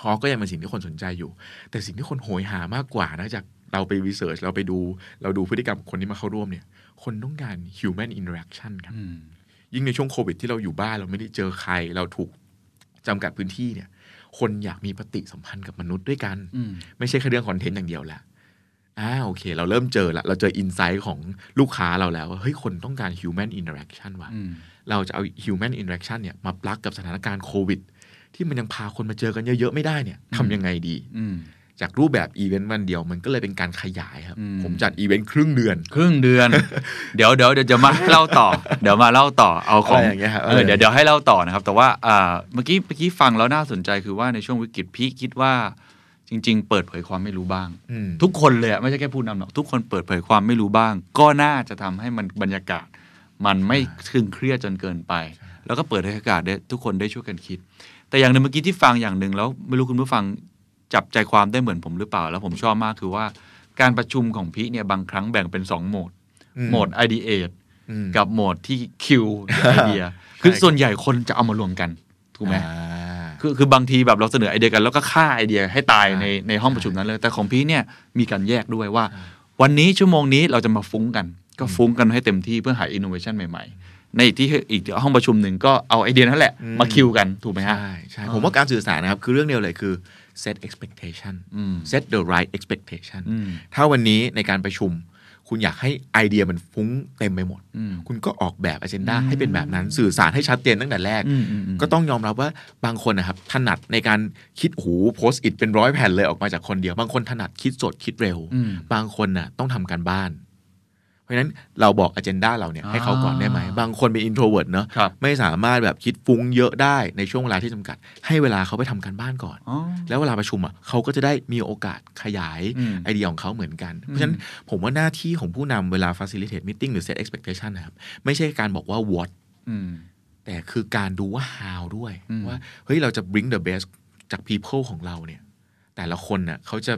talk ก็ยังเป็นสิ่งที่คนสนใจอยู่ แต่สิ่งที่คนโหยหามากกว่านะจากเราไปวิจัยเราไปดู เราดูพฤติกรรมของคนที่มาเข้าร่วมเนี่ย คนต้องการ human interaction ครับอืมยิ่งในช่วงโควิดที่เราอยู่บ้านเราไม่ได้เจอใคร เราถูก จำกัดพื้นที่เนี่ย คนอยากมีปฏิสัมพันธ์กับมนุษย์ด้วยกันอืมไม่ใช่แค่เรื่อง content อย่างเดียวละอ่าโอเค เราเริ่มเจอละเราเจอ insight ของลูกค้าเราแล้วว่าเฮ้ยคนต้องการ human interaction ว่ะอืมเราจะเอา human interaction เนี่ยมาปลักกับสถานการณ์โควิด ที่มันยังพาคนมาเจอกันเยอะๆไม่ได้เนี่ยทำยังไงดีอืม จากรูปแบบอีเวนต์วันเดียวมันก็เลยเป็นการขยายครับอืมผมจัดอีเวนต์ครึ่งเดือน ครึ่งเดือน เดี๋ยวเดี๋ยวเดี๋ยวจะมาเล่าต่อ เดี๋ยวมาเล่าต่อเอาของอะไรอย่างเงี้ยครับเออเดี๋ยวเดี๋ยวให้เล่าต่อนะครับ แต่ว่าอ่าเมื่อกี้เมื่อกี้ฟังแล้วน่าสนใจคือว่าในช่วงวิกฤตพี่คิดว่าจริง ๆ เปิดเผยความไม่รู้บ้างอืมทุกคนเลยอะไม่ใช่แค่ผู้นำหรอกทุกคนเปิดเผยความไม่รู้บ้าง ก็น่าจะทำให้มันบรรยากาศ มันไม่ตึงเครียดจนเกินไป แล้วก็เปิดให้โอกาสได้ทุกคนได้ช่วยกันคิด แต่อย่างหนึ่งเมื่อกี้ที่ฟังอย่างหนึ่งแล้วไม่รู้คุณผู้ฟัง จับใจความได้เหมือนผมหรือเปล่า แล้วผมชอบมากคือว่าการประชุมของพี่เนี่ยบางครั้งแบ่งเป็นสองโหมดอืมโหมด ideate อืมกับโหมดที่คิวไอเดียคือส่วนใหญ่คนจะเอามารวมกันถูกไหมอ่าคือคือบางทีแบบเราเสนอไอเดียกันแล้วก็ฆ่าไอเดียให้ตายใช่ในในห้องประชุมนั้นเลย แต่ของพี่เนี่ยมีการแยกด้วยว่า วันนี้ชั่วโมงนี้เราจะมาฟุ้งกัน ก็ฟุ้งกันให้เต็มที่เพื่อหาอินโนเวชันใหม่ ๆ ในอีกที่อีกห้องประชุมหนึ่งก็เอาไอเดียนั่นแหละอืมมา kill กันถูกไหมฮะใช่ใช่ผมว่าการสื่อสารนะครับคือเรื่องเดียวเลยคือ set expectation อืม set the right expectation อืมถ้าวันนี้ในการประชุม คุณอยากให้ไอเดียมันฟุ้งเต็มไปหมดอืมคุณก็ออกแบบ agenda ให้เป็นแบบนั้น สื่อสารให้ชัดเจนตั้งแต่แรกอืมอืมอืมก็ต้องยอมรับว่าบางคนนะครับ ถนัดในการคิดหูโพสต์อิทเป็นร้อยแผ่นเลยออกมาจากคนเดียว บางคนถนัดคิดสดคิดเร็วอืมบางคนน่ะต้องทำการบ้านเพ ราะฉะนั้นเราบอก agenda เราเนี่ยให้เขาก่อนได้ไหมอ่าบางคนเป็น introvert เนอะครับไม่สามารถแบบคิดฟุ้งเยอะได้ในช่วงเวลาที่จำกัด ให้เวลาเขาไปทำการบ้านก่อนอ๋อแล้วเวลาประชุมอะเขาก็จะได้มีโอกาสขยายอืมไอเดียของเขาเหมือนกัน เพราะฉะนั้นผมว่าหน้าที่ของผู้นำเวลา facilitate meeting หรือ set expectation นะครับ ไม่ใช่การบอกว่า what อืมแต่คือการดูว่า how ด้วยอืมว่าเฮ้ยเราจะ bring the best จาก people ของเราเนี่ย แต่ละคนน่ะเขาจะ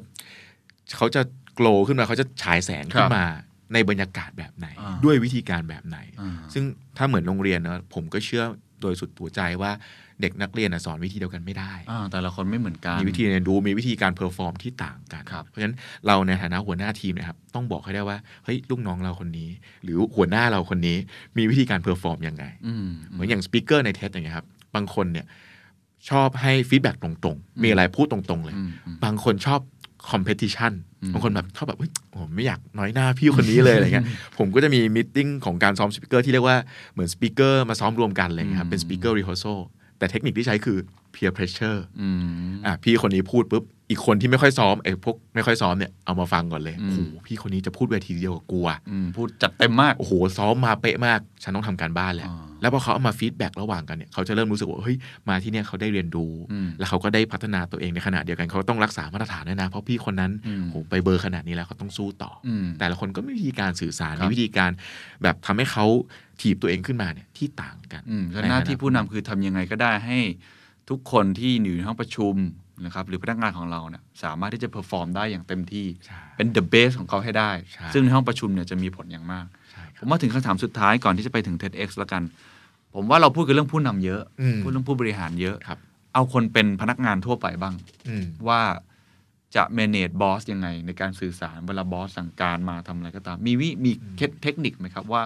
เขาจะ glow ขึ้นมาเขาจะฉายแสงขึ้นมา ในบรรยากาศแบบไหนอ่าด้วยวิธีการแบบไหนอ่าซึ่งถ้าเหมือนโรงเรียนนะผมก็เชื่อโดยสุดตัวใจว่าเด็กนักเรียนน่ะสอนวิธีเดียวกันไม่ได้อ่าแต่ละคนไม่เหมือนกัน มีวิธีเรียนรู้มีวิธีการ perform ที่ต่างกันครับเพราะฉะนั้นเราในฐานะหัวหน้าทีมเนี่ยครับต้องบอกให้ได้ว่าเฮ้ยลูกน้องเราคนนี้ หรือหัวหน้าเราคนนี้มีวิธีการ perform ยังไงอืมเหมือนอย่าง speaker ใน TEDx อย่างเงี้ยครับบางคนเนี่ยชอบให้ feedback ตรงๆ มีอะไรพูดตรงๆเลยอืมอืมบางคนชอบ competition อืมบางคนแบบชอบแบบเฮ้ยผมไม่อยากน้อยหน้าพี่คนนี้เลยอะไรเงี้ยผมก็จะมี meeting ของการซ้อม speaker ที่เรียกว่าเหมือน speaker มาซ้อมรวมกันอะไรเงี้ยครับเป็นสปีกเกอร์รีฮอ r ซ a l แต่เทคนิคที่ใช้คือ peer pressure อืมอะพี่คนนี้พูดปุ๊บอีกคนที่ไม่ค่อยซ้อมไอ้พวกไม่ค่อยซ้อมเนี่ยเอามาฟังก่อนเลยอืมโอ้โหพี่คนนี้จะพูดเวทีเดียวกับกูอะอืมพูดจัดเต็มมากโอ้โหซ้อมมาเป๊ะมาก ฉันต้องทำการบ้านแหละอ่า แล้วพอเขาเอามา feedback ระหว่างกันเนี่ยเขาจะเริ่มรู้สึกว่าเฮ้ยมาที่เนี่ยเขาได้เรียนรู้อืมแล้วเขาก็ได้พัฒนาตัวเองในขณะเดียวกันเขาต้องรักษามาตรฐานด้วยนะ เพราะพี่คนนั้นอืมโอ้โหไปเบอร์ขนาดนี้แล้วเขาต้องสู้ต่อออืมแต่ละคนก็มีวิธีการสื่อสารครับมีวิธีการแบบทำให้เขาถีบตัวเองขึ้นมาเนี่ยที่ต่างกันอืมแล้วหน้าที่ผู้นำคือทำยังไงก็ได้ให้ทุกคนที่อยู่ในห้องประชุมนะครับหรือพนักงานของเราเนี่ยสามารถที่จะ perform ได้อย่างเต็มที่ใช่เป็น the best ของเขาให้ได้ใช่ซึ่งในห้องประชุมเนี่ยจะมีผลอย่างมากใช่ครับผมมาถึงคำถามสุดท้ายก่อนที่จะไปถึง TEDx แล้วกัน ผมว่าเราพูดกันเรื่องผู้นำเยอะอืมพูดเรื่องผู้บริหารเยอะครับ เอาคนเป็นพนักงานทั่วไปบ้างอืมว่าจะ manage boss ยังไง ในการสื่อสารเวลา boss สั่งการมาทำอะไรก็ตาม มีวิมีเทคนิคไหมครับว่า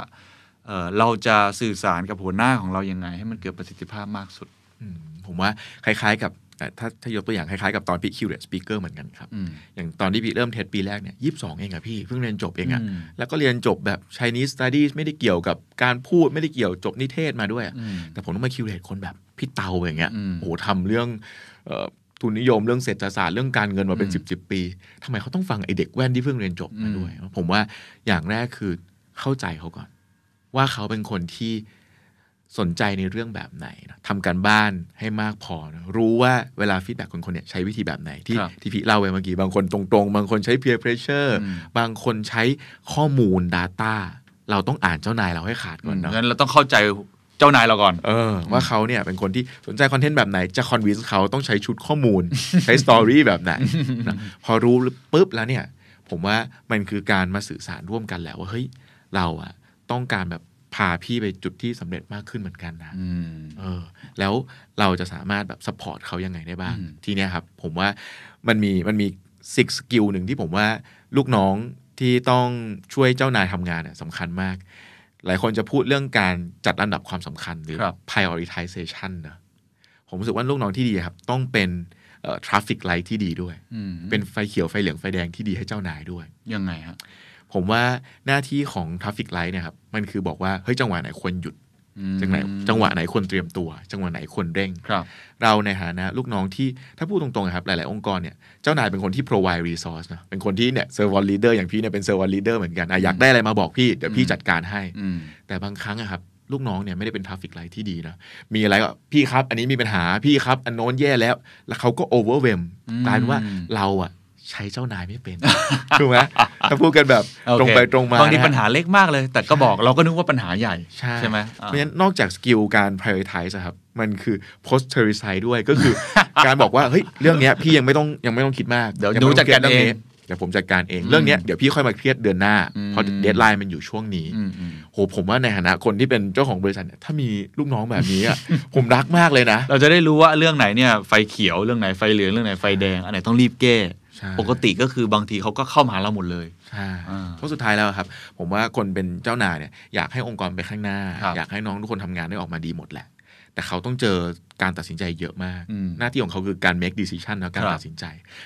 เอ่อเราจะสื่อสารกับหัวหน้าของเรายังไง ให้มันเกิดประสิทธิภาพมากสุดอืมผมว่าคล้าย ๆ กับแต่ ถ้าถ้ายกตัวอย่างคล้ายๆกับตอนพี่ curate speaker เหมือนกันครับอืมอย่างตอนที่พี่เริ่ม TEDx ปีแรกเนี่ยยี่สิบสองเองอะพี่เพิ่งเรียนจบเองอะอืมแล้วก็เรียนจบแบบ Chinese Studies ไม่ได้เกี่ยวกับการพูดไม่ได้เกี่ยวจบนิเทศมาด้วยอะอืมแต่ผมต้องมา curate คนแบบพี่เตาอย่างเงี้ยอืมโอ้โหทำเรื่องเอ่อทุนนิยมเรื่องเศรษฐศาสตร์เรื่องการเงินมาเป็นอืมสิบสิบปีทำไมเขาต้องฟังไอ้เด็กแว่นที่เพิ่งเรียนจบมาด้วย ผมว่าอย่างแรกคือเข้าใจเขาก่อน ว่าเขาเป็นคนที่ สนใจในเรื่องแบบไหนนะทำการบ้านให้มากพอนะรู้ว่าเวลา feedback คนคนเนี่ยใช้วิธีแบบไหนที่ครับที่พี่เล่าไปเมื่อกี้ บางคนตรงๆ บางคนใช้ peer pressure อืม บางคนใช้ข้อมูล Data เราต้องอ่านเจ้านายเราให้ขาดก่อนเนาะงั้นเราต้องเข้าใจเจ้านายเราก่อน เออว่าเขาเนี่ยเป็นคนที่สนใจ content แบบไหน จะ convince เขาต้องใช้ชุดข้อมูล ใช้ story แบบไหนนะพอรู้ปุ๊บแล้วเนี่ย ผมว่ามันคือการมาสื่อสารร่วมกันแล้วว่าเฮ้ยเราอะต้องการแบบ พาพี่ไปจุดที่สำเร็จมากขึ้นเหมือนกันนะอืมเออ แล้วเราจะสามารถแบบ support เขายังไงได้บ้างอืมทีเนี้ยครับ ผมว่ามันมีมันมี secret skill หนึ่งที่ผมว่าลูกน้องที่ต้องช่วยเจ้านายทำงานเนี่ยสำคัญมาก หลายคนจะพูดเรื่องการจัดลำดับความสำคัญหรือครับ prioritization นะผมรู้สึกว่าลูกน้องที่ดีครับ ต้องเป็นเอ่อ traffic light ที่ดีด้วยอืมเป็นไฟเขียวไฟเหลืองไฟแดงที่ดีให้เจ้านายด้วย ยังไงฮะ ผมว่าหน้าที่ของ traffic light เนี่ยครับมันคือบอกว่าเฮ้ยจังหวะไหนควรหยุดอืมจังไหนจังหวะไหนควรเตรียมตัว จังหวะไหนควรเร่งครับเราในฐานะลูกน้องที่ถ้าพูดตรงๆอะครับหลายๆ องค์กรเนี่ยเจ้านายเป็นคนที่ provide resource นะเป็นคนที่เนี่ย servant leader อย่างพี่เนี่ยเป็น servant leader เหมือนกันอะอยากได้อะไรมาบอกพี่เดี๋ยวพี่จัดการให้อืมแต่บางครั้งอะครับลูกน้องเนี่ยไม่ได้เป็น traffic light ที่ดีนะ มีอะไรก็พี่ครับ อันนี้มีปัญหาพี่ครับ อันโน้นแย่แล้ว แล้วเขาก็ overwhelm อืมกลายเป็นว่าเราอะ ใช้เจ้านายไม่เป็นถูกไหมถ้าพูดกันแบบโอเคตรงไปตรงมาบางทีนะฮะปัญหาเล็กมากเลย แต่ก็บอกเราก็นึกว่าปัญหาใหญ่ ใช่ไหมเพราะฉะนั้นนอกจาก skill การ prioritize อะครับ มันคือ posteriorize ด้วยก็คือการบอกว่าเฮ้ยเรื่องเนี้ยพี่ยังไม่ต้องยังไม่ต้องคิดมาก เดี๋ยวงไม่ต้หนูจัดการคยเองนี้เดี๋ยวผมจัดการเองเรื่องเนี้ยเดี๋ยวพี่ค่อยมาเครียดเดือนหน้าอืมเพราะ deadline มันอยู่ช่วงนี้อืมอืมโหผมว่าในฐานะคนที่เป็นเจ้าของบริษัทเนี่ยถ้ามีลูกน้องแบบนี้อะผมรักมากเลยนะ เราจะได้รู้ว่าเรื่องไหนเนี่ยไฟเขียวเรื่องไหนไฟเหลืองเรื่องไหนไฟแดงอันไหนต้องรีบแก้ใช่ ปกติก็คือบางทีเขาก็เข้ามาหาเราหมดเลยใช่อ่าเพราะสุดท้ายแล้วครับ ผมว่าคนเป็นเจ้านายเนี่ยอยากให้องค์กรไปข้างหน้าครับอยากให้น้องทุกคนทำงานได้ออกมาดีหมดแหละ แต่เขาต้องเจอการตัดสินใจเยอะมากอืมหน้าที่ของเขาคือการ make decision แล้วการครับตัดสินใจ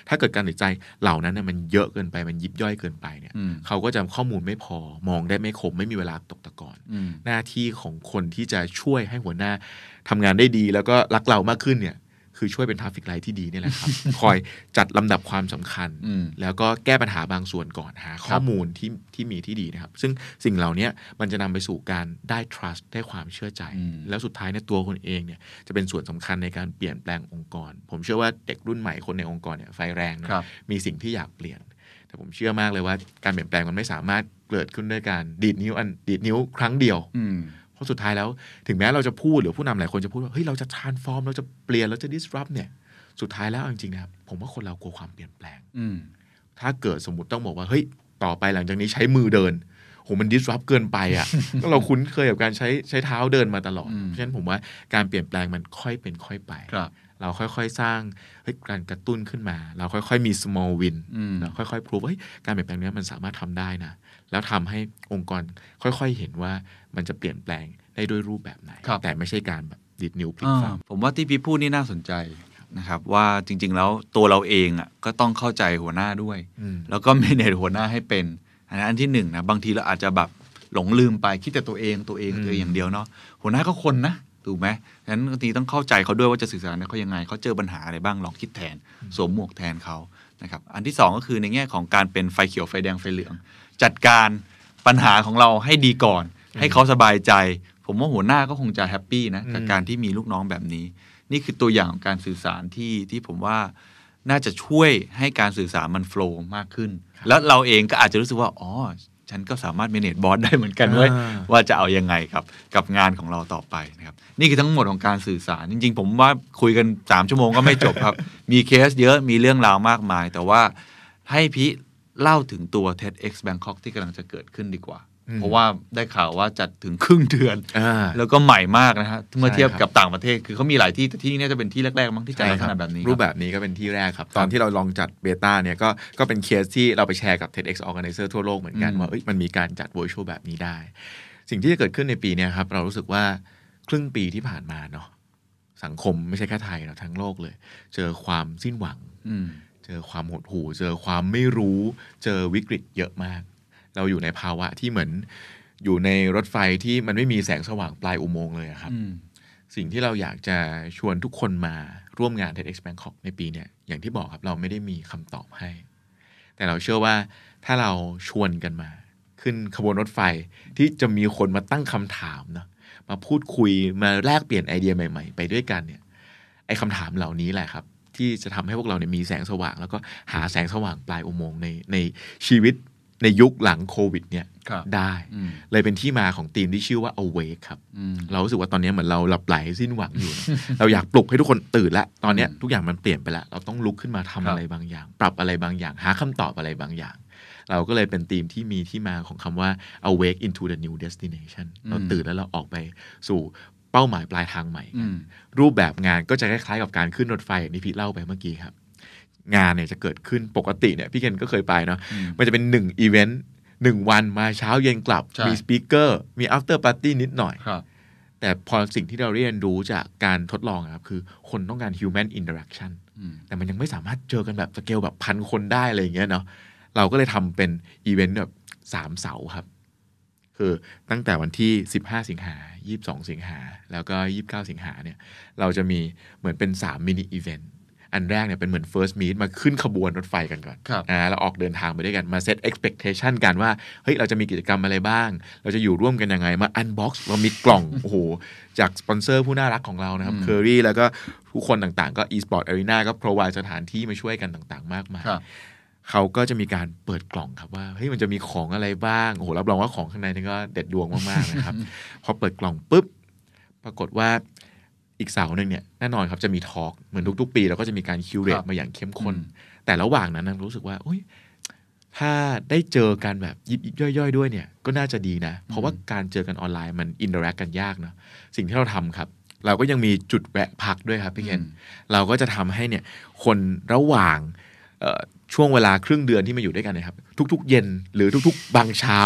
ถ้าเกิดการตัดสินใจเหล่านั้นน่ะมันเยอะเกินไปมันยิบย่อยเกินไปเนี่ยอืมเขาก็จะข้อมูลไม่พอมองได้ไม่คมไม่มีเวลาตกตะกอนอืมหน้าที่ของคนที่จะช่วยให้หัวหน้าทำงานได้ดี แล้วก็รักเรามากขึ้นเนี่ย คือช่วยเป็น traffic light ที่ดีนี่แหละครับ คอยจัดลำดับความสำคัญอืมแล้วก็แก้ปัญหาบางส่วนก่อนหาข้อมูลที่ที่มีที่ดีนะครับ ซึ่งสิ่งเหล่านี้มันจะนำไปสู่การได้ trust ได้ความเชื่อใจอืมแล้วสุดท้ายเนี่ยตัวคนเองเนี่ยจะเป็นส่วนสำคัญในการเปลี่ยนแปลงองค์กร ผมเชื่อว่าเด็กรุ่นใหม่คนในองค์กรเนี่ยไฟแรงนะครับมีสิ่งที่อยากเปลี่ยน แต่ผมเชื่อมากเลยว่าการเปลี่ยนแปลงมันไม่สามารถเกิดขึ้นด้วยการดีดนิ้วอันดีดนิ้วครั้งเดียวอืมเพ ราะสุดท้ายแล้ว ถึงแม้เราจะพูดหรือผู้นำหลายคนจะพูดว่าเฮ้ยเราจะ transform เราจะเปลี่ยนเราจะ disrupt เนี่ยสุดท้ายแล้วเอาจริงๆนะครับผมว่าคนเรากลัวความเปลี่ยนแปลงอืมถ้าเกิดสมมติต้องบอกว่าเฮ้ยต่อไปหลังจากนี้ใช้มือเดินโหมัน disrupt เกินไปอะ่ะก็เราคุ้นเคยกับการใช้ใช้เท้าเดินมาตลอดอืมเพราะฉะนั้นผมว่าการเปลี่ยนแปลงมันค่อยเป็นค่อยไปครับเราค่อยๆ สร้างเฮ้ยการกระตุ้นขึ้นมา เราค่อยๆ มี small win อืมเราค่อยๆ prove ว่าเฮ้ยการเปลี่ยนแปลงเนี้ยมันสามารถทำได้นะ แล้วทำให้องค์กรค่อยๆ เห็นว่า มันจะเปลี่ยนแปลงได้ด้วยรูปแบบไหนครับแต่ไม่ใช่การแบบดิดนิ้วพลิกอ่าฝังผมว่าที่พี่พูดนี่น่าสนใจนะครับ ว่าจริง ๆ แล้วตัวเราเองอะก็ต้องเข้าใจหัวหน้าด้วยอืมแล้วก็ manage หัวหน้าให้เป็นอันนั้นอันที่หนึ่งนะบางทีเราอาจจะแบบหลงลืมไปคิดแต่ตัวเองตัวเองอืมตัวเองอย่างเดียวเนาะหัวหน้าก็คนนะถูกไหมฉะนั้นบางทีต้องเข้าใจเขาด้วยว่าจะสื่อสารกับเขายังไงเขาเจอปัญหาอะไรบ้างลองคิดแทนสวมหมวกแทนเขานะครับอันที่สองก็คือในแง่ของการเป็นไฟเขียวไฟแดงไฟเหลือง จัดการปัญหาของเราให้ดีก่อน ให้เขาสบายใจ ผมว่าหัวหน้าก็คงจะ happy นะกับอืมการที่มีลูกน้องแบบนี้ นี่คือตัวอย่างของการสื่อสารที่ที่ผมว่าน่าจะช่วยให้การสื่อสารมัน flow มากขึ้น แล้วเราเองก็อาจจะรู้สึกว่าอ๋อฉันก็สามารถ manage boss ได้เหมือนกันเว้ยอ่าว่าจะเอายังไงครับกับงานของเราต่อไปนะครับนี่คือทั้งหมดของการสื่อสาร จริง ๆ ผมว่าคุยกัน 3 ชั่วโมงก็ไม่จบครับ มีเคสเยอะมีเรื่องราวมากมาย แต่ว่าให้พี่เล่าถึงตัว TEDx Bangkok ที่กำลังจะเกิดขึ้นดีกว่าอืม เพราะว่าได้ข่าวว่าจัดถึงครึ่งเดือนอ่าแล้วก็ใหม่มากนะฮะเมื่อเทียบใช่ครับกับต่างประเทศ คือเขามีหลายที่แต่ที่นี่น่าจะเป็นที่แรกๆมั้งที่จัดลักษณะแบบนี้ รูปคแบรับนี้ก็เป็นที่แรกครับ ตอนที่เราลองจัดเบต้าเนี่ยก็ก็เป็นเคสที่เราไปแชร์กับ TEDx Organizer ทั่วโลกเหมือนกันอืมว่าเอ้ยมันมีการจัด virtual แบบนี้ได้ สิ่งที่จะเกิดขึ้นในปีเนี้ยครับเรารู้สึกว่าครึ่งปีที่ผ่านมาเนาะสังคมไม่ใช่แค่ไทยเราทั้งโลกเลย เจอความสิ้นหวังอืมเจอความหดหู่ เจอความไม่รู้ เจอวิกฤตเยอะมาก เราอยู่ในภาวะที่เหมือนอยู่ในรถไฟที่มันไม่มีแสงสว่างปลายอุโมงค์เลยอะครับอืมสิ่งที่เราอยากจะชวนทุกคนมาร่วมงาน TEDx Bangkok ในปีเนี่ยอย่างที่บอกครับเราไม่ได้มีคำตอบให้ แต่เราเชื่อว่าถ้าเราชวนกันมา ขึ้นขบวนรถไฟที่จะมีคนมาตั้งคำถามเนาะมาพูดคุยมาแลกเปลี่ยนไอเดียใหม่ๆ ไปด้วยกันเนี่ยไอคำถามเหล่านี้แหละครับ ที่จะทำให้พวกเราเนี่ยมีแสงสว่าง แล้วก็หาแสงสว่างปลายอุโมงค์ในในชีวิต ในยุคหลังโควิดเนี่ยครับได้อืมเลยเป็นที่มาของธีมที่ชื่อว่า awake ครับอืมเรารู้สึกว่าตอนนี้เหมือนเราหลับไหลสิ้นหวังอยู่นะเราอยากปลุกให้ทุกคนตื่นแล้วตอนเนี้ยอืมทุกอย่างมันเปลี่ยนไปแล้วเราต้องลุกขึ้นมาทำครับอะไรบางอย่าง ปรับอะไรบางอย่าง หาคำตอบอะไรบางอย่าง เราก็เลยเป็นธีมที่มีที่มาของคำว่า awake into the new destination เราตื่นแล้วเราออกไปสู่เป้าหมายปลายทางใหม่อืกันมรูปแบบงานก็จะคล้ายๆกับการขึ้นรถไฟอย่างที่พี่เล่าไปเมื่อกี้ครับ งานเนี่ยจะเกิดขึ้นปกติเนี่ยพี่เคนก็เคยไปเนาะอืมมันจะเป็นหนึ่งอีเวนต์หนึ่งวันมาเช้าเย็นกลับใช่มีสปีกเกอร์มี after party นิดหน่อยครับแต่พอสิ่งที่เราเรียนรู้จากการทดลองอะครับคือคนต้องการ human interaction อืมแต่มันยังไม่สามารถเจอกันแบบสเกลแบบพันคนได้อะไรอย่างเงี้ยเนาะเราก็เลยทำเป็นอีเวนต์แบบสามเสาร์ครับ คือตั้งแต่วันที่ 15 สิงหา 22 สิงหา แล้วก็ 29 สิงหาเนี่ย เราจะมีเหมือนเป็น 3 mini event อันแรกเนี่ยเป็นเหมือน first meet มาขึ้นขบวนรถไฟกันก่อนครับอ่าเราออกเดินทางไปด้วยกันมา set expectation กันว่า เฮ้ย เราจะมีกิจกรรมอะไรบ้าง เราจะอยู่ร่วมกันยังไง มา unbox เรามีกล่อง โอ้โห จากสปอนเซอร์ผู้น่ารักของเรานะครับอืมเคอรี่แล้วก็ทุกคนต่างๆ ก็ e-sport arena ก็ provide สถานที่มาช่วยกันต่างๆ มากมายครับเขาก็จะมีการเปิดกล่องครับว่าเฮ้ยมันจะมีของอะไรบ้างโอ้โหรับรองว่าของข้างในนี่ก็เด็ดดวงมากๆนะครับ พอเปิดกล่องปุ๊บ ปรากฏว่า อีกเสาหนึ่งเนี่ยแน่นอนครับจะมี talk เหมือนทุกๆ ปีเราก็จะมีการ curate ครับมาอย่างเข้มข้นอืมแต่ระหว่างนั้นนะรู้สึกว่าอุ๊ยถ้าได้เจอกันแบบยิบยิบย่อยๆ ด้วยเนี่ยก็น่าจะดีนะ เพราะว่าการเจอกันออนไลน์มัน interact กันยากเนอะสิ่งที่เราทำครับ เราก็ยังมีจุดแวะพักด้วยครับพี่เคนอืมเราก็จะทำให้เนี่ยคนระหว่างเอ่อช่วงเวลาครึ่งเดือนที่มาอยู่ด้วยกันนะครับทุกๆ เย็นหรือทุกๆ บางเช้า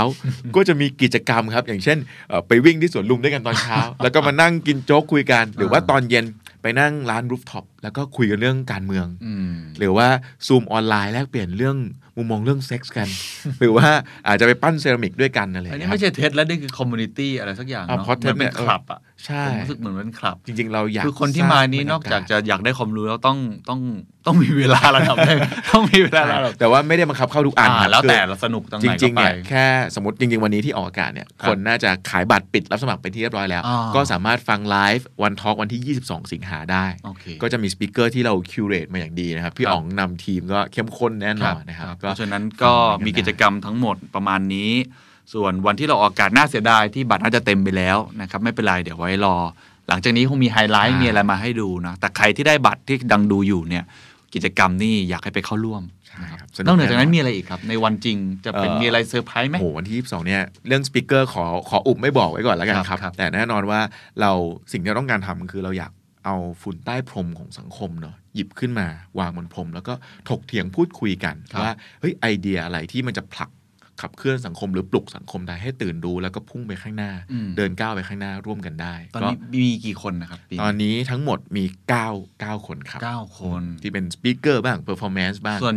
ก็จะมีกิจกรรมครับ อย่างเช่นเอ่อไปวิ่งที่สวนลุมด้วยกันตอนเช้า แล้วก็มานั่งกินโจ๊กคุยกัน หรือว่าตอนเย็นไปนั่งร้าน rooftop แล้วก็คุยกันเรื่องการเมืองอืมหรือว่าซูมออนไลน์แลกเปลี่ยนเรื่องมุมมองเรื่องเซ็กส์กัน หรือว่าอาจจะไปปั้นเซรามิกด้วยกันอะไรออันย่างนี้เงี้ยครับไม่ใช่เทสแล้วนี่คือคอมมูนิตี้อะไรสักอย่างอะเนาะเพราะเหมือนเป็นเทสเนี่ยคลับอะ ใช่ผมรู้สึกเหมือนเป็นคลับ จริง ๆ เราอยากคือคนที่มานี้สร้งนอกจากบรรจะอยากได้ความรู้แล้วต้องต้องต้องมีเวลาระดับหนึ่งต้องมีเวลาระดับแต่ว่าไม่ได้บังคับเข้าทุกอันอ่าครับแล้วแต่คือเราสนุกตรงจไหนริก็งๆไปเนี่ยแค่สมมติจริง ๆ วันนี้ที่ออกอากาศเนี่ยครับคนน่าจะขายบัตรปิดรับสมัครไปที่เรียบร้อยแล้วอ่าก็สามารถฟังไลฟ์วันทอล์กวันที่ 22 สิงหาได้โอเคก็จะมี speaker ที่เรา curate มาอย่างดีนะครับพี่ครับอ๋องนำทีมก็เข้มข้นแน่นอนนะครับก็เพราะฉะนั้นก็มีกิจกรรมทั้งหมดประมาณนี้ ส่วนวันที่เราออกอากาศน่าเสียดายที่บัตรน่าจะเต็มไปแล้วนะครับไม่เป็นไรเดี๋ยวไว้รอ หลังจากนี้คงมีไฮไลท์อ่ามีมีอะไรมาให้ดูนะแต่ใครที่ได้บัตรที่ดังดูอยู่เนี่ยกิจกรรมนี่อยากให้ไปเข้าร่วมใช่ครับนอกเหนือจากนั้นมีอะไรอีกครับ ในวันจริงจะเป็นมีอะไรเซอร์ไพรส์ไหมโอ้โหวันที่ 22 เนี่ย เรื่อง speaker ขอขออุบไม่บอกไว้ก่อนแล้วกันครับครับครับ แต่แน่นอนว่าเราสิ่งที่เราต้องการทำคือเราอยากเอาฝุ่นใต้พรมของสังคมเนาะหยิบขึ้นมาวางบนพรม แล้วก็ถกเถียงพูดคุยกันว่าเฮ้ยไอเดียอะไรที่มันจะผลัก ขับเคลื่อนสังคมหรือปลุกสังคมได้ให้ตื่นรู้แล้วก็พุ่งไปข้างหน้าอืมเดินก้าวไปข้างหน้าร่วมกันได้ ก็ตอนนี้มีกี่คนนะครับปีตอนนี้ทั้งหมดมี 9 9 คนครับเก้าคนที่เป็น speaker บ้าง performance บ้างส่วน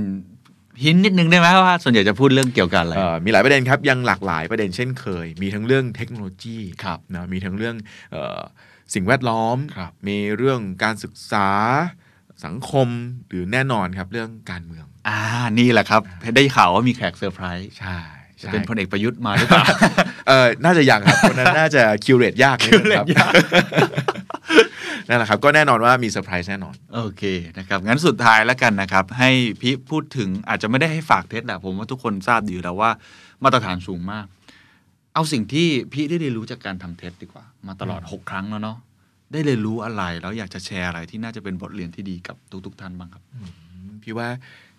hint นิดนึงได้ไหมว่าส่วนใหญ่จะพูดเรื่องเกี่ยวกับอะไรเอ่อมีหลายประเด็นครับยังหลากหลายประเด็นเช่นเคย มีทั้งเรื่องเทคโนโลยีครับนะมีทั้งเรื่องเออสิ่งแวดล้อมครับมีเรื่องการศึกษาสังคมหรือแน่นอนครับเรื่องการเมือง อ่านี่แหละครับ ได้ข่าวว่ามีแขกเซอร์ไพรส์ใช่จะใช่เป็นพลเอกประยุทธ์มาหรือเปล่าเออน่าจะยังครับคนนั้นน่าจะ curate ยากนิดนึงครับนั่นแหละครับ ก็แน่นอนว่ามีเซอร์ไพรส์แน่นอน โอเคนะครับ งั้นสุดท้ายแล้วกันนะครับ ให้พี่พูดถึงอาจจะไม่ได้ให้ฝากเทสแหละผมว่าทุกคนทราบดีอยู่แล้วว่ามาตรฐานสูงมาก เอาสิ่งที่พี่ได้เรียนรู้จากการทำเทสดีกว่า มาตลอด 6 ครั้งแล้วเนาะได้เรียนรู้อะไรแล้วอยากจะแชร์อะไรที่น่าจะเป็นบทเรียนที่ดีกับทุกๆท่านบ้างครับพี่ว่า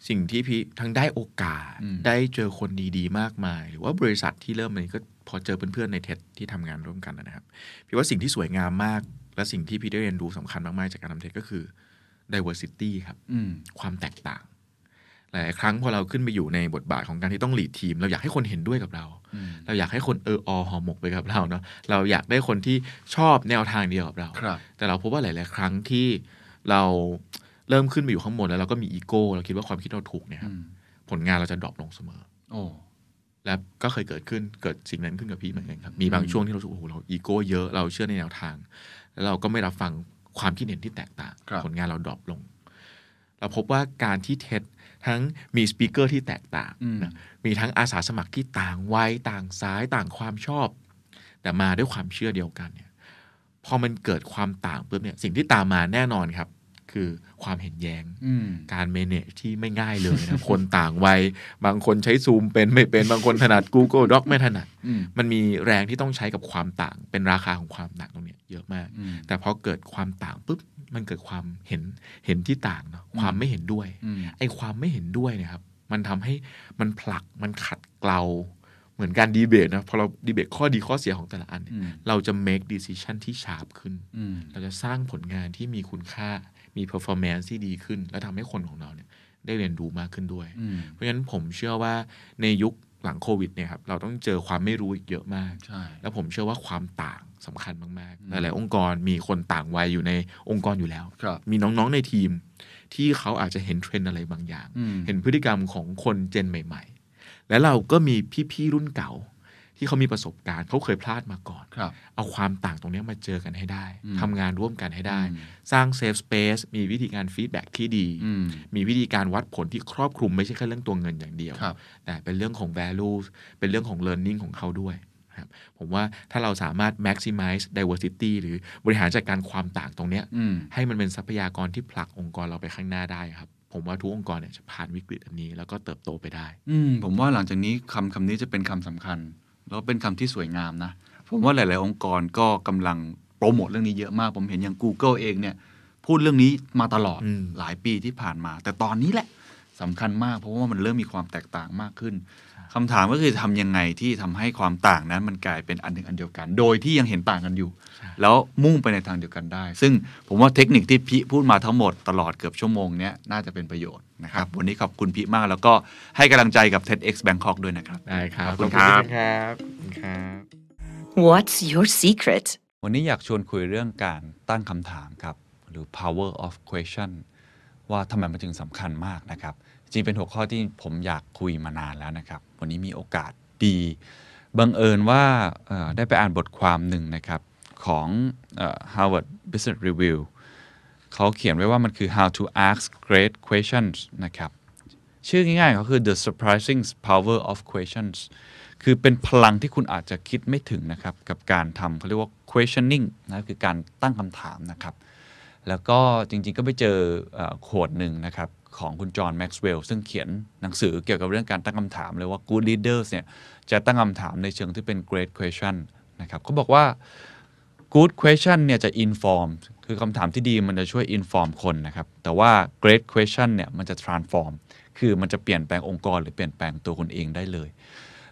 สิ่งที่พี่ทั้งได้โอกาสอืมได้เจอคนดีๆ มากมาย หรือว่าบริษัทที่เริ่มมันก็พอเจอเพื่อนๆในเท็ดที่ทำงานร่วมกันนะครับ พี่ว่าสิ่งที่สวยงามมาก และสิ่งที่พี่ได้เรียนรู้สำคัญมากๆจากการทำเท็ดก็คือ diversity ครับอืมความแตกต่างหลายๆครั้งพอเราขึ้นไปอยู่ในบทบาทของการที่ต้อง lead ทีม เราอยากให้คนเห็นด้วยกับเราอืมเราอยากให้คนเอออหอหมกไปกับเราเนาะเราอยากได้คนที่ชอบแนวทางเดียวกับเราครับแต่เราพบว่าหลาย ๆ ครั้งที่เรา เริ่มขึ้นไปอยู่ข้างบนแล้วเราก็มีอีโก้เราคิดว่าความคิดเราถูกเนี่ยครับอืมผลงานเราจะ drop ลงเสมอ โอ้และก็เคยเกิดขึ้นเกิดสิ่งนั้นขึ้นกับพี่เหมือนกันครับ มีบางช่วงที่เรารู้สึกโอ้โหเราอีโก้เยอะเราเชื่อในแนวทาง แล้วเราก็ไม่รับฟังความคิดเห็นที่แตกต่างครับผลงานเราดรอปลง เราพบว่าการที่เท็ดทั้งมีสปีกเกอร์ที่แตกต่างอืมนะมีทั้งอาสาสมัครที่ต่างวัยต่างสายต่างความชอบ แต่มาด้วยความเชื่อเดียวกันเนี่ยพอมันเกิดความต่างปุ๊บเนี่ยสิ่งที่ตามมาแน่นอนครับ คือความเห็นแย้งอืมการเมเนจที่ไม่ง่ายเลยนะ คนต่างวัย บางคนใช้ซูมเป็นไม่เป็น บางคนถนัด Google Doc ไม่ถนัดอืมมันมีแรงที่ต้องใช้กับความต่าง เป็นราคาของความต่างตรงเนี้ยเยอะมากอืมแต่พอเกิดความต่างปุ๊บ มันเกิดความเห็นเห็นที่ต่างเนาะ ความไม่เห็นด้วยอืมไอ้ความไม่เห็นด้วยเนะครับ มันทำให้มันผลัก มันขัดเกลา เหมือนการดีเบตนะ พอเราดีเบตข้อดีข้อเสียของแต่ละอันเนี่ยอืมเราจะ make decision ที่ sharp ขึ้นอืมเราจะสร้างผลงานที่มีคุณค่า มี performance ที่ดีขึ้น และทำให้คนของเราเนี่ยได้เรียนรู้มากขึ้นด้วยอืมเพราะฉะนั้นผมเชื่อว่าในยุคหลังโควิดเนี่ยครับเราต้องเจอความไม่รู้อีกเยอะมากใช่แล้วผมเชื่อว่าความต่างสำคัญมากอืมๆหลายๆองค์กรมีคนต่างวัยอยู่ในองค์กรอยู่แล้วครับมีน้องๆในทีม ที่เขาอาจจะเห็นเทรนด์อะไรบางอย่างอืมเห็นพฤติกรรมของคน gen ใหม่ ๆ และเราก็มีพี่ๆรุ่นเก่า ที่เขามีประสบการณ์เขาเคยพลาดมาก่อนครับเอาความต่างตรงเนี้ยมาเจอกันให้ได้อืมทำงานร่วมกันให้ได้อืมสร้าง safe space มีวิธีการ feedback ที่ดีอืมมีวิธีการวัดผลที่ครอบคลุมไม่ใช่แค่เรื่องตัวเงินอย่างเดียวครับแต่เป็นเรื่องของ value เป็นเรื่องของ learning ของเขาด้วยนะครับผมว่าถ้าเราสามารถ maximize diversity หรือบริหารจัดการความต่างตรงเนี้ยอืมให้มันเป็นทรัพยากรที่ผลักองค์กรเราไปข้างหน้าได้ครับ ผมว่าทุกองค์กรเนี่ยจะผ่านวิกฤตอันนี้ แล้วก็เติบโตไปได้ อืมผมว่าหลังจากนี้คำคำนี้จะเป็นคำสำคัญ แล้วเป็นคำที่สวยงามนะ ผมว่าหลาย ๆ องค์กรก็กำลังโปรโมทเรื่องนี้เยอะมาก ผมเห็นอย่าง Google เองเนี่ยพูดเรื่องนี้มาตลอดอืมหลายปีที่ผ่านมา แต่ตอนนี้แหละสำคัญมากเพราะว่ามันเริ่มมีความแตกต่างมากขึ้น คำถามก็คือทำยังไงที่ทำให้ความต่างนั้นมันกลายเป็นอันหนึ่งอันเดียวกัน โดยที่ยังเห็นต่างกันอยู่ แล้วมุ่งไปในทางเดียวกันได้ ซึ่งผมว่าเทคนิคที่พี่พูดมาทั้งหมดตลอดเกือบชั่วโมงเนี้ยน่าจะเป็นประโยชน์นะครับ วันนี้ขอบคุณพี่มากแล้วก็ให้กำลังใจกับ TEDx Bangkok ด้วยนะครับได้ครับขอบคุณครับครับขอบคุณครับ What's your secret? วันนี้อยากชวนคุยเรื่องการตั้งคำถามครับ หรือ power of question ว่าทำไมมันถึงสำคัญมากนะครับจริงเป็นหัวข้อที่ผมอยากคุยมานานแล้วนะครับ วันนี้มีโอกาสดีบังเอิญว่าได้ไปอ่านบทความหนึ่งนะครับของ Harvard Business Review เขาเขียนไว้ว่ามันคือ how to ask great questions นะครับ ชื่อง่ายๆก็คือ the surprising power of questions คือเป็นพลังที่คุณอาจจะคิดไม่ถึงนะครับ กับการทำเขาเรียกว่า questioning นะคือการตั้งคำถามนะครับ แล้วก็จริงๆก็ไปเจอโคดหนึ่งนะครับ ของคุณจอห์นแม็กซ์เวลล์ซึ่งเขียนหนังสือเกี่ยวกับเรื่องการตั้งคำถามเลยว่า good leaders เนี่ยจะตั้งคำถามในเชิงที่เป็น great question นะครับเขาบอกว่า good question เนี่ยจะ inform คือคำถามที่ดีมันจะช่วย inform คนนะครับ แต่ว่า great question เนี่ยมันจะ transform คือมันจะเปลี่ยนแปลงองค์กร หรือเปลี่ยนแปลงตัวคุณเองได้เลย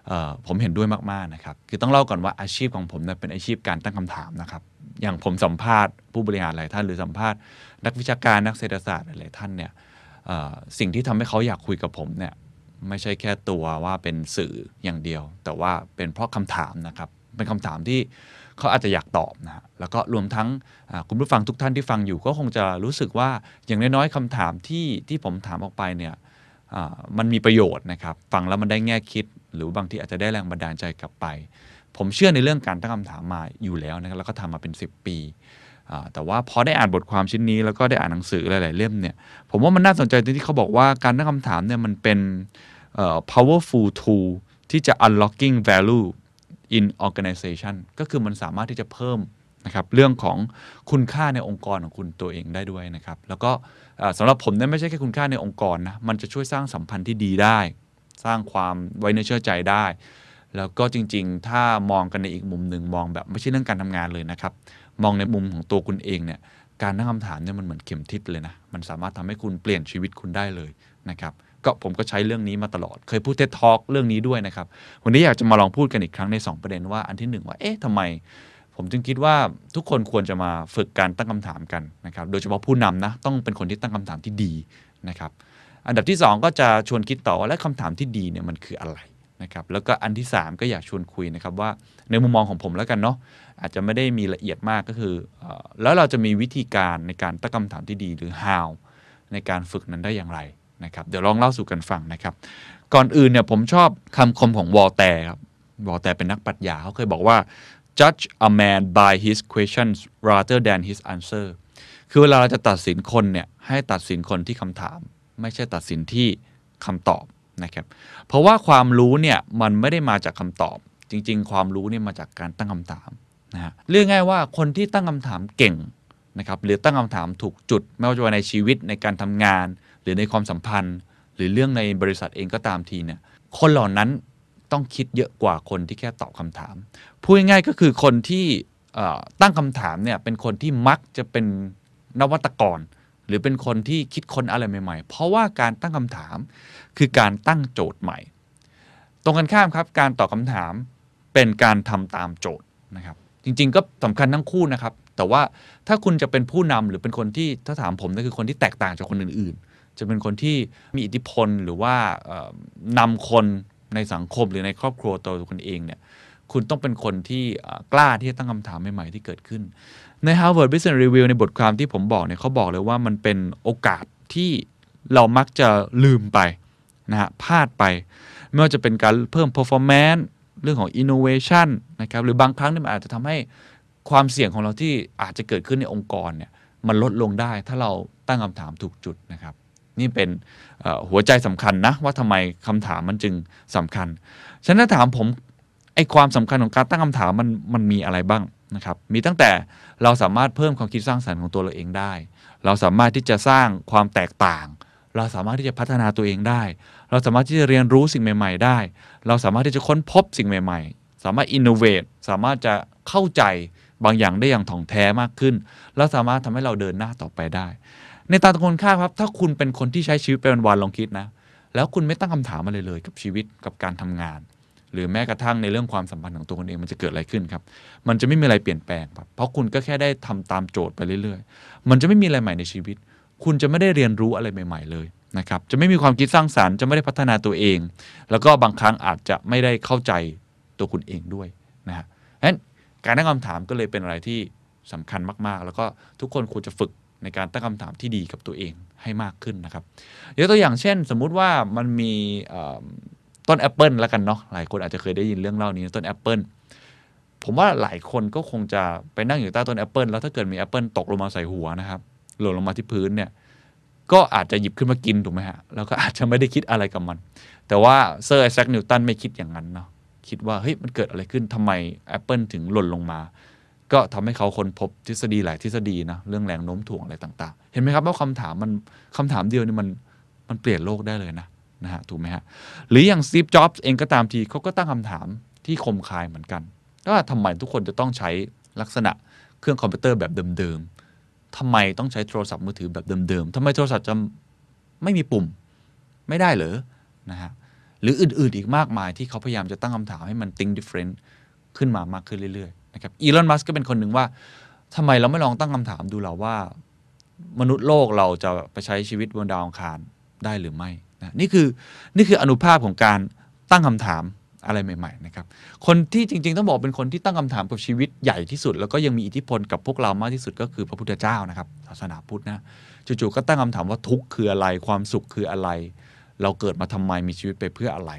เผมเห็นด้วยมาก ๆ นะครับ คือต้องเล่าก่อนว่าอาชีพของผมเนี่ยเป็นอาชีพการตั้งคำถามนะครับ อย่างผมสัมภาษณ์ผู้บริหารหลายท่านหรือสัมภาษณ์ นักวิชาการนักเศรษฐศาสตร์หลายท่านเนี่ย สิ่งที่ทำให้เขาอยากคุยกับผมเนี่ยไม่ใช่แค่ตัวว่าเป็นสื่ออย่างเดียว แต่ว่าเป็นเพราะคำถามนะครับ เป็นคำถามที่เขาอาจจะอยากตอบนะฮะแล้วก็รวมทั้งคุณผู้ฟังทุกท่านที่ฟังอยู่ก็คงจะรู้สึกว่าอย่างน้อยๆคำถามที่ที่ผมถามออกไปเนี่ยมันมีประโยชน์นะครับ ฟังแล้วมันได้แง่คิด หรือบางทีอาจจะได้แรงบันดาลใจกลับไป ผมเชื่อในเรื่องการตั้งคำถามมาอยู่แล้วนะครับแล้วก็ทำมาเป็น 10 ปี แต่ว่าพอได้อ่านบทความชิ้นนี้แล้วก็ได้อ่านหนังสือหลาย ๆ เล่มเนี่ย ผมว่ามันน่าสนใจตรงที่เขาบอกว่าการตั้งคำถามเนี่ยมันเป็น powerful tool ที่จะ unlocking value in organization ก็คือมันสามารถที่จะเพิ่มนะครับเรื่องของคุณค่าในองค์กรของคุณตัวเองได้ด้วยนะครับ แล้วก็สำหรับผมเนี่ยไม่ใช่แค่คุณค่าในองค์กรนะมันจะช่วยสร้างสัมพันธ์ที่ดีได้ สร้างความไว้เนื้อเชื่อใจได้ แล้วก็จริง ๆ ถ้ามองกันในอีกมุมหนึ่งมองแบบไม่ใช่เรื่องการทำงานเลยนะครับ มองในมุมของตัวคุณเองเนี่ยการตั้งคำถามเนี่ยมันเหมือนเข็มทิศเลยนะ มันสามารถทำให้คุณเปลี่ยนชีวิตคุณได้เลยนะครับ ก็ผมก็ใช้เรื่องนี้มาตลอด เคยพูดเท็ t อ l k เรื่องนี้ด้วยนะครับ วันนี้อยากจะมาลองพูดกันอีกครั้งใน 2 ประเด็นว่าอันที่ 1 ว่า เอ๊ะทำไม ผมจึงคิดว่าทุกคนควรจะมาฝึกการตั้งคำถามกันนะครับ โดยเฉพาะผู้นำนะ ต้องเป็นคนที่ตั้งคำถามที่ดีนะครับ อันดับที่ 2 ก็จะชวนคิดต่อว่าและคำถามที่ดีเนี่ยมันคืออะไรนะครับ แล้วก็อันที่ 3 ก็อยากชวนคุยนะครับว่าในมุมมองของผมแล้วกันเนาะ อาจจะไม่ได้มีละเอียดมากก็คือ แล้วเราจะมีวิธีการในการตั้งคำถามที่ดีหรือ how ในการฝึกนั้นได้อย่างไรนะครับ เดี๋ยวลองเล่าสู่กันฟังนะครับ ก่อนอื่นเนี่ยผมชอบคำคมของวอลแตร์ครับวอลแตร์เป็นนักปรัชญาเขาเคยบอกว่า judge a man by his questions rather than his answer คือเวลาเราจะตัดสินคนเนี่ยให้ตัดสินคนที่คำถาม ไม่ใช่ตัดสินที่คำตอบนะครับ เพราะว่าความรู้เนี่ยมันไม่ได้มาจากคำตอบ จริง ๆ ความรู้เนี่ยมาจากการตั้งคำถาม นะฮะเรื่องง่ายว่าคนที่ตั้งคำถามเก่งนะครับหรือตั้งคำถามถูกจุด ไม่ว่าจะในชีวิตในการทำงาน หรือในความสัมพันธ์ หรือเรื่องในบริษัทเองก็ตามทีเนี่ยคนเหล่านั้นต้องคิดเยอะกว่าคนที่แค่ตอบคำถามพูดง่ายๆก็คือคนที่ตั้งคำถามเนี่ยเป็นคนที่มักจะเป็นนวัตกร หรือเป็นคนที่คิดค้นอะไรใหม่ๆ เพราะว่าการตั้งคำถามคือการตั้งโจทย์ใหม่ ตรงกันข้ามครับ การตอบคำถามเป็นการทำตามโจทย์นะครับ จริง ๆ ก็สำคัญทั้งคู่นะครับ แต่ว่าถ้าคุณจะเป็นผู้นำหรือเป็นคนที่ถ้าถามผมนั่นคือคนที่แตกต่างจากคนอื่น ๆ จะเป็นคนที่มีอิทธิพลหรือว่าเอ่อนำคนในสังคมหรือในครอบครัวตัวคุณเองเนี่ยคุณต้องเป็นคนที่กล้าที่จะตั้งคำถามใหม่ ๆ ที่เกิดขึ้น ใน Harvard Business Review ในบทความที่ผมบอกเนี่ยเขาบอกเลยว่ามันเป็นโอกาสที่เรามักจะลืมไปนะฮะพลาดไป ไม่ว่าจะเป็นการเพิ่ม performance เรื่องของ innovation นะครับหรือบางครั้งเนี่ยมันอาจจะทำให้ความเสี่ยงของเราที่อาจจะเกิดขึ้นในองค์กรเนี่ยมันลดลงได้ถ้าเราตั้งคำถามถูกจุดนะครับ นี่เป็นหัวใจสำคัญนะ ว่าทำไมคำถามมันจึงสำคัญฉะนั้นถ้าถามผมไอ้ความสำคัญของการตั้งคำถามมันมันมีอะไรบ้างนะครับ มีตั้งแต่เราสามารถเพิ่มความคิดสร้างสรรค์ของตัวเราเองได้ เราสามารถที่จะสร้างความแตกต่าง เราสามารถที่จะพัฒนาตัวเองได้ เราสามารถที่จะเรียนรู้สิ่งใหม่ ๆ ได้ เราสามารถที่จะค้นพบสิ่งใหม่ ๆ สามารถอินโนเวทสามารถจะเข้าใจบางอย่างได้อย่างถ่องแท้มากขึ้น แล้วสามารถทำให้เราเดินหน้าต่อไปได้ ในตาตะคนข้าครับ ถ้าคุณเป็นคนที่ใช้ชีวิตไปวันๆลองคิดนะ แล้วคุณไม่ตั้งคำถามอะไรเลย กับชีวิตกับการทำงาน หรือแม้กระทั่งในเรื่องความสัมพันธ์ของตัวคุณเองมันจะเกิดอะไรขึ้นครับ มันจะไม่มีอะไรเปลี่ยนแปลงครับเพราะคุณก็แค่ได้ทำตามโจทย์ไปเรื่อย ๆ มันจะไม่มีอะไรใหม่ในชีวิต คุณจะไม่ได้เรียนรู้อะไรใหม่ ๆ เลย นะครับจะไม่มีความคิดสร้างสารรค์จะไม่ได้พัฒนาตัวเอง แล้วก็บางครั้งอาจจะไม่ได้เข้าใจตัวคุณเองด้วยนะฮะงั้นการตั้งคำถามก็เลยเป็นอะไรที่สำคัญมากๆ แล้วก็ทุกคนควรจะฝึกในการตั้งคำถามที่ดีกับตัวเองให้มากขึ้นนะครับยกตัวอย่างเช่น สมมุติว่ามันมีต้นแอปเปิลแล้วกันเนาะหลายคนอาจจะเคยได้ยินเรื่องเล่านี้ต้นแอปเปิลผมว่าหลายคนก็คงจะไปนั่งอยู่ใต้ต้นแอปเปิลแล้วถ้าเกิดมีแอปเปิลตกลงมาใส่หัวนะครับหล่นลงมาที่พื้นเนี่ย ก็อาจจะหยิบขึ้นมากินถูกไหมฮะ แล้วก็อาจจะไม่ได้คิดอะไรกับมัน แต่ว่าเซอร์ไอแซคนิวตันไม่คิดอย่างนั้นเนาะคิดว่าเฮ้ยมันเกิดอะไรขึ้นทำไมแอปเปิลถึงหล่นลงมา ก็ทำให้เขาค้นพบทฤษฎีหลายทฤษฎีนะเรื่องแรงโน้มถ่วงอะไรต่าง ๆ เห็นไหมครับว่าคำถามมันคำถามเดียวนี่มันมันเปลี่ยนโลกได้เลยนะนะฮะถูกไหมฮะหรืออย่างสตีฟจ็อบส์เองก็ตามทีเขาก็ตั้งคำถามที่คมคายเหมือนกันว่าทำไมทุกคนจะต้องใช้ลักษณะเครื่องคอมพิวเตอร์แบบเดิมๆ ทำไมต้องใช้โทรศัพท์มือถือแบบเดิมๆทำไมโทรศัพท์จะไม่มีปุ่มไม่ได้เหรอนะฮะหรืออื่นๆอีกมากมายที่เขาพยายามจะตั้งคำถามให้มัน think different ขึ้นมามากขึ้นเรื่อยๆนะครับอีลอนมัสก์ก็เป็นคนหนึ่งว่าทำไมเราไม่ลองตั้งคำถามดูเราว่า มนุษย์โลกเราจะไปใช้ชีวิตบนดาวอังคารได้หรือไม่นะนี่คือนี่คืออนุภาพของการตั้งคำถาม อะไรใหม่ๆนะครับคนที่จริง ๆ ต้องบอกเป็นคนที่ตั้งคำถามกับชีวิตใหญ่ที่สุด แล้วก็ยังมีอิทธิพลกับพวกเรามากที่สุดก็คือพระพุทธเจ้านะครับศาสนาพุทธนะจู่ๆก็ตั้งคำถามว่าทุกข์คืออะไรความสุขคืออะไร เราเกิดมาทำไมมีชีวิตไปเพื่ออะไร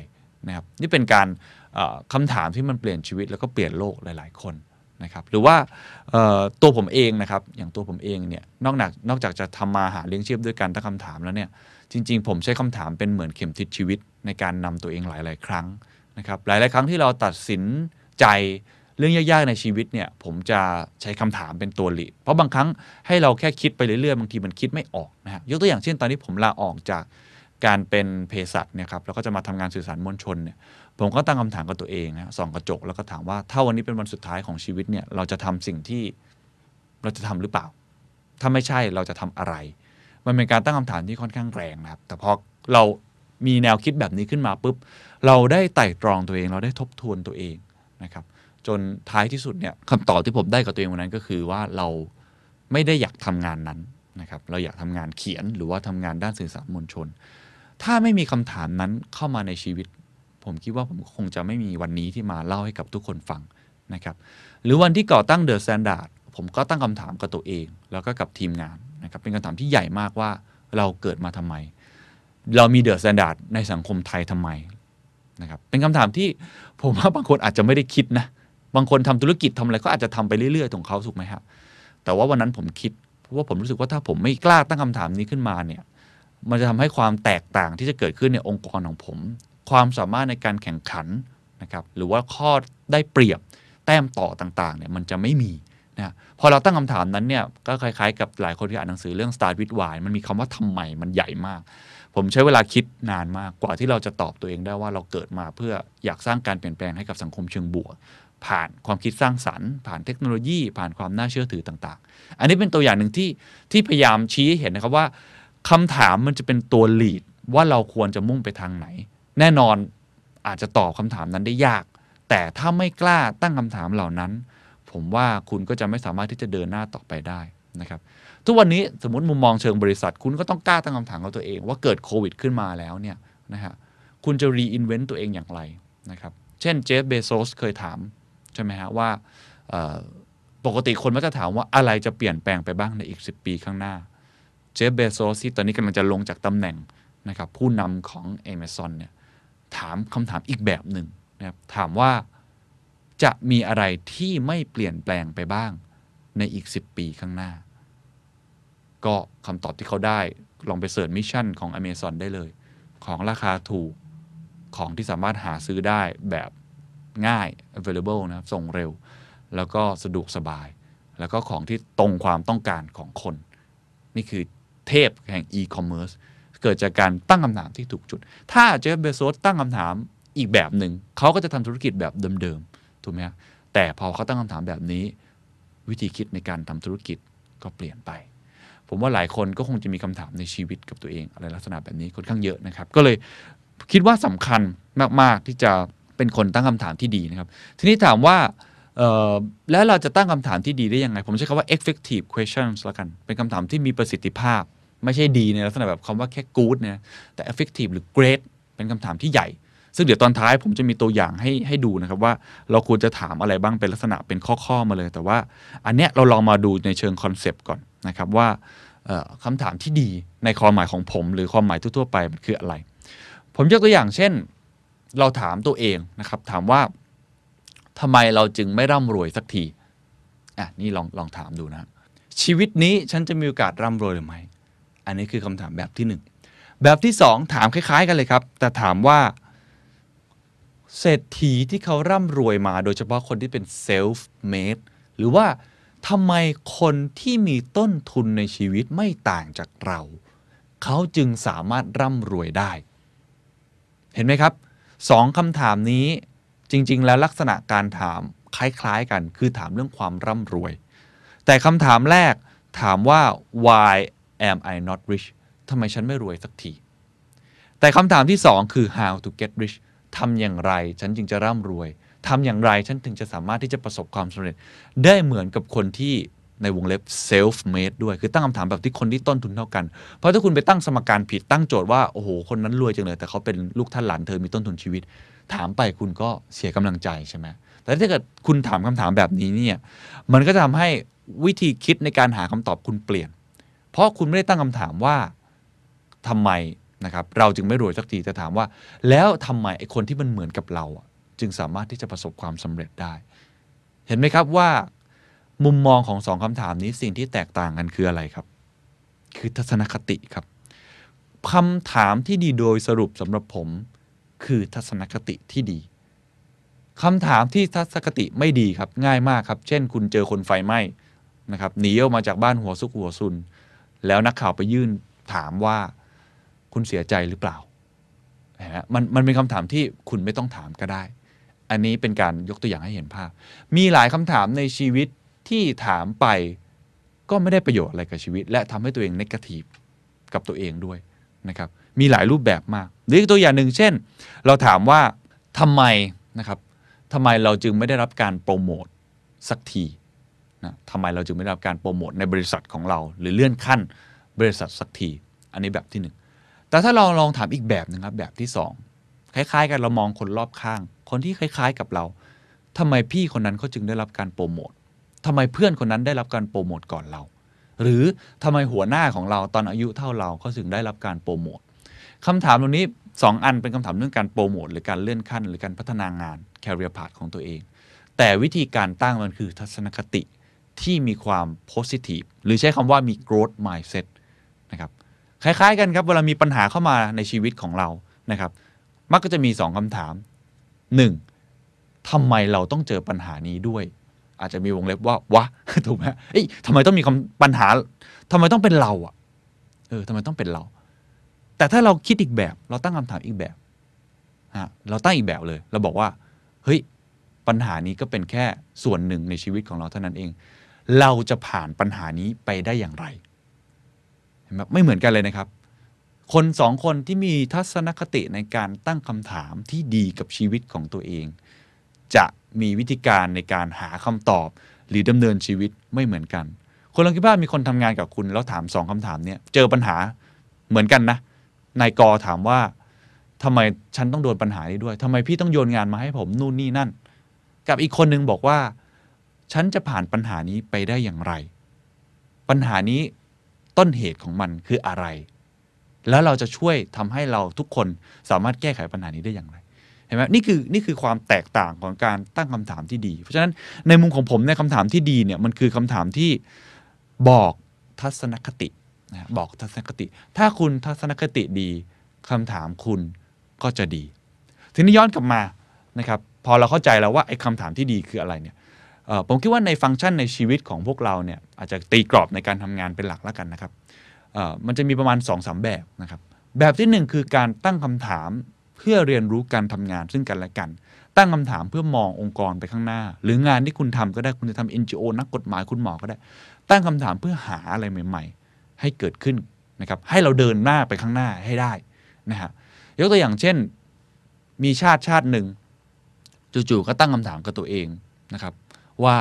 นะครับนี่เป็นการเอ่อคำถามที่มันเปลี่ยนชีวิตแล้วก็เปลี่ยนโลกหลาย ๆ คนนะครับหรือว่าตัวผมเองนะครับอย่างตัวผมเองเนี่ยนอกจากนอกจากจะทำมาหาเลี้ยงชีพด้วยการตั้งคำถามแล้วเนี่ยจริง ๆ ผมใช้คำถามเป็นเหมือนเข็มทิศชีวิตในการนำตัวเองหลาย ๆ ครั้ง นะครับหลายๆครั้งที่เราตัดสินใจเรื่องยากๆในชีวิตเนี่ยผมจะใช้คำถามเป็นตัวหลีดเพราะบางครั้งให้เราแค่คิดไปเรื่อยๆบางทีมันคิดไม่ออกนะฮะยกตัวอย่างเช่นตอนที่ผมลาออกจากการเป็นเภสัชเนี่ยครับแล้วก็จะมาทำงานสื่อสารมวลชนเนี่ยผมก็ตั้งคำถามกับตัวเองนะส่องกระจกแล้วก็ถามว่าถ้าวันนี้เป็นวันสุดท้ายของชีวิตเนี่ยเราจะทำสิ่งที่เราจะทำหรือเปล่า ถ้าไม่ใช่เราจะทำอะไร มันเป็นการตั้งคำถามที่ค่อนข้างแรงนะครับ แต่พอเรามีแนวคิดแบบนี้ขึ้นมาปุ๊บ เราได้ไต่ตรองตัวเอง เราได้ทบทวนตัวเองนะครับ จนท้ายที่สุดเนี่ยคำตอบที่ผมได้กับตัวเองวันนั้นก็คือว่าเราไม่ได้อยากทำงานนั้นนะครับ เราอยากทำงานเขียนหรือว่าทำงานด้านสื่อสารมวลชน ถ้าไม่มีคำถามนั้นเข้ามาในชีวิต ผมคิดว่าผมคงจะไม่มีวันนี้ที่มาเล่าให้กับทุกคนฟังนะครับ หรือวันที่ก่อตั้งเดอะแ a นดาร์ดผมก็ตั้งคำถามกับตัวเอง แล้วก็กับทีมงานนะครับ เป็นคำถามที่ใหญ่มากว่าเราเกิดมาทำไม เรามีเดอะแ a นดาร์ดในสังคมไทยทำไม นะครับเป็นคำถามที่ผมว่าบางคนอาจจะไม่ได้คิดนะบางคนทำธุรกิจทำอะไรก็อาจจะทำไปเรื่อยๆของเขาถูกไหมครับแต่ว่าวันนั้นผมคิดเพราะว่าผมรู้สึกว่าถ้าผมไม่กล้าตั้งคำถามนี้ขึ้นมาเนี่ยมันจะทำให้ความแตกต่างที่จะเกิดขึ้นในองค์กรของผม ความสามารถในการแข่งขันนะครับหรือว่าข้อได้เปรียบแต้มต่อต่างๆเนี่ยมันจะไม่มีนะพอเราตั้งคำถามนั้นเนี่ยก็คล้ายๆ กับหลายคนที่อ่านหนังสือเรื่อง Start with Why มันมีคำว่าทำไมมันใหญ่มาก ผมใช้เวลาคิดนานมากกว่าที่เราจะตอบตัวเองได้ว่าเราเกิดมาเพื่ออยากสร้างการเปลี่ยนแปลงให้กับสังคมเชิงบวกผ่านความคิดสร้างสรรค์ ผ่านเทคโนโลยี ผ่านความน่าเชื่อถือต่างๆ อันนี้เป็นตัวอย่างหนึ่งที่ที่พยายามชี้ให้เห็นนะครับว่าคำถามมันจะเป็นตัวลีดว่าเราควรจะมุ่งไปทางไหน แน่นอนอาจจะตอบคำถามนั้นได้ยาก แต่ถ้าไม่กล้าตั้งคำถามเหล่านั้น ผมว่าคุณก็จะไม่สามารถที่จะเดินหน้าต่อไปได้นะครับ ทุกวันนี้สมมติมุมมองเชิงบริษัท คุณก็ต้องกล้าตั้งคำถามกับตัวเอง ว่าเกิดโควิดขึ้นมาแล้วเนี่ยนะฮะคุณจะ reinvent ตัวเองอย่างไรนะครับ เช่นเจฟเบโซสเคยถาม ใช่ไหมฮะ ว่าปกติคนมักจะถามว่าอะไรจะเปลี่ยนแปลงไปบ้างในอีก 10 ปีข้างหน้า เจฟเบโซสที่ตอนนี้กำลังจะลงจากตำแหน่งนะครับ ผู้นำของ Amazon เนี่ยถามคำถามอีกแบบหนึ่งนะครับถามว่าจะมีอะไรที่ไม่เปลี่ยนแปลงไปบ้างในอีก 10 ปีข้างหน้า ก็คำตอบที่เขาได้ลองไป search mission ของ Amazon ได้เลย ของราคาถูกของที่สามารถหาซื้อได้แบบง่าย available นะครับ ส่งเร็ว แล้วก็สะดวกสบาย แล้วก็ของที่ตรงความต้องการของคน นี่คือเทพแห่ง e-commerce เกิดจากการตั้งคำถามที่ถูกจุด ถ้าเจฟเบโซสตั้งคำถามอีกแบบหนึ่ง เขาก็จะทำธุรกิจแบบเดิมๆ ถูกไหมแต่พอเขาตั้งคำถามแบบนี้ วิธีคิดในการทำธุรกิจก็เปลี่ยนไป ผมว่าหลายคนก็คงจะมีคำถามในชีวิตกับตัวเองอะไรลักษณะแบบนี้ค่อนข้างเยอะนะครับ ก็เลยคิดว่าสำคัญมาก ๆ ที่จะเป็นคนตั้งคำถามที่ดีนะครับ ทีนี้ถามว่าแล้วเราจะตั้งคำถามที่ดีได้ยังไง ผมใช้คำว่า effective questions ละกัน เป็นคำถามที่มีประสิทธิภาพ ไม่ใช่ดีในลักษณะแบบคำว่าแค่ good นะแต่ effective หรือ great เป็นคำถามที่ใหญ่ ซึ่งเดี๋ยวตอนท้ายผมจะมีตัวอย่างให้ให้ดูนะครับว่าเราควรจะถามอะไรบ้างเป็นลักษณะเป็นข้อๆมาเลย แต่ว่าอันเนี้ยเราลองมาดูในเชิงคอนเซปต์ก่อน นะครับว่าคำถามที่ดีในความหมายของผม หรือความหมายทั่วๆไปมันคืออะไร ผมยกตัวอย่างเช่น เราถามตัวเองนะครับถามว่าทำไมเราจึงไม่ร่ำรวยสักทีอะนี่ลองลองถามดูนะชีวิตนี้ฉันจะมีโอกาสร่ำรวยหรือไม่อันนี้คือคำถามแบบที่หนึ่งแบบที่สองถามคล้าย ๆ กันเลยครับ แต่ถามว่าเศรษฐีที่เขาร่ำรวยมาโดยเฉพาะคนที่เป็น self made หรือว่า ทำไมคนที่มีต้นทุนในชีวิตไม่ต่างจากเรา เขาจึงสามารถร่ำรวยได้ เห็นไหมครับสองคำถามนี้จริง ๆ แล้วลักษณะการถามคล้ายๆ กัน คือถามเรื่องความร่ำรวย แต่คำถามแรกถามว่า why am I not rich ทำไมฉันไม่รวยสักที แต่คำถามที่สองคือ how to get rich ทำอย่างไรฉันจึงจะร่ำรวย ทำอย่างไรฉันถึงจะสามารถที่จะประสบความสำเร็จ ได้เหมือนกับคนที่ในวงเล็บ self made ด้วย คือตั้งคำถามแบบที่คนที่ต้นทุนเท่ากัน เพราะถ้าคุณไปตั้งสมการผิดตั้งโจทย์ว่า โอ้โห คนนั้นรวยจังเลย แต่เขาเป็นลูกท่านหลานเธอมีต้นทุนชีวิต ถามไปคุณก็เสียกำลังใจใช่ไหมแต่ถ้าเกิดคุณถามคำถามแบบนี้เนี่ยมันก็จะทำให้วิธีคิดในการหาคำตอบคุณเปลี่ยน เพราะคุณไม่ได้ตั้งคำถามว่าทำไมนะครับเราจึงไม่รวยสักทีแต่ถามว่า แล้วทำไมไอ้คนที่มันเหมือนกับเราอะ จึงสามารถที่จะประสบความสำเร็จได้ เห็นไหมครับว่า มุมมองของสองคำถามนี้สิ่งที่แตกต่างกันคืออะไรครับ คือทัศนคติครับคำถามที่ดีโดยสรุปสำหรับผม คือทัศนคติที่ดีคำถามที่ทัศนคติไม่ดีครับง่ายมากครับ เช่น คุณเจอคนไฟไหม้นะครับหนีออกมาจากบ้านหัวซุกหัวซุน แล้วนักข่าวไปยื่นถามว่าคุณเสียใจหรือเปล่านไหมมันมันเป็นคำถามที่คุณไม่ต้องถามก็ได้ อันนี้เป็นการยกตัวอย่างให้เห็นภาพ มีหลายคำถามในชีวิตที่ถามไปก็ไม่ได้ประโยชน์อะไรกับชีวิต และทำให้ตัวเองนกาทีฟกับตัวเองด้วยนะครับมีหลายรูปแบบมากหรือตัวอย่างหนึ่งเช่น เราถามว่าทำไมนะครับทำไมเราจึงไม่ได้รับการโปรโมทสักทีนะทำไมเราจึงไม่ได้รับการโปรโมทในบริษัทของเรา หรือเลื่อนขั้นบริษัทสักที อันนี้แบบที่หนึ่งแต่ถ้าเราลองถามอีกแบบหนึงครับแบบที่สองคล้าย ๆ กันเรามองคนรอบข้าง คนที่คล้ายๆกับเราทำไมพี่คนนั้นเขาจึงได้รับการโปรโมททำไมเพื่อนคนนั้นได้รับการโปรโมทก่อนเรา หรือทำไมหัวหน้าของเราตอนอายุเท่าเราเขาถึงได้รับการโปรโมทคำถามตรงนี้สองอันเป็นคำถามเรื่องการโปรโมทหรือการเลื่อนขั้น หรือการพัฒนางาน career path ของตัวเอง แต่วิธีการตั้งมันคือทัศนคติที่มีความ positive หรือใช้คำว่ามี growth mindset นะครับคล้ายๆกันครับเวลามีปัญหาเข้ามาในชีวิตของเรานะครับ มักก็จะมีสองคำถาม 1. ทำไมเราต้องเจอปัญหานี้ด้วย อาจจะมีวงเล็บว่าวะถูกไหมเอ้ยทำไมต้องมีคำปัญหาทำไมต้องเป็นเราอะ เออทำไมต้องเป็นเรา แต่ถ้าเราคิดอีกแบบ เราตั้งคำถามอีกแบบฮะเราตั้งอีกแบบเลย เราบอกว่า เฮ้ย ปัญหานี้ก็เป็นแค่ส่วนหนึ่งในชีวิตของเราเท่านั้นเอง เราจะผ่านปัญหานี้ไปได้อย่างไรเห็นไหมไม่เหมือนกันเลยนะครับ คนสองคนที่มีทัศนคติในการตั้งคำถามที่ดีกับชีวิตของตัวเอง จะมีวิธีการในการหาคำตอบ หรือดำเนินชีวิตไม่เหมือนกัน คนลองคิดว่ามีคนทำงานกับคุณแล้วถามสองคำถามเนี่ยเจอปัญหาเหมือนกันนะนายกอถามว่าทำไมฉันต้องโดนปัญหานี้ด้วยทำไมพี่ต้องโยนงานมาให้ผมนู่นนี่นั่น กับอีกคนนึงบอกว่า ฉันจะผ่านปัญหานี้ไปได้อย่างไร ปัญหานี้ต้นเหตุของมันคืออะไร แล้วเราจะช่วยทำให้เราทุกคนสามารถแก้ไขปัญหานี้ได้อย่างไรเห็นไหมนี่คือนี่คือความแตกต่างของการตั้งคำถามที่ดี เพราะฉะนั้นในมุมของผมในยคำถามที่ดีเนี่ยมันคือคำถามที่บอกทัศนคตินะบอกทัศนคติ ถ้าคุณทัศนคติดีคำถามคุณก็จะดี ทีนี้ย้อนกลับมานะครับพอเราเข้าใจแล้วว่าไอ้คำถามที่ดีคืออะไรเนี่ยผมคิดว่าในฟังก์ชันในชีวิตของพวกเราเนี่ยอาจจะตีกรอบในการทำงานเป็นหลักแล้วกันนะครับ มันจะมีประมาณ2อสแบบนะครับ แบบที่หนึ่งคือการตั้งคำถามเพื่อเรียนรู้การทำงานซึ่งกันและกัน ตั้งคำถามเพื่อมององค์กรไปข้างหน้า หรืองานที่คุณทำก็ได้คุณจะทำ NGO นักกฎหมายคุณหมอก็ได้ ตั้งคำถามเพื่อหาอะไรใหม่ ๆ ให้เกิดขึ้นนะครับให้เราเดินหน้าไปข้างหน้าให้ได้นะฮะยกตัวอย่างเช่น มีชาติชาติหนึ่งจู่ๆก็ตั้งคำถามกับตัวเองนะครับ ว่า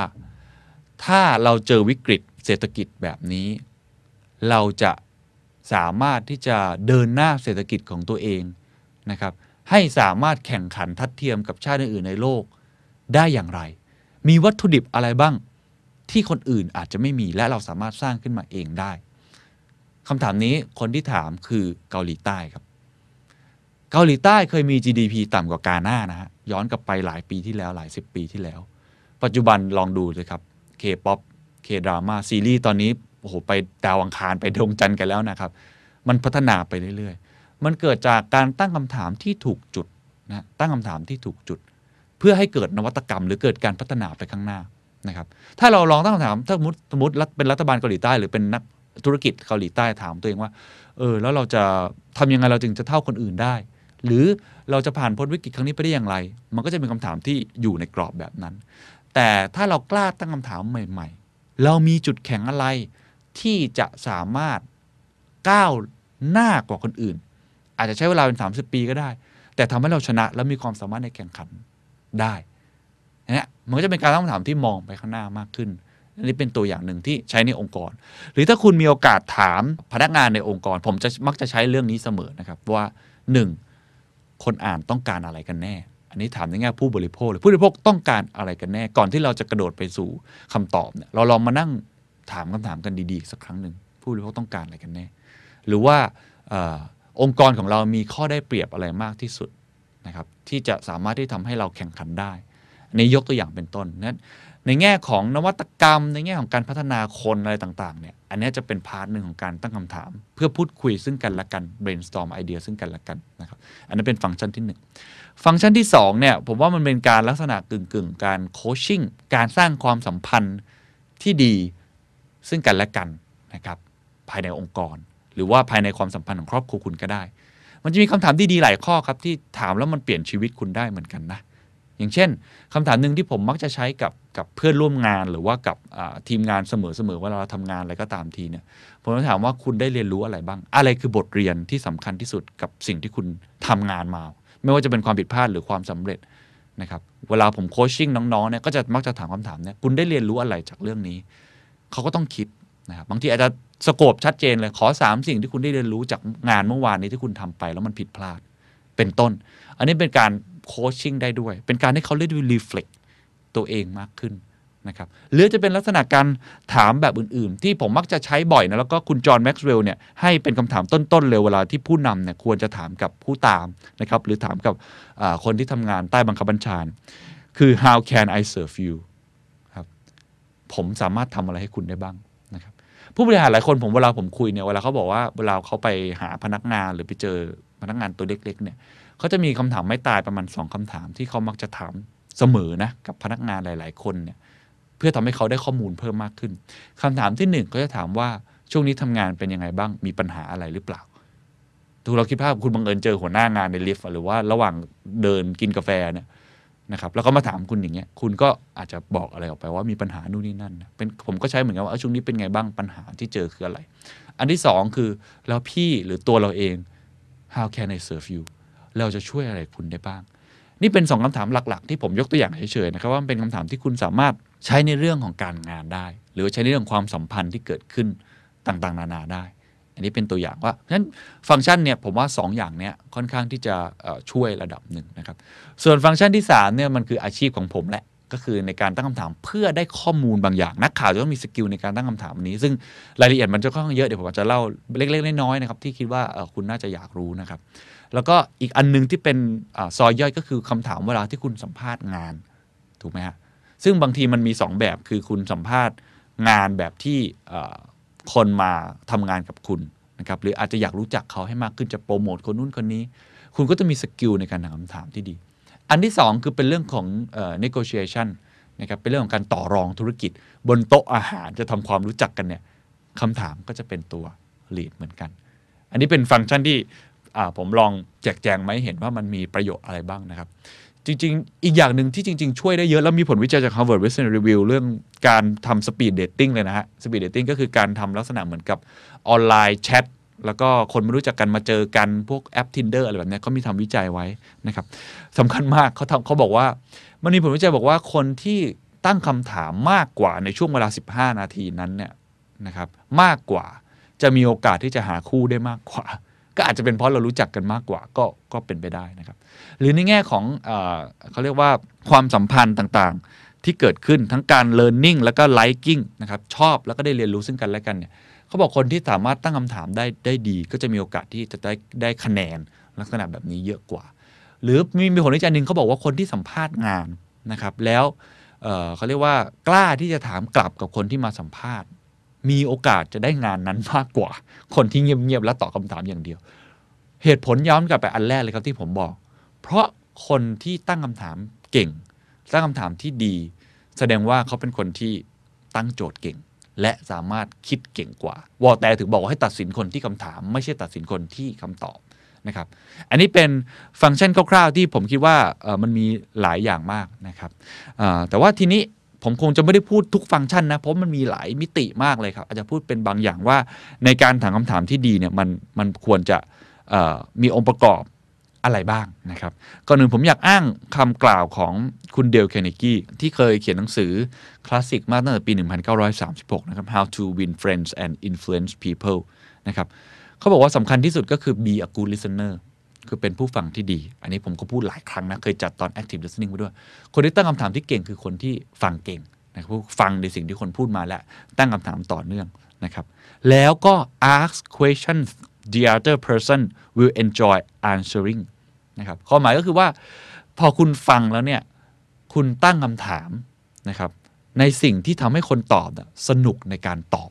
ถ้าเราเจอวิกฤตเศรษฐกิจแบบนี้ เราจะสามารถที่จะเดินหน้าเศรษฐกิจของตัวเองนะครับ ให้สามารถแข่งขันทัดเทียมกับชาติอื่นในโลกได้อย่างไร มีวัตถุดิบอะไรบ้างที่คนอื่นอาจจะไม่มีและเราสามารถสร้างขึ้นมาเองได้คำถามนี้คนที่ถามคือเกาหลีใต้ครับ เกาหลีใต้เคยมี GDP ต่ำกว่ากาหน้านะฮะย้อนกลับไปหลายปีที่แล้วหลายสิบปีที่แล้ว ปัจจุบันลองดูเลยครับ K-POP K-drama ซีรีส์ตอนนี้ อ้โหไปดาวอังคารไปดวงจันทร์กันแล้วนะครับ มันพัฒนาไปเรื่อยๆ มันเกิดจากการตั้งคำถามที่ถูกจุดนะตั้งคำถามที่ถูกจุด เพื่อให้เกิดนวัตกรรม หรือเกิดการพัฒนาไปข้างหน้านะครับ ถ้าเราลองตั้งคำถามถ้าสมมติสมมติเป็นรัฐบาลเกาหลีใต้หรือเป็นนักธุรกิจเกาหลีใต้ถามตัวเองว่า เออ แล้วเราจะทำยังไงเราจึงจะเท่าคนอื่นได้ หรือเราจะผ่านพ้นวิกฤตครั้งนี้ไปได้อย่างไร มันก็จะเป็นคำถามที่อยู่ในกรอบแบบนั้น แต่ถ้าเรากล้าตั้งคำถามใหม่ ๆ เรามีจุดแข็งอะไร ที่จะสามารถก้าวหน้ากว่าคนอื่น อาจจะใช้เวลาเป็น 30 ปีก็ได้ แต่ทำให้เราชนะและมีความสามารถในแข่งขันได้นี่มันก็จะเป็นการตั้งคำถามที่มองไปข้างหน้ามากขึ้นอันนี้เป็นตัวอย่างหนึ่งที่ใช้ในองค์กร หรือถ้าคุณมีโอกาสถามพนักงานในองค์กร ผมจะมักจะใช้เรื่องนี้เสมอนะครับว่าหนึ่งคนอ่านต้องการอะไรกันแน่ อันนี้ถามในแง่ผู้บริโภคเลยผู้บริโภคต้องการอะไรกันแน่ ก่อนที่เราจะกระโดดไปสู่คำตอบเนี่ยเราลองมานั่ง ถามคำถามกันดีๆสักครั้งหนึ่งผู้บริโภคต้องการอะไรกันแน่หรือว่าอองค์กรของเรามีข้อได้เปรียบอะไรมากที่สุดนะครับที่จะสามารถที่ทำให้เราแข่งขันได้อันนี้ยกตัวอย่างเป็นต้นนั้นในแง่ของนวัตกรรม ในแง่ของการพัฒนาคนอะไรต่างๆเนี่ยอันนี้จะเป็น part หนึ่งของการตั้งคำถาม เพื่อพูดคุยซึ่งกันและกัน brainstorm ไอเดียซึ่งกันและกันนะครับอันนั้นเป็นฟังก์ชันที่ 1 ฟังก์ชันที่2เนี่ยผมว่ามันเป็นการลักษณะกึ่งๆ การ coachingการสร้างความสัมพันธ์ที่ดี ซึ่งกันและกันนะครับภายในองค์กร หรือว่าภายในความสัมพันธ์ของครอบครัวคุณก็ได้ มันจะมีคำถามที่ดีหลายข้อครับที่ถามแล้วมันเปลี่ยนชีวิตคุณได้เหมือนกันนะอย่างเช่นคำถามหนึ่งที่ผมมักจะใช้กับกับเพื่อนร่วมงานหรือว่ากับทีมงานเสมอๆวลาเราทำงานอะไรก็ตามทีเนี่ยผมจะถามว่าคุณได้เรียนรู้อะไรบ้าง อะไรคือบทเรียนที่สำคัญที่สุดกับสิ่งที่คุณทำงานมา ไม่ว่าจะเป็นความผิดพลาดหรือความสำเร็จนะครับเวลาผม coaching น้องๆเนี่ยก็จะมักจะถามคำถามเนี่ยคุณได้เรียนรู้อะไรจากเรื่องนี้ เขาก็ต้องคิดนะครับบางทีอาจจะ scope ชัดเจนเลยขอสามสิ่งที่คุณได้เรียนรู้จากงานเมื่อวานนี้ที่คุณทำไปแล้วมันผิดพลาดเป็นต้น อันนี้เป็นการ coaching ได้ด้วย เป็นการให้เขาได้ดู reflect ตัวเองมากขึ้นนะครับหรือจะเป็นลักษณะการถามแบบอื่น ๆ ที่ผมมักจะใช้บ่อยนะ แล้วก็คุณจอห์นแม็กซ์เวลล์เนี่ยให้เป็นคำถามต้น ๆ เลยเวลาที่ผู้นำเนี่ยควรจะถามกับผู้ตามนะครับหรือถามกับคนที่ทำงานใต้บังคับบัญชาคือ how can I serve you ผมสามารถทำอะไรให้คุณได้บ้างนะครับผู้บริหารหลายคนผมเวลาผมคุยเนี่ยเวลาเขาบอกว่าเวลาเขาไปหาพนักงานหรือไปเจอพนักงานตัวเล็ก ๆ เนี่ยเขาจะมีคำถามไม่ตายประมาณสองคำถามที่เขามักจะถามเสมอนะกับพนักงานหลาย ๆ คนเนี่ยเพื่อทำให้เขาได้ข้อมูลเพิ่มมากขึ้นคำถามที่หนึ่งก็จะถามว่าช่วงนี้ทำงานเป็นยังไงบ้างมีปัญหาอะไรหรือเปล่าถูกเราคิดภาพคุณบังเอิญเจอหัวหน้างานในลิฟต์หรือว่าระหว่างเดินกินกาแฟเนี่ย นะครับแล้วก็มาถามคุณอย่างเงี้ยคุณก็อาจจะบอกอะไรออกไปว่ามีปัญหานู่นนี่นั่นนะเป็นผมก็ใช้เหมือนกันว่าช่วงนี้เป็นไงบ้างปัญหาที่เจอคืออะไร อันที่สองคือแล้วพี่หรือตัวเราเอง how can I serve you เราจะช่วยอะไรคุณได้บ้าง นี่เป็นสองคำถามหลัก ๆ ที่ผมยกตัวอย่างเฉยๆนะครับว่าเป็นคำถามที่คุณสามารถใช้ในเรื่องของการงานได้ หรือใช้ในเรื่องความสัมพันธ์ที่เกิดขึ้นต่างๆ นานาได้ อันนี้เป็นตัวอย่างว่าเพราะฉะนั้นฟังก์ชันเนี่ยผมว่า2อย่างเนี้ยค่อนข้างที่จะช่วยระดับหนึ่งนะครับ ส่วนฟังก์ชันที่3เนี่ยมันคืออาชีพของผมแหละก็คือในการตั้งคำถามเพื่อได้ข้อมูลบางอย่าง นักข่าวจะต้องมี skill ในการตั้งคำถามนี้ ซึ่งรายละเอียดมันจะค่อนข้างเยอะ เดี๋ยวผมจะเล่าเล็กๆน้อยๆนะครับที่คิดว่าคุณน่าจะอยากรู้นะครับ แล้วก็อีกอันหนึ่งที่เป็นซอยย่อยก็คือคำถามเวลาที่คุณสัมภาษณ์งานถูกไหมฮะซึ่งบางทีมันมี 2 แบบคือคุณสัมภาษณ์งานแบบที่ คนมาทำงานกับคุณนะครับหรืออาจจะอยากรู้จักเขาให้มากขึ้นจะโปรโมทคนนู้นคนนี้ คุณก็จะมีสกิลในการถามคำถามที่ดี อันที่ 2 คือเป็นเรื่องของเอ่อ negotiation นะครับเป็นเรื่องของการต่อรองธุรกิจ บนโต๊ะอาหารจะทำความรู้จักกันเนี่ยคำถามก็จะเป็นตัว lead เหมือนกัน อันนี้เป็นฟังก์ชันที่ผมลองแจกแจงมาให้เห็นว่ามันมีประโยชน์อะไรบ้างนะครับ จริง ๆ อีกอย่างหนึ่งที่จริง ๆ ช่วยได้เยอะ แล้วมีผลวิจัยจาก Harvard Business Review เรื่องการทำ speed dating เลยนะฮะ speed dating ก็คือการทำลักษณะเหมือนกับออนไลน์แชทแล้วก็คนไม่รู้จักกันมาเจอกันพวกแอป Tinder อะไรแบบนี้เขามีทำวิจัยไว้นะครับสำคัญมากเขาทำเขาบอกว่า มันมีผลวิจัยบอกว่าคนที่ตั้งคำถามมากกว่าในช่วงเวลา 15 นาทีนั้นเนี่ยนะครับมากกว่าจะมีโอกาสที่จะหาคู่ได้มากกว่า ก็อาจจะเป็นเพราะเรารู้จักกันมากกว่าก็ก็เป็นไปได้นะครับ หรือในแง่ของเอเขาเรียกว่าความสัมพันธ์ต่างๆ ที่เกิดขึ้นทั้งการ learning แล้วก็ liking นะครับชอบแล้วก็ได้เรียนรู้ซึ่งกันและกันเนี่ยเขาบอกคนที่สามารถตั้งคำถามได้ได้ดี ก็จะมีโอกาสที่จะได้ได้คะแนนลักษณะแบบนี้เยอะกว่า หรือมีมีผลวิจัยหนึ่งเขาบอกว่าคนที่สัมภาษณ์งานนะครับแล้วเเขาเรียกว่ากล้าที่จะถามกลับกับคนที่มาสัมภาษณ์ มีโอกาสจะได้งานนั้นมากกว่า คนที่เงียบๆและตอบคำถามอย่างเดียว เหตุผลย้อนกลับไปอันแรกเลยครับที่ผมบอก เพราะคนที่ตั้งคำถามเก่ง ตั้งคำถามที่ดี แสดงว่าเขาเป็นคนที่ตั้งโจทย์เก่ง และสามารถคิดเก่งกว่า วอลแต่ถึงบอกว่าให้ตัดสินคนที่คำถาม ไม่ใช่ตัดสินคนที่คำตอบนะครับ อันนี้เป็นฟังก์ชันคร่าวๆที่ผมคิดว่ามันมีหลายอย่างมากนะครับแต่ว่าทีนี้ ผมคงจะไม่ได้พูดทุกฟังก์ชันนะเพราะมันมีหลายมิติมากเลยครับ อาจจะพูดเป็นบางอย่างว่าในการถามคำถามที่ดีเนี่ยมันมันควรจะมีองค์ประกอบอะไรบ้างนะครับก่อนหนึ่งผมอยากอ้างคำกล่าวของคุณเดลเคนเนกี้ที่เคยเขียนหนังสือคลาสสิกมากตั้งแต่ปี 1936 นะครับ How to Win Friends and Influence People นะครับเขาบอกว่าสำคัญที่สุดก็คือ be a good listener คือเป็นผู้ฟังที่ดี อันนี้ผมก็พูดหลายครั้งนะ เคยจัดตอน active listening ไว้ด้วย คนที่ตั้งคำถามที่เก่งคือคนที่ฟังเก่งนะครับฟังในสิ่งที่คนพูดมาและตั้งคำถามต่อเนื่องนะครับ แล้วก็ ask questions the other person will enjoy answering นะครับข้อหมายก็คือว่าพอคุณฟังแล้วเนี่ย คุณตั้งคำถามนะครับ ในสิ่งที่ทำให้คนตอบสนุกในการตอบ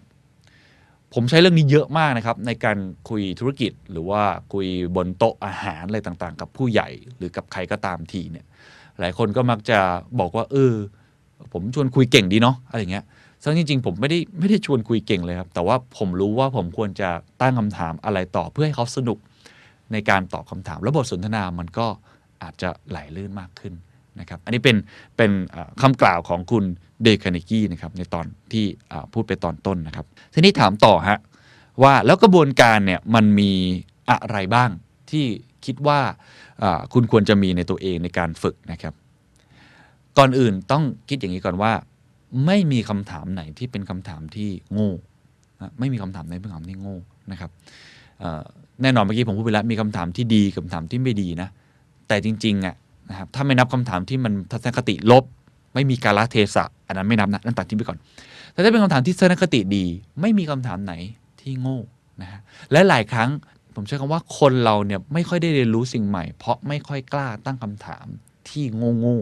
ผมใช้เรื่องนี้เยอะมากนะครับ ในการคุยธุรกิจหรือว่าคุยบนโต๊ะอาหารอะไรต่างๆ กับผู้ใหญ่หรือกับใครก็ตามทีเนี่ย หลายคนก็มักจะบอกว่า เออ ผมชวนคุยเก่งดีเนาะอะไรเงี้ยซึ่งจริง ๆ ผมไม่ได้ไม่ได้ชวนคุยเก่งเลยครับ แต่ว่าผมรู้ว่าผมควรจะตั้งคำถามอะไรต่อเพื่อให้เขาสนุกในการตอบคำถาม แล้วบทสนทนามันก็อาจจะไหลลื่นมากขึ้น นะครับอันนี้เป็นเป็นคำกล่าวของคุณเดคานิกี้นะครับในตอนที่พูดไปตอนต้นนะครับ ทีนี้ถามต่อฮะว่าแล้วกระบวนการเนี่ยมันมีอะไรบ้างที่คิดว่าคุณควรจะมีในตัวเองในการฝึกนะครับ ก่อนอื่นต้องคิดอย่างนี้ก่อนว่า ไม่มีคำถามไหนที่เป็นคำถามที่โง่ไม่มีคำถามไหนเป็นคำถามที่โง่นะครับแน่นอนเมื่อกี้ผมพูดไปแล้วมีคำถามที่ดีคำถามที่ไม่ดีนะ แต่จริงๆอะ นะครับถ้าไม่นับคำถามที่มันทัศนคติลบ ไม่มีกาลเทศะ อันนั้นไม่นับนะนั่นตัดทิ้งไปก่อน แต่ถ้าเป็นคำถามที่ทัศนคติดี ไม่มีคำถามไหนที่โง่นะฮะและหลายครั้งผมใช้คำว่าคนเราเนี่ยไม่ค่อยได้เรียนรู้สิ่งใหม่ เพราะไม่ค่อยกล้าตั้งคำถามที่โง่โง่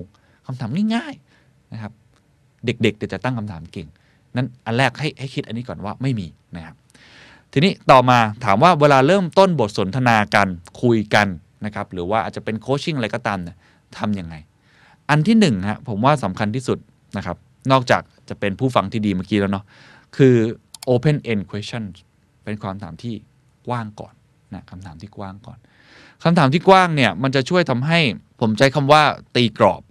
คำถามง่ายๆนะครับ เด็กๆจะตั้งคำถามเก่ง นั้นอันแรกให้ให้คิดอันนี้ก่อนว่าไม่มีนะครับทีนี้ต่อมาถามว่าเวลาเริ่มต้นบทสนทนากันคุยกันนะครับหรือว่าอาจจะเป็นโคชชิ่งอะไรก็ตามเนี่ย ทำยังไง อันที่หนึ่งฮะผมว่าสำคัญที่สุดนะครับ นอกจากจะเป็นผู้ฟังที่ดีเมื่อกี้แล้วเนาะคือ open end question เป็นความถามที่กว้างก่อนนะคำถามที่กว้างก่อนคำถามที่กว้างเนี่ย มันจะช่วยทำให้ผมใช้คำว่า ตีกรอบ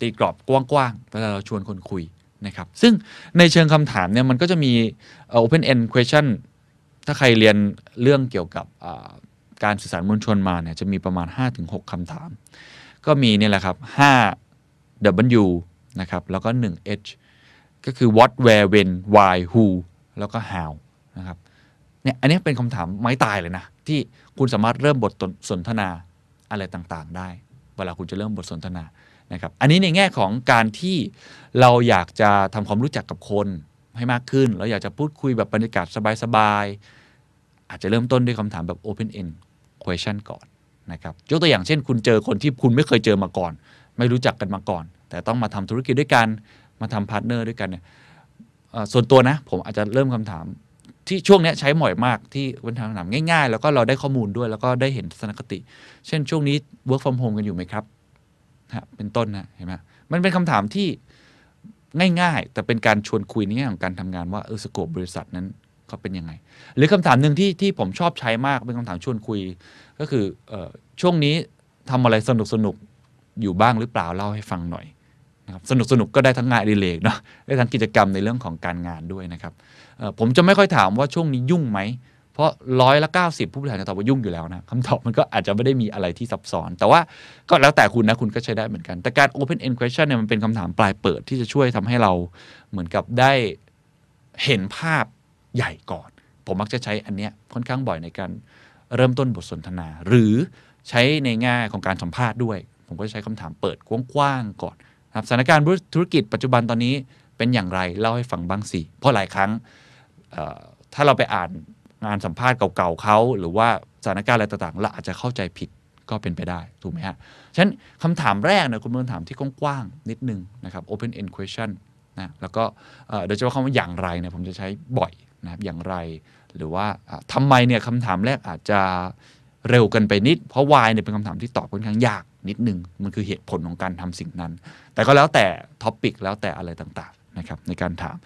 ตีกรอบกว้างๆเวลาเราชวนคนคุยนะครับ ซึ่งในเชิงคำถามเนี่ย มันก็จะมี open end question ถ้าใครเรียนเรื่องเกี่ยวกับ การสื่อสารมวลชนมาเนี่ยจะมีประมาณ 5-6คำถาม ก็มีนี่แหละครับ5 W นะครับแล้วก็ 1 H ก็คือ what where when why who แล้วก็ how นะครับเนี่ยอันนี้เป็นคำถามไม้ตายเลยนะ ที่คุณสามารถเริ่มบทสนทนาอะไรต่างๆ ได้ เวลาคุณจะเริ่มบทสนทนานะครับอันนี้ในแง่ของการที่เราอยากจะทำความรู้จักกับคนให้มากขึ้น เราอยากจะพูดคุยแบบบรรยากาศสบายๆอาจจะเริ่มต้นด้วยคำถามแบบ open end question ก่อนนะครับยกตัวอย่างเช่น คุณเจอคนที่คุณไม่เคยเจอมาก่อน ไม่รู้จักกันมาก่อน แต่ต้องมาทำธุรกิจด้วยกันมาทำ partner ด้วยกันเนี่ยส่วนตัวนะ ผมอาจจะเริ่มคำถามที่ช่วงนี้ใช้บ่อยมากที่เป็นคำถามง่ายๆ แล้วก็เราได้ข้อมูลด้วยแล้วก็ได้เห็นทัศนคติ เช่นช่วงนี้ work from home กันอยู่ไหมครับฮะเป็นต้นนะเห็นไหมมันเป็นคำถามที่ง่ายๆ แต่เป็นการชวนคุยในแง่ของการทำงานว่าเออสโกบบริษัทนั้น เขาเป็นยังไง หรือคำถามหนึ่งที่ที่ผมชอบใช้มากเป็นคำถามชวนคุย ก็คืออช่วงนี้ทำอะไรสนุกสนุกอยู่บ้างหรือเปล่าเล่าให้ฟังหน่อยนะครับสนุกสนุกก็ได้ทั้งงานดีเลกเนาะได้ทั้งกิจกรรมในเรื่องของการงานด้วยนะครับผมจะไม่ค่อยถามว่าช่วงนี้ยุ่งไหม เพราะร้อยละเก้าสิบผู้บริหารจะตอบว่ายุ่งอยู่แล้วนะคำตอบมันก็อาจจะไม่ได้มีอะไรที่ซับซ้อน แต่ว่าก็แล้วแต่คุณนะคุณก็ใช้ได้เหมือนกัน แต่การ open end question เนี่ยมันเป็นคำถามปลายเปิดที่จะช่วยทำให้เราเหมือนกับได้เห็นภาพ ใหญ่ก่อน ผมมักจะใช้อันเนี้ยค่อนข้างบ่อยในการเริ่มต้นบทสนทนา หรือใช้ในแง่ของการสัมภาษณ์ด้วย ผมก็ใช้คำถามเปิดกว้างๆก่อนครับสถานการณ์ธุรกิจปัจจุบันตอนนี้เป็นอย่างไรเล่าให้ฟังบ้างสิเพราะหลายครั้งถ้าเราไปอ่านงานสัมภาษณ์เก่าๆเขาหรือว่าสถานการณ์อะไรต่างๆเราอาจจะเข้าใจผิดก็เป็นไปได้ถูกไหมฮะฉะนั้นคำถามแรกนี่ยคุณต้องถามที่กว้างๆนิดนึงนะครับ open end question นะแล้วก็โดยเฉพาะคำว่าอย่างไรเนี่ยผมจะใช้บ่อย นะครับอย่างไร หรือว่าทำไมเนี่ยคำถามแรกอาจจะเร็วกันไปนิด เพราะ why เนี่ยเป็นคำถามที่ตอบค่อนข้างยากนิดนึง มันคือเหตุผลของการทำสิ่งนั้น แต่ก็แล้วแต่ท็อปิกแล้วแต่อะไรต่างๆนะครับในการถาม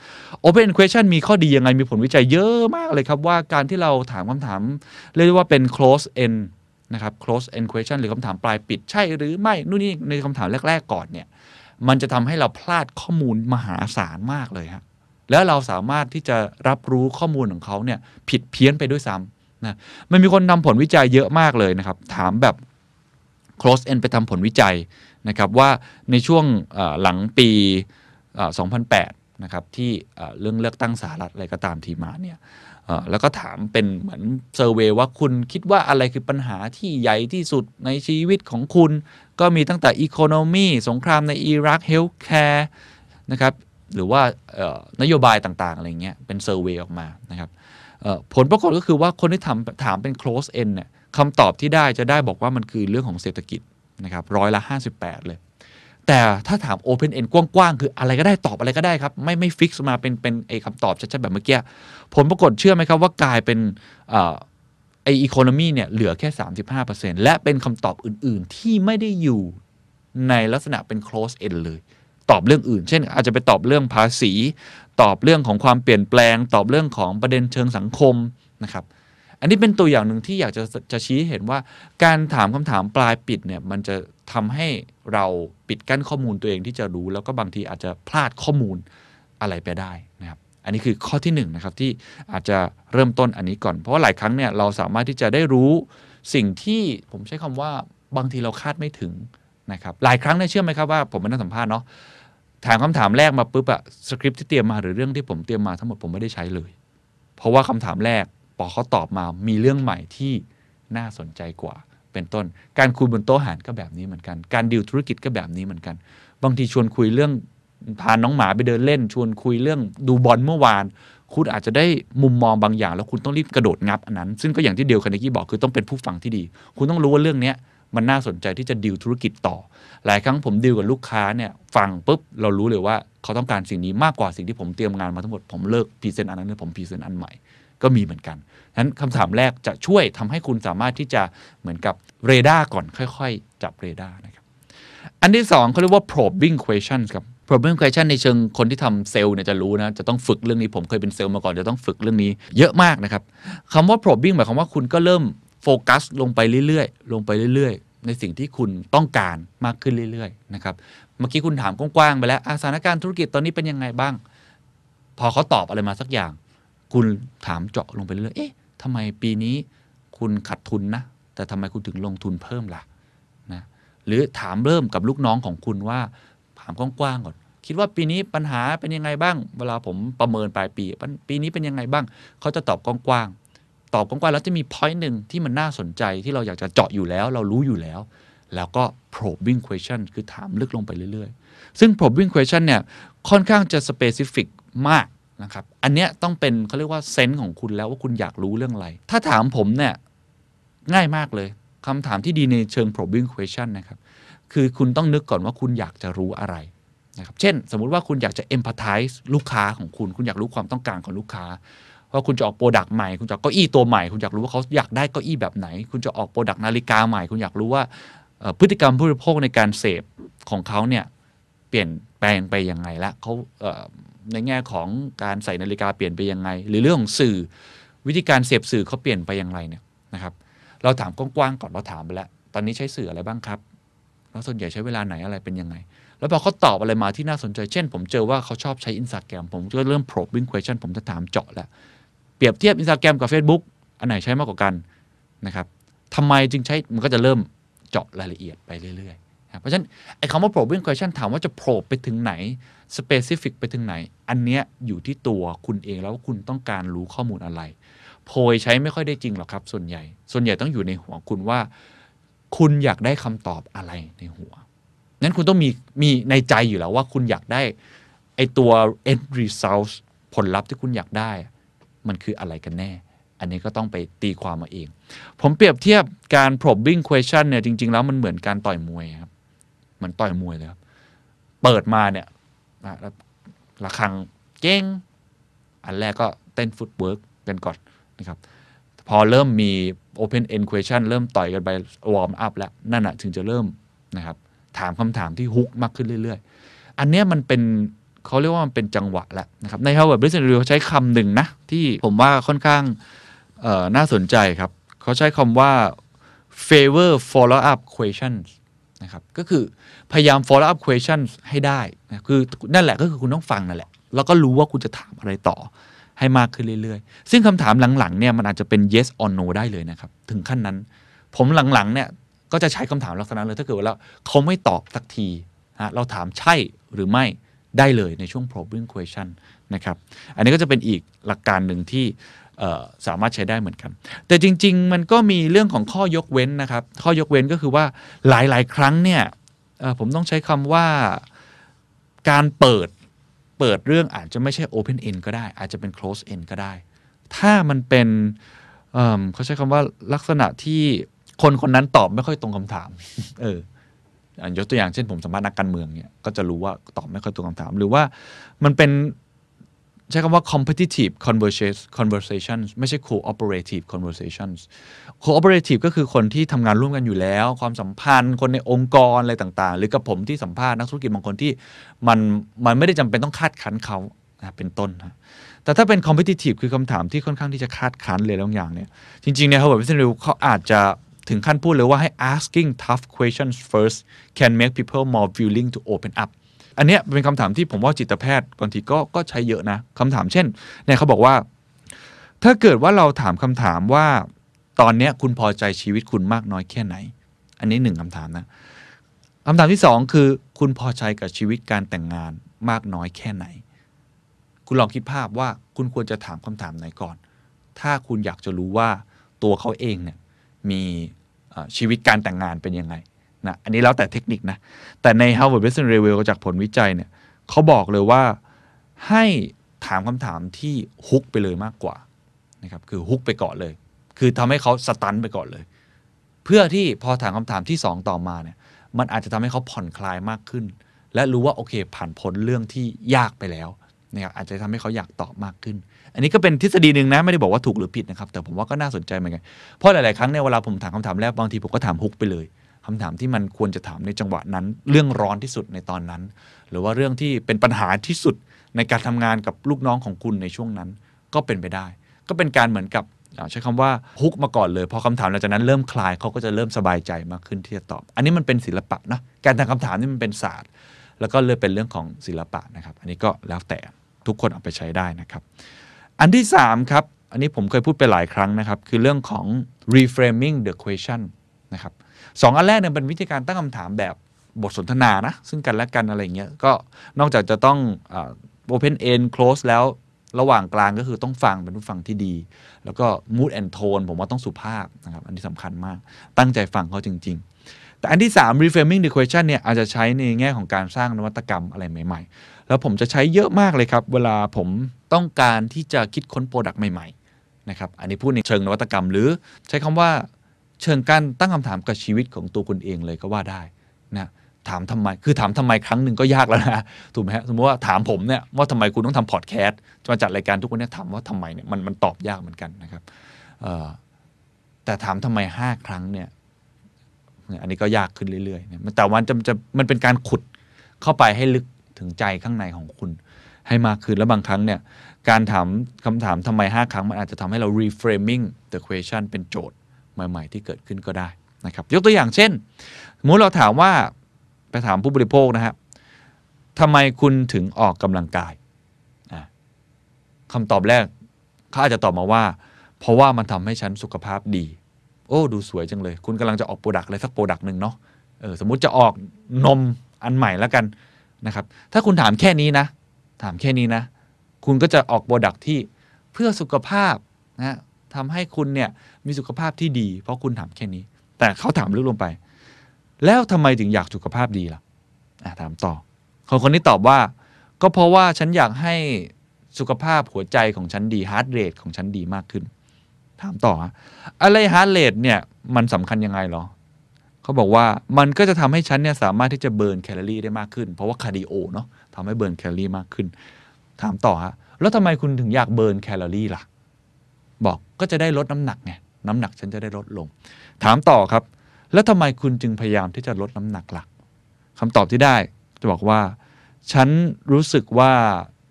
Open Question มีข้อดียังไงมีผลวิจัยเยอะมากเลยครับ ว่าการที่เราถามคำถาม เรียกว่าเป็น close end นะครับ close end question หรือคำถามปลายปิดใช่หรือไม่นู่นนี่ในคำถามแรก ๆ ก่อนเนี่ยมันจะทำให้เราพลาดข้อมูลมหาศาลมากเลยฮะ แล้วเราสามารถที่จะรับรู้ข้อมูลของเขาเนี่ยผิดเพี้ยนไปด้วยซ้ำนะมันมีคนนำผลวิจัยเยอะมากเลยนะครับ ถามแบบ close end ไปทำผลวิจัยนะครับว่าในช่วงหลังปี 2008 นะครับที่เรื่องเลือกตั้งสหรัฐอะไรก็ตามทีมาเนี่ยแล้วก็ถามเป็นเหมือน survey ว่าคุณคิดว่าอะไรคือปัญหาที่ใหญ่ที่สุดในชีวิตของคุณ ก็มีตั้งแต่ economy สงครามในอิรัก healthcare นะครับ หรือว่านโยบายต่างๆอะไรเงี้ยเป็น survey ออกมานะครับผลปรากฏก็คือว่าคนที่ถามถามเป็น close end เนี่ยคำตอบที่ได้จะได้บอกว่ามันคือเรื่องของเศรษฐกิจนะครับร้อยละ 58 เลย แต่ถ้าถาม Open End กว้างๆ คืออะไรก็ได้ตอบอะไรก็ได้ครับ ไม่ไม่ฟิกมาเป็นเป็นไอคำตอบชัดๆแบบเมื่อกี้ ผลปรากฏเชื่อไหมครับว่ากลายเป็นไออีโคโนมีเนี่ยเหลือแค่ 35%และเป็นคำตอบอื่นๆที่ไม่ได้อยู่ในลักษณะเป็น close end เลย ตอบเรื่องอื่น เช่น อาจจะไปตอบเรื่องภาษี ตอบเรื่องของความเปลี่ยนแปลง ตอบเรื่องของประเด็นเชิงสังคมนะครับ อันนี้เป็นตัวอย่างหนึ่งที่อยากจะจะชี้เห็นว่า การถามคำถามปลายปิดเนี่ยมันจะทำให้เราปิดกั้นข้อมูลตัวเองที่จะรู้ แล้วก็บางทีอาจจะพลาดข้อมูลอะไรไปได้นะครับอันนี้คือข้อที่หนึ่งนะครับที่อาจจะเริ่มต้นอันนี้ก่อน เพราะว่าหลายครั้งเนี่ยเราสามารถที่จะได้รู้สิ่งที่ผมใช้คำว่าบางทีเราคาดไม่ถึงนะครับหลายครั้งเนี่ยเชื่อไหมครับว่าผมเป็นนักสัมภาษณ์เนาะ ถามคำถามแรกมาปุ๊บอะสคริปต์ที่เตรียมมาหรือเรื่องที่ผมเตรียมมาทั้งหมดผมไม่ได้ใช้เลย เพราะว่าคำถามแรกพอเขาตอบมามีเรื่องใหม่ที่น่าสนใจกว่า เป็นต้น การคุยบนโต๊ะอาหารก็แบบนี้เหมือนกัน การดิวธุรกิจก็แบบนี้เหมือนกัน บางทีชวนคุยเรื่องพาน้องหมาไปเดินเล่น ชวนคุยเรื่องดูบอลเมื่อวาน คุณอาจจะได้มุมมองบางอย่าง แล้วคุณต้องรีบกระโดดงับอันนั้น ซึ่งก็อย่างที่เดลคาร์เนกี้บอกคือต้องเป็นผู้ฟังที่ดี คุณต้องรู้ว่าเรื่องเนี้ย มันน่าสนใจที่จะดิวธุรกิจต่อ หลายครั้งผมดิวกับลูกค้าเนี่ยฟังปุ๊บเรารู้เลยว่าเขาต้องการสิ่งนี้มากกว่าสิ่งที่ผมเตรียมงานมาทั้งหมดผมเลิก present อันนั้นผม present อันใหม่ก็มีเหมือนกันนั้นคำถามแรกจะช่วยทำให้คุณสามารถที่จะเหมือนกับเรดาร์ก่อนค่อยๆ จับเรดาร์นะครับ อันที่สองเขาเรียกว่า probing question ครับ probing question ในเชิงคนที่ทำเซลล์เนี่ยจะรู้นะ จะต้องฝึกเรื่องนี้ผมเคยเป็นเซลล์มาก่อน จะต้องฝึกเรื่องนี้เยอะมากนะครับคำว่า probing หมายความว่าคุณก็เริ่ม โฟกัสลงไปเรื่อยๆ ลงไปเรื่อยๆ ในสิ่งที่คุณต้องการมากขึ้นเรื่อยๆ นะครับ เมื่อกี้คุณถามกว้างๆ ไปแล้วสถานการณ์ธุรกิจตอนนี้เป็นยังไงบ้าง พอเขาตอบอะไรมาสักอย่าง คุณถามเจาะลงไปเรื่อย เอ๊ะทำไมปีนี้คุณขาดทุนนะ แต่ทำไมคุณถึงลงทุนเพิ่มล่ะนะ หรือถามเริ่มกับลูกน้องของคุณว่า ถามกว้างๆ ก่อน คิดว่าปีนี้ปัญหาเป็นยังไงบ้าง เวลาผมประเมินปลายปี ปีนี้เป็นยังไงบ้าง เขาจะตอบกว้างๆ ตอบกว้างๆแล้วจะมี point หนึ่งที่มันน่าสนใจที่เราอยากจะเจาะอยู่แล้ว เรารู้อยู่แล้ว แล้วก็ probing question คือถามลึกลงไปเรื่อยๆ ซึ่ง probing question เนี่ยค่อนข้างจะ specific มากนะครับ อันเนี้ยต้องเป็นเขาเรียกว่า sense ของคุณแล้วว่าคุณอยากรู้เรื่องอะไร ถ้าถามผมเนี่ยง่ายมากเลยคำถามที่ดีในเชิง probing question นะครับ คือคุณต้องนึกก่อนว่าคุณอยากจะรู้อะไรนะครับ เช่น สมมุติว่าคุณอยากจะ empathize ลูกค้าของคุณ คุณอยากรู้ความต้องการของลูกค้า ว่าคุณจะออก product ใหม่ คุณจะออกเก้าอี้ตัวใหม่ คุณอยากรู้ว่าเขาอยากได้เก้าอี้แบบไหน คุณจะออก product นาฬิกาใหม่ คุณอยากรู้ว่าพฤติกรรมผู้บริโภคในการเสพของเขาเนี่ยเปลี่ยนแปลงไปยังไงละเขาในแง่ของการใส่นาฬิกาเปลี่ยนไปยังไง หรือเรื่องของสื่อวิธีการเสพสื่อเขาเปลี่ยนไปอย่างไรเนี่ยนะครับ เราถามกว้างๆก่อนเราถามไปแล้ว ตอนนี้ใช้สื่ออะไรบ้างครับ แล้วส่วนใหญ่ใช้เวลาไหนอะไรเป็นยังไง แล้วพอเขาตอบอะไรมาที่น่าสนใจ เช่น ผมเจอว่าเขาชอบใช้ Instagram ผมก็เริ่ม probing question ผมจะถามเจาะแล้ว เปรียบเทียบ Instagram กับ Facebook อันไหนใช้มากกว่ากันนะครับทำไมจึงใช้มันก็จะเริ่มเจาะรายละเอียดไปเรื่อยๆ เพราะฉะนั้นไอ้คำว่า probing question ถามว่าจะ probe ไปถึงไหน specific ไปถึงไหน อันเนี้ยอยู่ที่ตัวคุณเองแล้วว่าคุณต้องการรู้ข้อมูลอะไร โพยใช้ไม่ค่อยได้จริงหรอกครับ ส่วนใหญ่ ส่วนใหญ่ต้องอยู่ในหัวคุณว่า คุณอยากได้คำตอบอะไรในหัว นั้นคุณต้องมีมีในใจอยู่แล้วว่าคุณอยากได้ไอตัว end result ผลลัพธ์ที่คุณอยากได้ มันคืออะไรกันแน่ อันนี้ก็ต้องไปตีความมาเอง ผมเปรียบเทียบการ probing question เนี่ยจริง ๆ แล้วมันเหมือนการต่อยมวยครับเหมือนต่อยมวยเลยครับ เปิดมาเนี่ยระฆังเจ้งอันแรกก็เต้น footwork กันก่อนนะครับพอเริ่มมี Open End Question เริ่มต่อยกันไป warm up แล้ว นั่นอะถึงจะเริ่มนะครับ ถามคำถามที่ฮุกมากขึ้นเรื่อย ๆ อันนี้มันเป็น เขาเรียกว่ามันเป็นจังหวะแล้วนะครับใน Harvard Business Review เขาใช้คำหนึ่งนะ ที่ผมว่าค่อนข้างน่าสนใจครับ เขาใช้คำว่า favor follow up questions นะครับก็คือพยายาม follow up questions ให้ได้นะคือนั่นแหละก็คือคุณต้องฟังนั่นแหละ แล้วก็รู้ว่าคุณจะถามอะไรต่อให้มากขึ้นเรื่อยๆ ซึ่งคำถามหลังๆเนี่ยมันอาจจะเป็น yes or no ได้เลยนะครับ ถึงขั้นนั้น ผมหลังๆเนี่ยก็จะใช้คำถามลักษณะเลยถ้าเกิดว่าเขาไม่ตอบสักทีฮะเราถามใช่หรือไม่ ได้เลยในช่วง probing question นะครับ อันนี้ก็จะเป็นอีกหลักการหนึ่งที่สามารถใช้ได้เหมือนกัน แต่จริง ๆ มันก็มีเรื่องของข้อยกเว้นนะครับ ข้อยกเว้นก็คือว่าหลายๆ ครั้งเนี่ยผมต้องใช้คำว่าการเปิดเปิดเรื่องอาจจะไม่ใช่ Open End ก็ได้ อาจจะเป็น Close End ก็ได้ ถ้ามันเป็นเเขาใช้คำว่าลักษณะที่คนคนนั้นตอบไม่ค่อยตรงคำถาม เออ ยกตัวอย่างเช่นผมสัมภาษณ์นักการเมืองเนี่ยก็จะรู้ว่าตอบไม่ค่อยตรงคำถาม หรือว่ามันเป็นใช้คำว่า competitive conversation conversations ไม่ใช่ cooperative conversations cooperative ก็คือคนที่ทำงานร่วมกันอยู่แล้ว ความสัมพันธ์ คนในองค์กรอะไรต่างๆ หรือกับผมที่สัมภาษณ์นักธุรกิจบางคนที่มันมันไม่ได้จำเป็นต้องคาดคั้นเขาเป็นต้นนะแต่ถ้าเป็น competitive คือคำถามที่ค่อนข้างที่จะคาดคั้นเลยบางอย่างเนี่ยจริงๆเนี่ย Harvard Business Review เขาอาจจะ ถึงขั้นพูดเลยว่าให้ asking tough questions first can make people more willing to open up อันเนี้ยเป็นคำถามที่ผมว่าจิตแพทย์บางทีก็ก็ใช้เยอะนะคำถามเช่นเนี่ยเขาบอกว่า ถ้าเกิดว่าเราถามคำถามว่าตอนเนี้ยคุณพอใจชีวิตคุณมากน้อยแค่ไหน อันนี้หนึ่งคำถามนะคำถามที่สองคือ คุณพอใจกับชีวิตการแต่งงานมากน้อยแค่ไหน คุณลองคิดภาพว่าคุณควรจะถามคำถามไหนก่อน ถ้าคุณอยากจะรู้ว่าตัวเขาเองเนี่ย มีชีวิตการแต่งงานเป็นยังไงนะอันนี้แล้วแต่เทคนิคนะ แต่ใน Harvard Business Review จากผลวิจัยเนี่ยเขาบอกเลยว่าให้ถามคำถามที่ฮุกไปเลยมากกว่านะครับคือฮุกไปก่อนเลย คือทำให้เขาสตันไปก่อนเลย เพื่อที่พอถามคำถามที่ 2 ต่อมาเนี่ยมันอาจจะทำให้เขาผ่อนคลายมากขึ้น และรู้ว่าโอเคผ่านพ้นเรื่องที่ยากไปแล้วนะครับอาจจะทำให้เขาอยากตอบมากขึ้น อันนี้ก็เป็นทฤษฎีหนึ่งนะไม่ได้บอกว่าถูกหรือผิดนะครับ แต่ผมว่าก็น่าสนใจเหมือนกันเพราะหลาย ๆ ครั้งเนี่ยเวลาผมถามคำถามแรกบางทีผมก็ถามฮุกไปเลยคำถามที่มันควรจะถามในจังหวะนั้น เรื่องร้อนที่สุดในตอนนั้น หรือว่าเรื่องที่เป็นปัญหาที่สุดในการทำงานกับลูกน้องของคุณในช่วงนั้น ก็เป็นไปได้ ก็เป็นการเหมือนกับใช้คำว่าฮุกมาก่อนเลย พอคำถามหลังจากนั้นเริ่มคลายเขาก็จะเริ่มสบายใจมากขึ้นที่จะตอบ อันนี้มันเป็นศิลปะนะการถามคำถามนี่มันเป็นศาสตร์ แล้วก็เลยเป็นเรื่องของศิลปะนะครับ อันนี้ก็แล้วแต่ทุกคนเอาไปใช้ได้นะครับ อันที่ 3 ครับ อันนี้ผมเคยพูดไปหลายครั้งนะครับ คือเรื่องของ reframing the question นะครับสองอันแรกเนี่ยเป็นวิธีการตั้งคำถามแบบบทสนทนานะ ซึ่งกันและกันอะไรเงี้ยก็นอกจากจะต้อง open end close แล้วระหว่างกลางก็คือต้องฟังเป็นผู้ฟังที่ดี แล้วก็ mood and tone ผมว่าต้องสุภาพนะครับ อันนี้สำคัญมาก ตั้งใจฟังเขาจริง ๆ แต่อันที่ 3 reframing the question เนี่ยอาจจะใช้ในแง่ของการสร้างนวัตกรรมอะไรใหม่ ๆ แล้วผมจะใช้เยอะมากเลยครับ เวลาผมต้องการที่จะคิดค้นโปรดักต์ใหม่ๆนะครับอันนี้พูดในเชิงนวัตกรรม หรือใช้คำว่าเชิงการตั้งคำถามกับชีวิตของตัวคุณเองเลยก็ว่าได้นะถามทำไม คือถามทำไมครั้งหนึ่งก็ยากแล้วนะ ถูกไหมฮะ สมมติว่าถามผมเนี่ยว่าทำไมคุณต้องทำพอดแคสต์มาจัดรายการทุกวันเนี้ถามว่าทำไมเนี่ยมันมันตอบยากเหมือนกันนะครับแต่ถามทำไมห้าครั้งเนี่ย อันนี้ก็ยากขึ้นเรื่อยๆ แต่ว่าจะจะมันเป็นการขุดเข้าไปให้ลึก ถึงใจข้างในของคุณ ให้มากขึ้นแล้วบางครั้งเนี่ยการถามคำถามทำไม 5 ครั้ง มันอาจจะทำให้เรา reframing the question เป็นโจทย์ใหม่ ๆ ที่เกิดขึ้นก็ได้นะครับยกตัวอย่างเช่นสมมติเราถามว่าไปถามผู้บริโภคนะครับทำไมคุณถึงออกกำลังกายอะคำตอบแรกเขาอาจจะตอบมาว่า เพราะว่ามันทำให้ฉันสุขภาพดี โอ้ ดูสวยจังเลย คุณกำลังจะออก product อะไรสัก product หนึ่งเนาะเออสมมุติจะออกนมอันใหม่แล้วกัน นะครับ ถ้าคุณถามแค่นี้นะ ถามแค่นี้นะ คุณก็จะออก product ที่เพื่อสุขภาพนะทำให้คุณเนี่ยมีสุขภาพที่ดี เพราะคุณถามแค่นี้ แต่เขาถามลึกลงไป แล้วทำไมถึงอยากสุขภาพดีล่ะอะถามต่อ คนคนนี้ตอบว่า ก็เพราะว่าฉันอยากให้สุขภาพหัวใจของฉันดี heart rate ของฉันดีมากขึ้น ถามต่อ อะไร heart rate เนี่ยมันสำคัญยังไงเหรอ เขาบอกว่ามันก็จะทำให้ฉันเนี่ยสามารถที่จะ burn แคลอรี่ได้มากขึ้น เพราะว่า cardio เนาะทำให้ burn แคลอรี่มากขึ้น ถามต่อฮะแล้วทำไมคุณถึงอยาก burn แคลอรี่ล่ะ บอกก็จะได้ลดน้ำหนักไงน้ำหนักฉันจะได้ลดลง ถามต่อครับ แล้วทำไมคุณจึงพยายามที่จะลดน้ำหนักล่ะคำตอบที่ได้จะบอกว่า ฉันรู้สึกว่า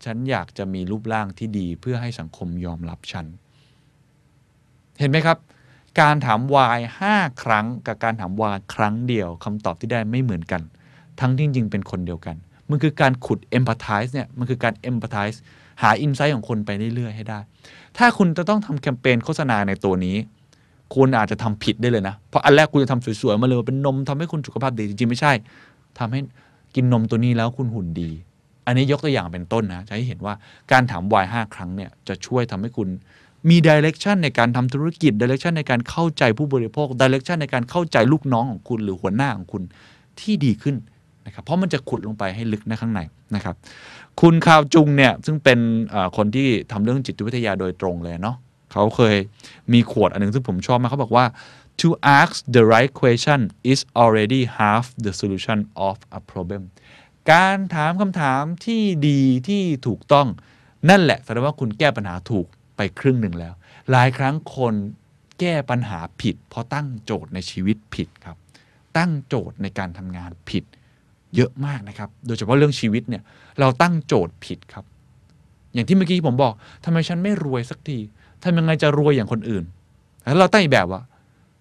ฉันอยากจะมีรูปร่างที่ดีเพื่อให้สังคมยอมรับฉัน เห็นไหมครับ การถาม why 5 ครั้ง กับการถาม why ครั้งเดียวคำตอบที่ได้ไม่เหมือนกัน ทั้งที่จริงเป็นคนเดียวกัน มันคือการขุด empathize เนี่ย มันคือการ empathize หา insight ของคนไปเรื่อยๆ ให้ได้ ถ้าคุณจะต้องทำแคมเปญโฆษณาในตัวนี้ คุณอาจจะทำผิดได้เลยนะ เพราะอันแรกคุณจะทำสวยๆ มาเลยเป็นนมทำให้คุณสุขภาพดี จริงๆ ไม่ใช่ทำให้กินนมตัวนี้แล้วคุณหุ่นดี อันนี้ยกตัวอย่างเป็นต้นนะ จะให้เห็นว่าการถาม why 5 ครั้งเนี่ย จะช่วยทำให้คุณ มี direction ในการทำธุรกิจ direction ในการเข้าใจผู้บริโภค direction ในการเข้าใจลูกน้องของคุณหรือหัวหน้าของคุณที่ดีขึ้นนะครับเพราะมันจะขุดลงไปให้ลึกในข้างในนะครับ คุณคาวจุงเนี่ยซึ่งเป็นคนที่ทำเรื่องจิตวิทยาโดยตรงเลยเนาะเขาเคยมีขวดอันหนึงซึ่งผมชอบมากเขาบอกว่า to ask the right question is already half the solution of a problem การถามคำถามที่ดีที่ถูกต้องนั่นแหละแสดงว่าคุณแก้ปัญหาถูก ไปครึ่งหนึ่งแล้ว หลายครั้งคนแก้ปัญหาผิด เพราะตั้งโจทย์ในชีวิตผิดครับ ตั้งโจทย์ในการทำงานผิด เยอะมากนะครับ โดยเฉพาะเรื่องชีวิตเนี่ยเราตั้งโจทย์ผิดครับ อย่างที่เมื่อกี้ผมบอกทำไมฉันไม่รวยสักทีทำยังไงจะรวยอย่างคนอื่น แล้วเราตั้งอีกแบบว่า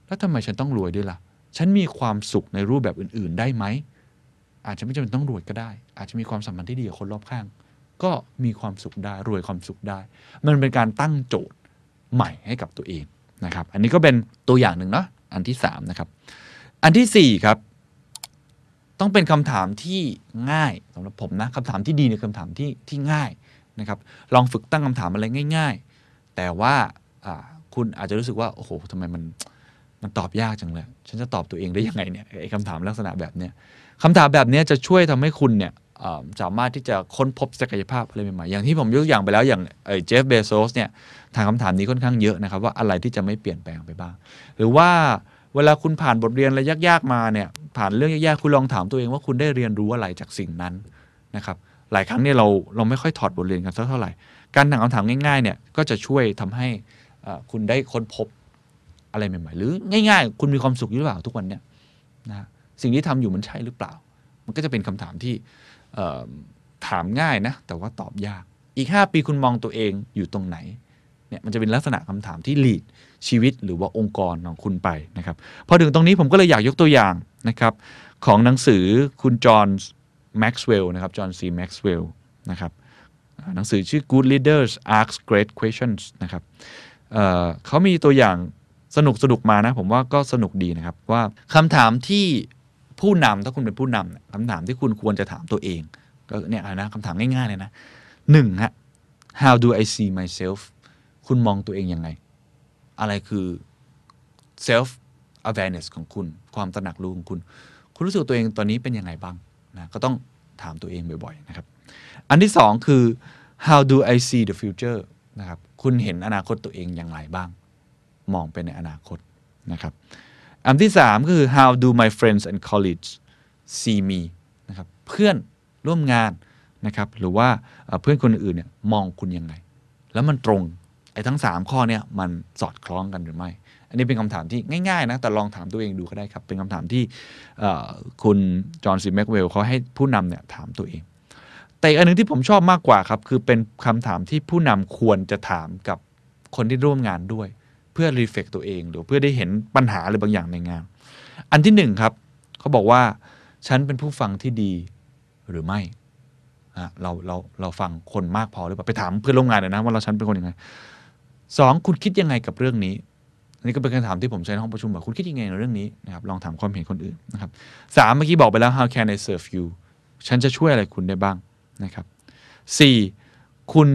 แล้วทำไมฉันต้องรวยด้วยล่ะ ฉันมีความสุขในรูปแบบอื่น ๆ ได้ไหมอาจจะไม่จำเป็นต้องรวยก็ได้ อาจจะมีความสัมพันธ์ที่ดีกับคนรอบข้าง ก็มีความสุขได้รวยความสุขได้ มันเป็นการตั้งโจทย์ใหม่ให้กับตัวเองนะครับ อันนี้ก็เป็นตัวอย่างหนึ่งเนาะอันที่สามนะครับ อันที่สี่ครับ ต้องเป็นคำถามที่ง่ายสำหรับผมนะคำถามที่ดีในยคำถามที่ที่ง่ายนะครับ ลองฝึกตั้งคำถามอะไรง่าย ๆ แต่ว่าคุณอาจจะรู้สึกว่าโอ้โหทำไมมันมันตอบยากจังเลย ฉันจะตอบตัวเองได้ยังไงเนี่ยไอ้คำถามลักษณะแบบเนี้ยคำถามแบบเนี้ยจะช่วยทำให้คุณเนี่ย สามารถที่จะค้นพบศักยภาพอะไรใหม่ๆอย่างที่ผมยกตัวอย่างไปแล้วอย่างเจฟเบโซสเนี่ยถามคำถามนี้ค่อนข้างเยอะนะครับว่าอะไรที่จะไม่เปลี่ยนแปลงไปบ้าง หรือว่าเวลาคุณผ่านบทเรียนอะไรยากๆมาเนี่ยผ่านเรื่องยากๆคุณลองถามตัวเองว่าคุณได้เรียนรู้อะไรจากสิ่งนั้นนะครับหลายครั้งเนี่ยเราเราไม่ค่อยถอดบทเรียนกันสักเท่าไหร่การถามคำถามง่ายๆเนี่ยก็จะช่วยทำให้คุณได้ค้นพบอะไรใหม่ๆ หรือง่าย ๆ คุณมีความสุขหรือเปล่าทุกวันเนี่ยนะสิ่งที่ทำอยู่มันใช่หรือเปล่า มันก็จะเป็นคำถามที่ ถามง่ายนะ แต่ว่าตอบยาก อีก 5 ปีคุณมองตัวเองอยู่ตรงไหนเนี่ยมันจะเป็นลักษณะคำถามที่ lead ชีวิตหรือว่าองค์กรของคุณไปนะครับพอถึงตรงนี้ผมก็เลยอยากยกตัวอย่างนะครับ ของหนังสือคุณจอห์นแม็กซ์เวลล์นะครับจอห์นซีแม็กซ์เวลล์นะครับหนังสือชื่อ Good Leaders Ask Great Questions นะครับเเขามีตัวอย่างสนุกสนุกมานะ ผมว่าก็สนุกดีนะครับ ว่าคำถามที่ ผู้นำถ้าคุณเป็นผู้นำเนี่ยคำถามที่คุณควรจะถามตัวเอง ก็เนี่ยนะคำถามง่ายๆเลยนะหนึ่งฮะ how do I see myself คุณมองตัวเองยังไง อะไรคือ self awareness ของคุณ ความตระหนักรู้ของคุณ คุณรู้สึกตัวเองตอนนี้เป็นยังไงบ้างนะก็ต้องถามตัวเองบ่อยๆนะครับ อันที่สองคือ how do I see the future นะครับ คุณเห็นอนาคตตัวเองอย่างไรบ้าง มองไปในอนาคตนะครับ อันที่สามก็คือ how do my friends and colleagues see me นะครับเพื่อนร่วมงานนะครับหรือว่าเพื่อนคนอื่นเนี่ยมองคุณยังไง แล้วมันตรงไอ้ทั้ง 3 ข้อเนี่ยมันสอดคล้องกันหรือไม่ อันนี้เป็นคำถามที่ง่ายๆนะแต่ลองถามตัวเองดูก็ได้ครับ เป็นคำถามที่คุณจอห์นซีแม็กเวลเขาให้ผู้นำเนี่ยถามตัวเอง แต่อีกอันหนึงที่ผมชอบมากกว่าครับ คือเป็นคำถามที่ผู้นำควรจะถามกับคนที่ร่วมงานด้วย พื่อรีเฟกตัวเอง หรือเพื่อได้เห็นปัญหาอะไรบางอย่างในงาน อันที่หนึ่งครับเขาบอกว่าฉันเป็นผู้ฟังที่ดีหรือไม่เราเราเราฟังคนมากพอหรือเปล่าไปถามเพื่อนร่วมงานเลยนะว่าเราฉันเป็นคนยังไงสองคุณคิดยังไงกับเรื่องนี้อันนี้ก็เป็นคำถามที่ผมใช้ในห้องประชุมแบบคุณคิดยังไงในเรื่องนี้นะครับลองถามความเห็นคนอื่นนะครับสามเมื่อกี้บอกไปแล้ว how can I serve you ฉันจะช่วยอะไรคุณได้บ้างนะครับสี่คุณ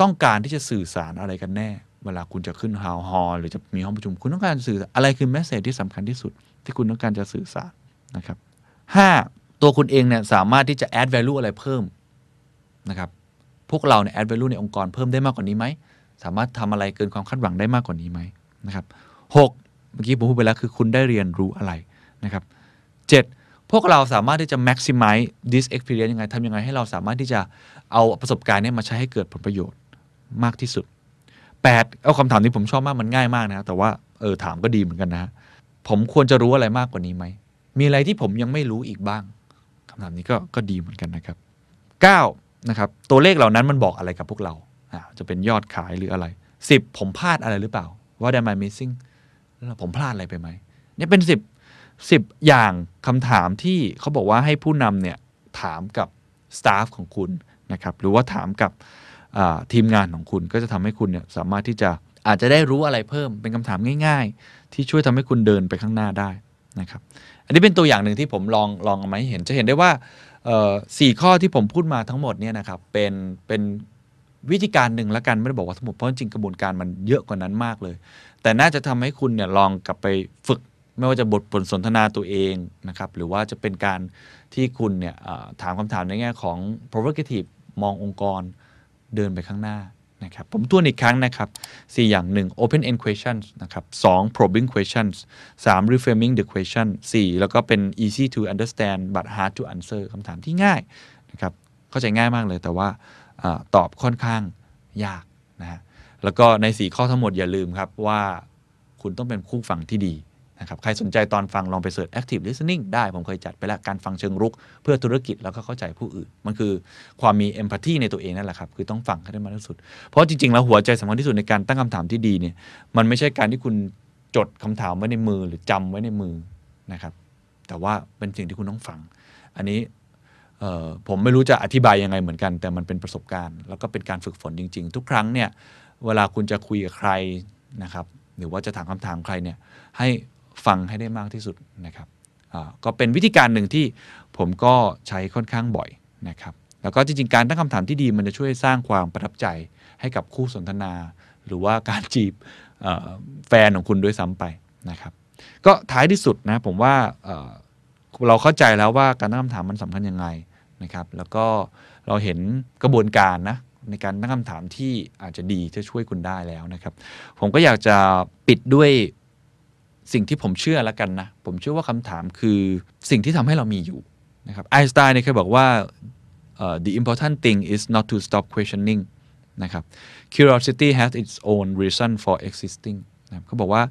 ต้องการที่จะสื่อสารอะไรกันแน่ เวลาคุณจะขึ้นฮาวฮอลหรือจะมีห้องประชุม คุณต้องการสื่ออะไรคือแมสเซจที่สำคัญที่สุด ที่คุณต้องการจะสื่อสารนะครับห้าตัวคุณเองเนี่ยสามารถที่จะ add value อะไรเพิ่มนะครับ พวกเราเนี่ย add value ในองค์กรเพิ่มได้มากกว่านี้ไหม สามารถทำอะไรเกินความคาดหวังได้มากกว่านี้ไหมนะครับหกเมื่อกี้ผมพูดไปแล้วคือคุณได้เรียนรู้อะไรนะครับเจ็ดพวกเราสามารถที่จะ maximize this experience ยังไงทำยังไงให้เราสามารถที่จะเอาประสบการณ์เนี้มาใช้ให้เกิดผลประโยชน์มากที่สุด 8เอาคำถามที่ผมชอบมากมันง่ายมากนะแต่ว่าเออถามก็ดีเหมือนกันนะ ผมควรจะรู้อะไรมากกว่านี้ไหม มีอะไรที่ผมยังไม่รู้อีกบ้างคำถามนี้ก็ก็ดีเหมือนกันนะครับ 9 นะครับตัวเลขเหล่านั้นมันบอกอะไรกับพวกเราอ่าจะเป็นยอดขายหรืออะไร 10 ผมพลาดอะไรหรือเปล่า ว่า am I missing ผมพลาดอะไรไปไหมเนี่ยเป็น 10 10 อย่างคำถามที่เขาบอกว่าให้ผู้นำเนี่ยถามกับสตาฟของคุณนะครับหรือว่าถามกับ ทีมงานของคุณก็จะทำให้คุณเนี่ยสามารถที่จะอาจจะได้รู้อะไรเพิ่มเป็นคำถามง่าย ๆ ที่ช่วยทำให้คุณเดินไปข้างหน้าได้นะครับอันนี้เป็นตัวอย่างหนึ่งที่ผมลองลองเอามาให้เห็นจะเห็นได้ว่าสี่ข้อที่ผมพูดมาทั้งหมดเนี่ยนะครับเป็นเป็นวิธีการหนึ่งละกันไม่ได้บอกว่าทั้งหมดเพราะจริงกระบวนการมันเยอะกว่านั้นมากเลย แต่น่าจะทำให้คุณเนี่ยลองกลับไปฝึกไม่ว่าจะบทบทสนทนาตัวเองนะครับหรือว่าจะเป็นการที่คุณเนี่ยถามคำถามในแง่ของ provocative มององค์กร เดินไปข้างหน้านะครับผมทวนอีกครั้งนะครับ 4 อย่าง 1 open end questions นะครับ2 probing questions 3 reframing the question 4 แล้วก็เป็น easy to understand but hard to answer คำถามที่ง่ายนะครับเข้าใจง่ายมากเลยแต่ว่าอตอบค่อนข้างยากนะฮะแล้วก็ใน 4 ข้อทั้งหมดอย่าลืมครับว่าคุณต้องเป็นคู่ฟังที่ดี นะครับใครสนใจตอนฟังลองไปเสิร์ช active listening ได้ผมเคยจัดไปแล้วการฟังเชิงรุก เพื่อธุรกิจแล้วก็เข้าใจผู้อื่น มันคือความมี empathy ในตัวเองนั่นแหละครับ คือต้องฟังให้ได้มากที่สุด เพราะจริง ๆ แล้วหัวใจสำคัญที่สุดในการตั้งคำถามที่ดีเนี่ยมันไม่ใช่การที่คุณจดคำถามไว้ในมือหรือจำไว้ในมือนะครับ แต่ว่าเป็นสิ่งที่คุณต้องฟัง อันนี้ผมไม่รู้จะอธิบายยังไงเหมือนกัน แต่มันเป็นประสบการณ์ แล้วก็เป็นการฝึกฝนจริง ๆ ทุกครั้งเนี่ยเวลาคุณจะคุยกับใครนะครับ หรือว่าจะถามคำถามใครเนี่ยให้ ฟังให้ได้มากที่สุดนะครับก็เป็นวิธีการหนึ่งที่ผมก็ใช้ค่อนข้างบ่อยนะครับ แล้วก็จริงๆ การตั้งคำถามที่ดีมันจะช่วยสร้างความประทับใจให้กับคู่สนทนา หรือว่าการจีบแฟนของคุณด้วยซ้ำไปนะครับ ก็ท้ายที่สุดนะผมว่าเอ่อเราเข้าใจแล้วว่าการตั้งคำถามมันสำคัญยังไงนะครับ แล้วก็เราเห็นกระบวนการนะในการตั้งคำถามที่อาจจะดีจะช่วยคุณได้แล้วนะครับ ผมก็อยากจะปิดด้วย สิ่งที่ผมเชื่อแล้วกันนะ ผมเชื่อว่าคำถามคือสิ่งที่ทำให้เรามีอยู่นะครับไอน์สไตน์เนี่ยเคยบอกว่าเอ่อ the important thing is not to stop questioning นะครับ curiosity has its own reason for existing นะครับเขาบอกว่า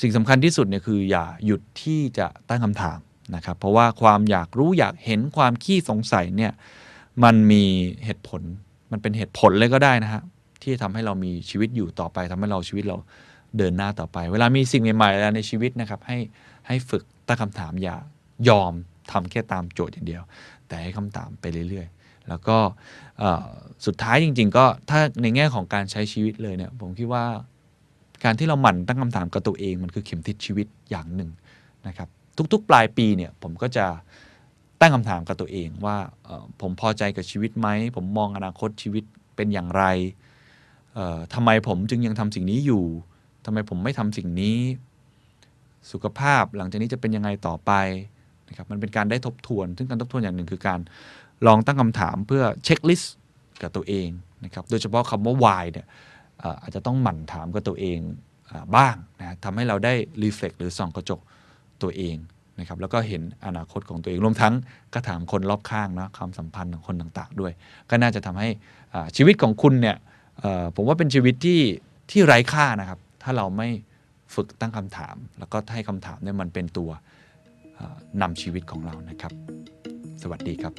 สิ่งสำคัญที่สุดเนี่ยคืออย่าหยุดที่จะตั้งคำถามนะครับ เพราะว่าความอยากรู้อยากเห็นความขี้สงสัยเนี่ยมันมีเหตุผล มันเป็นเหตุผลเลยก็ได้นะฮะที่ทำให้เรามีชีวิตอยู่ต่อไปทำให้เราชีวิตเรา เดินหน้าต่อไป เวลามีสิ่งใหม่ๆอะไรในชีวิตนะครับ ให้ให้ฝึกตั้งคำถามอย่ายอมทำแค่ตามโจทย์อย่างเดียว แต่ให้คำถามไปเรื่อยๆ แล้วก็สุดท้ายจริง ๆ ก็ถ้าในแง่ของการใช้ชีวิตเลยเนี่ยผมคิดว่าการที่เราหมั่นตั้งคำถามกับตัวเองมันคือเข็มทิศชีวิตอย่างหนึ่งนะครับ ทุกๆ ปลายปีเนี่ยผมก็จะตั้งคำถามกับตัวเองว่าผมพอใจกับชีวิตไหม ผมมองอนาคตชีวิตเป็นอย่างไรทำไมผมจึงยังทำสิ่งนี้อยู่ ทำไมผมไม่ทำสิ่งนี้ สุขภาพหลังจากนี้จะเป็นยังไงต่อไปนะครับมันเป็นการได้ทบทวน ซึ่งการทบทวนอย่างหนึ่งคือการลองตั้งคำถามเพื่อเช็คลิสต์กับตัวเองนะครับโดยเฉพาะคำว่า why เนี่ยอาจจะต้องหมั่นถามกับตัวเองบ้างนะทำให้เราได้รีเฟล็กหรือส่องกระจกตัวเองนะครับแล้วก็เห็นอนาคตของตัวเองรวมทั้งก็ถามคนรอบข้างนะความสัมพันธ์ของคนต่างๆ ด้วย ก็น่าจะทำให้ชีวิตของคุณเนี่ยผมว่าเป็นชีวิตที่ที่ไร้ค่านะครับ ถ้าเราไม่ฝึกตั้งคำถาม แล้วก็ให้คำถามเนี่ยมันเป็นตัวนำชีวิตของเรานะครับ สวัสดีครับ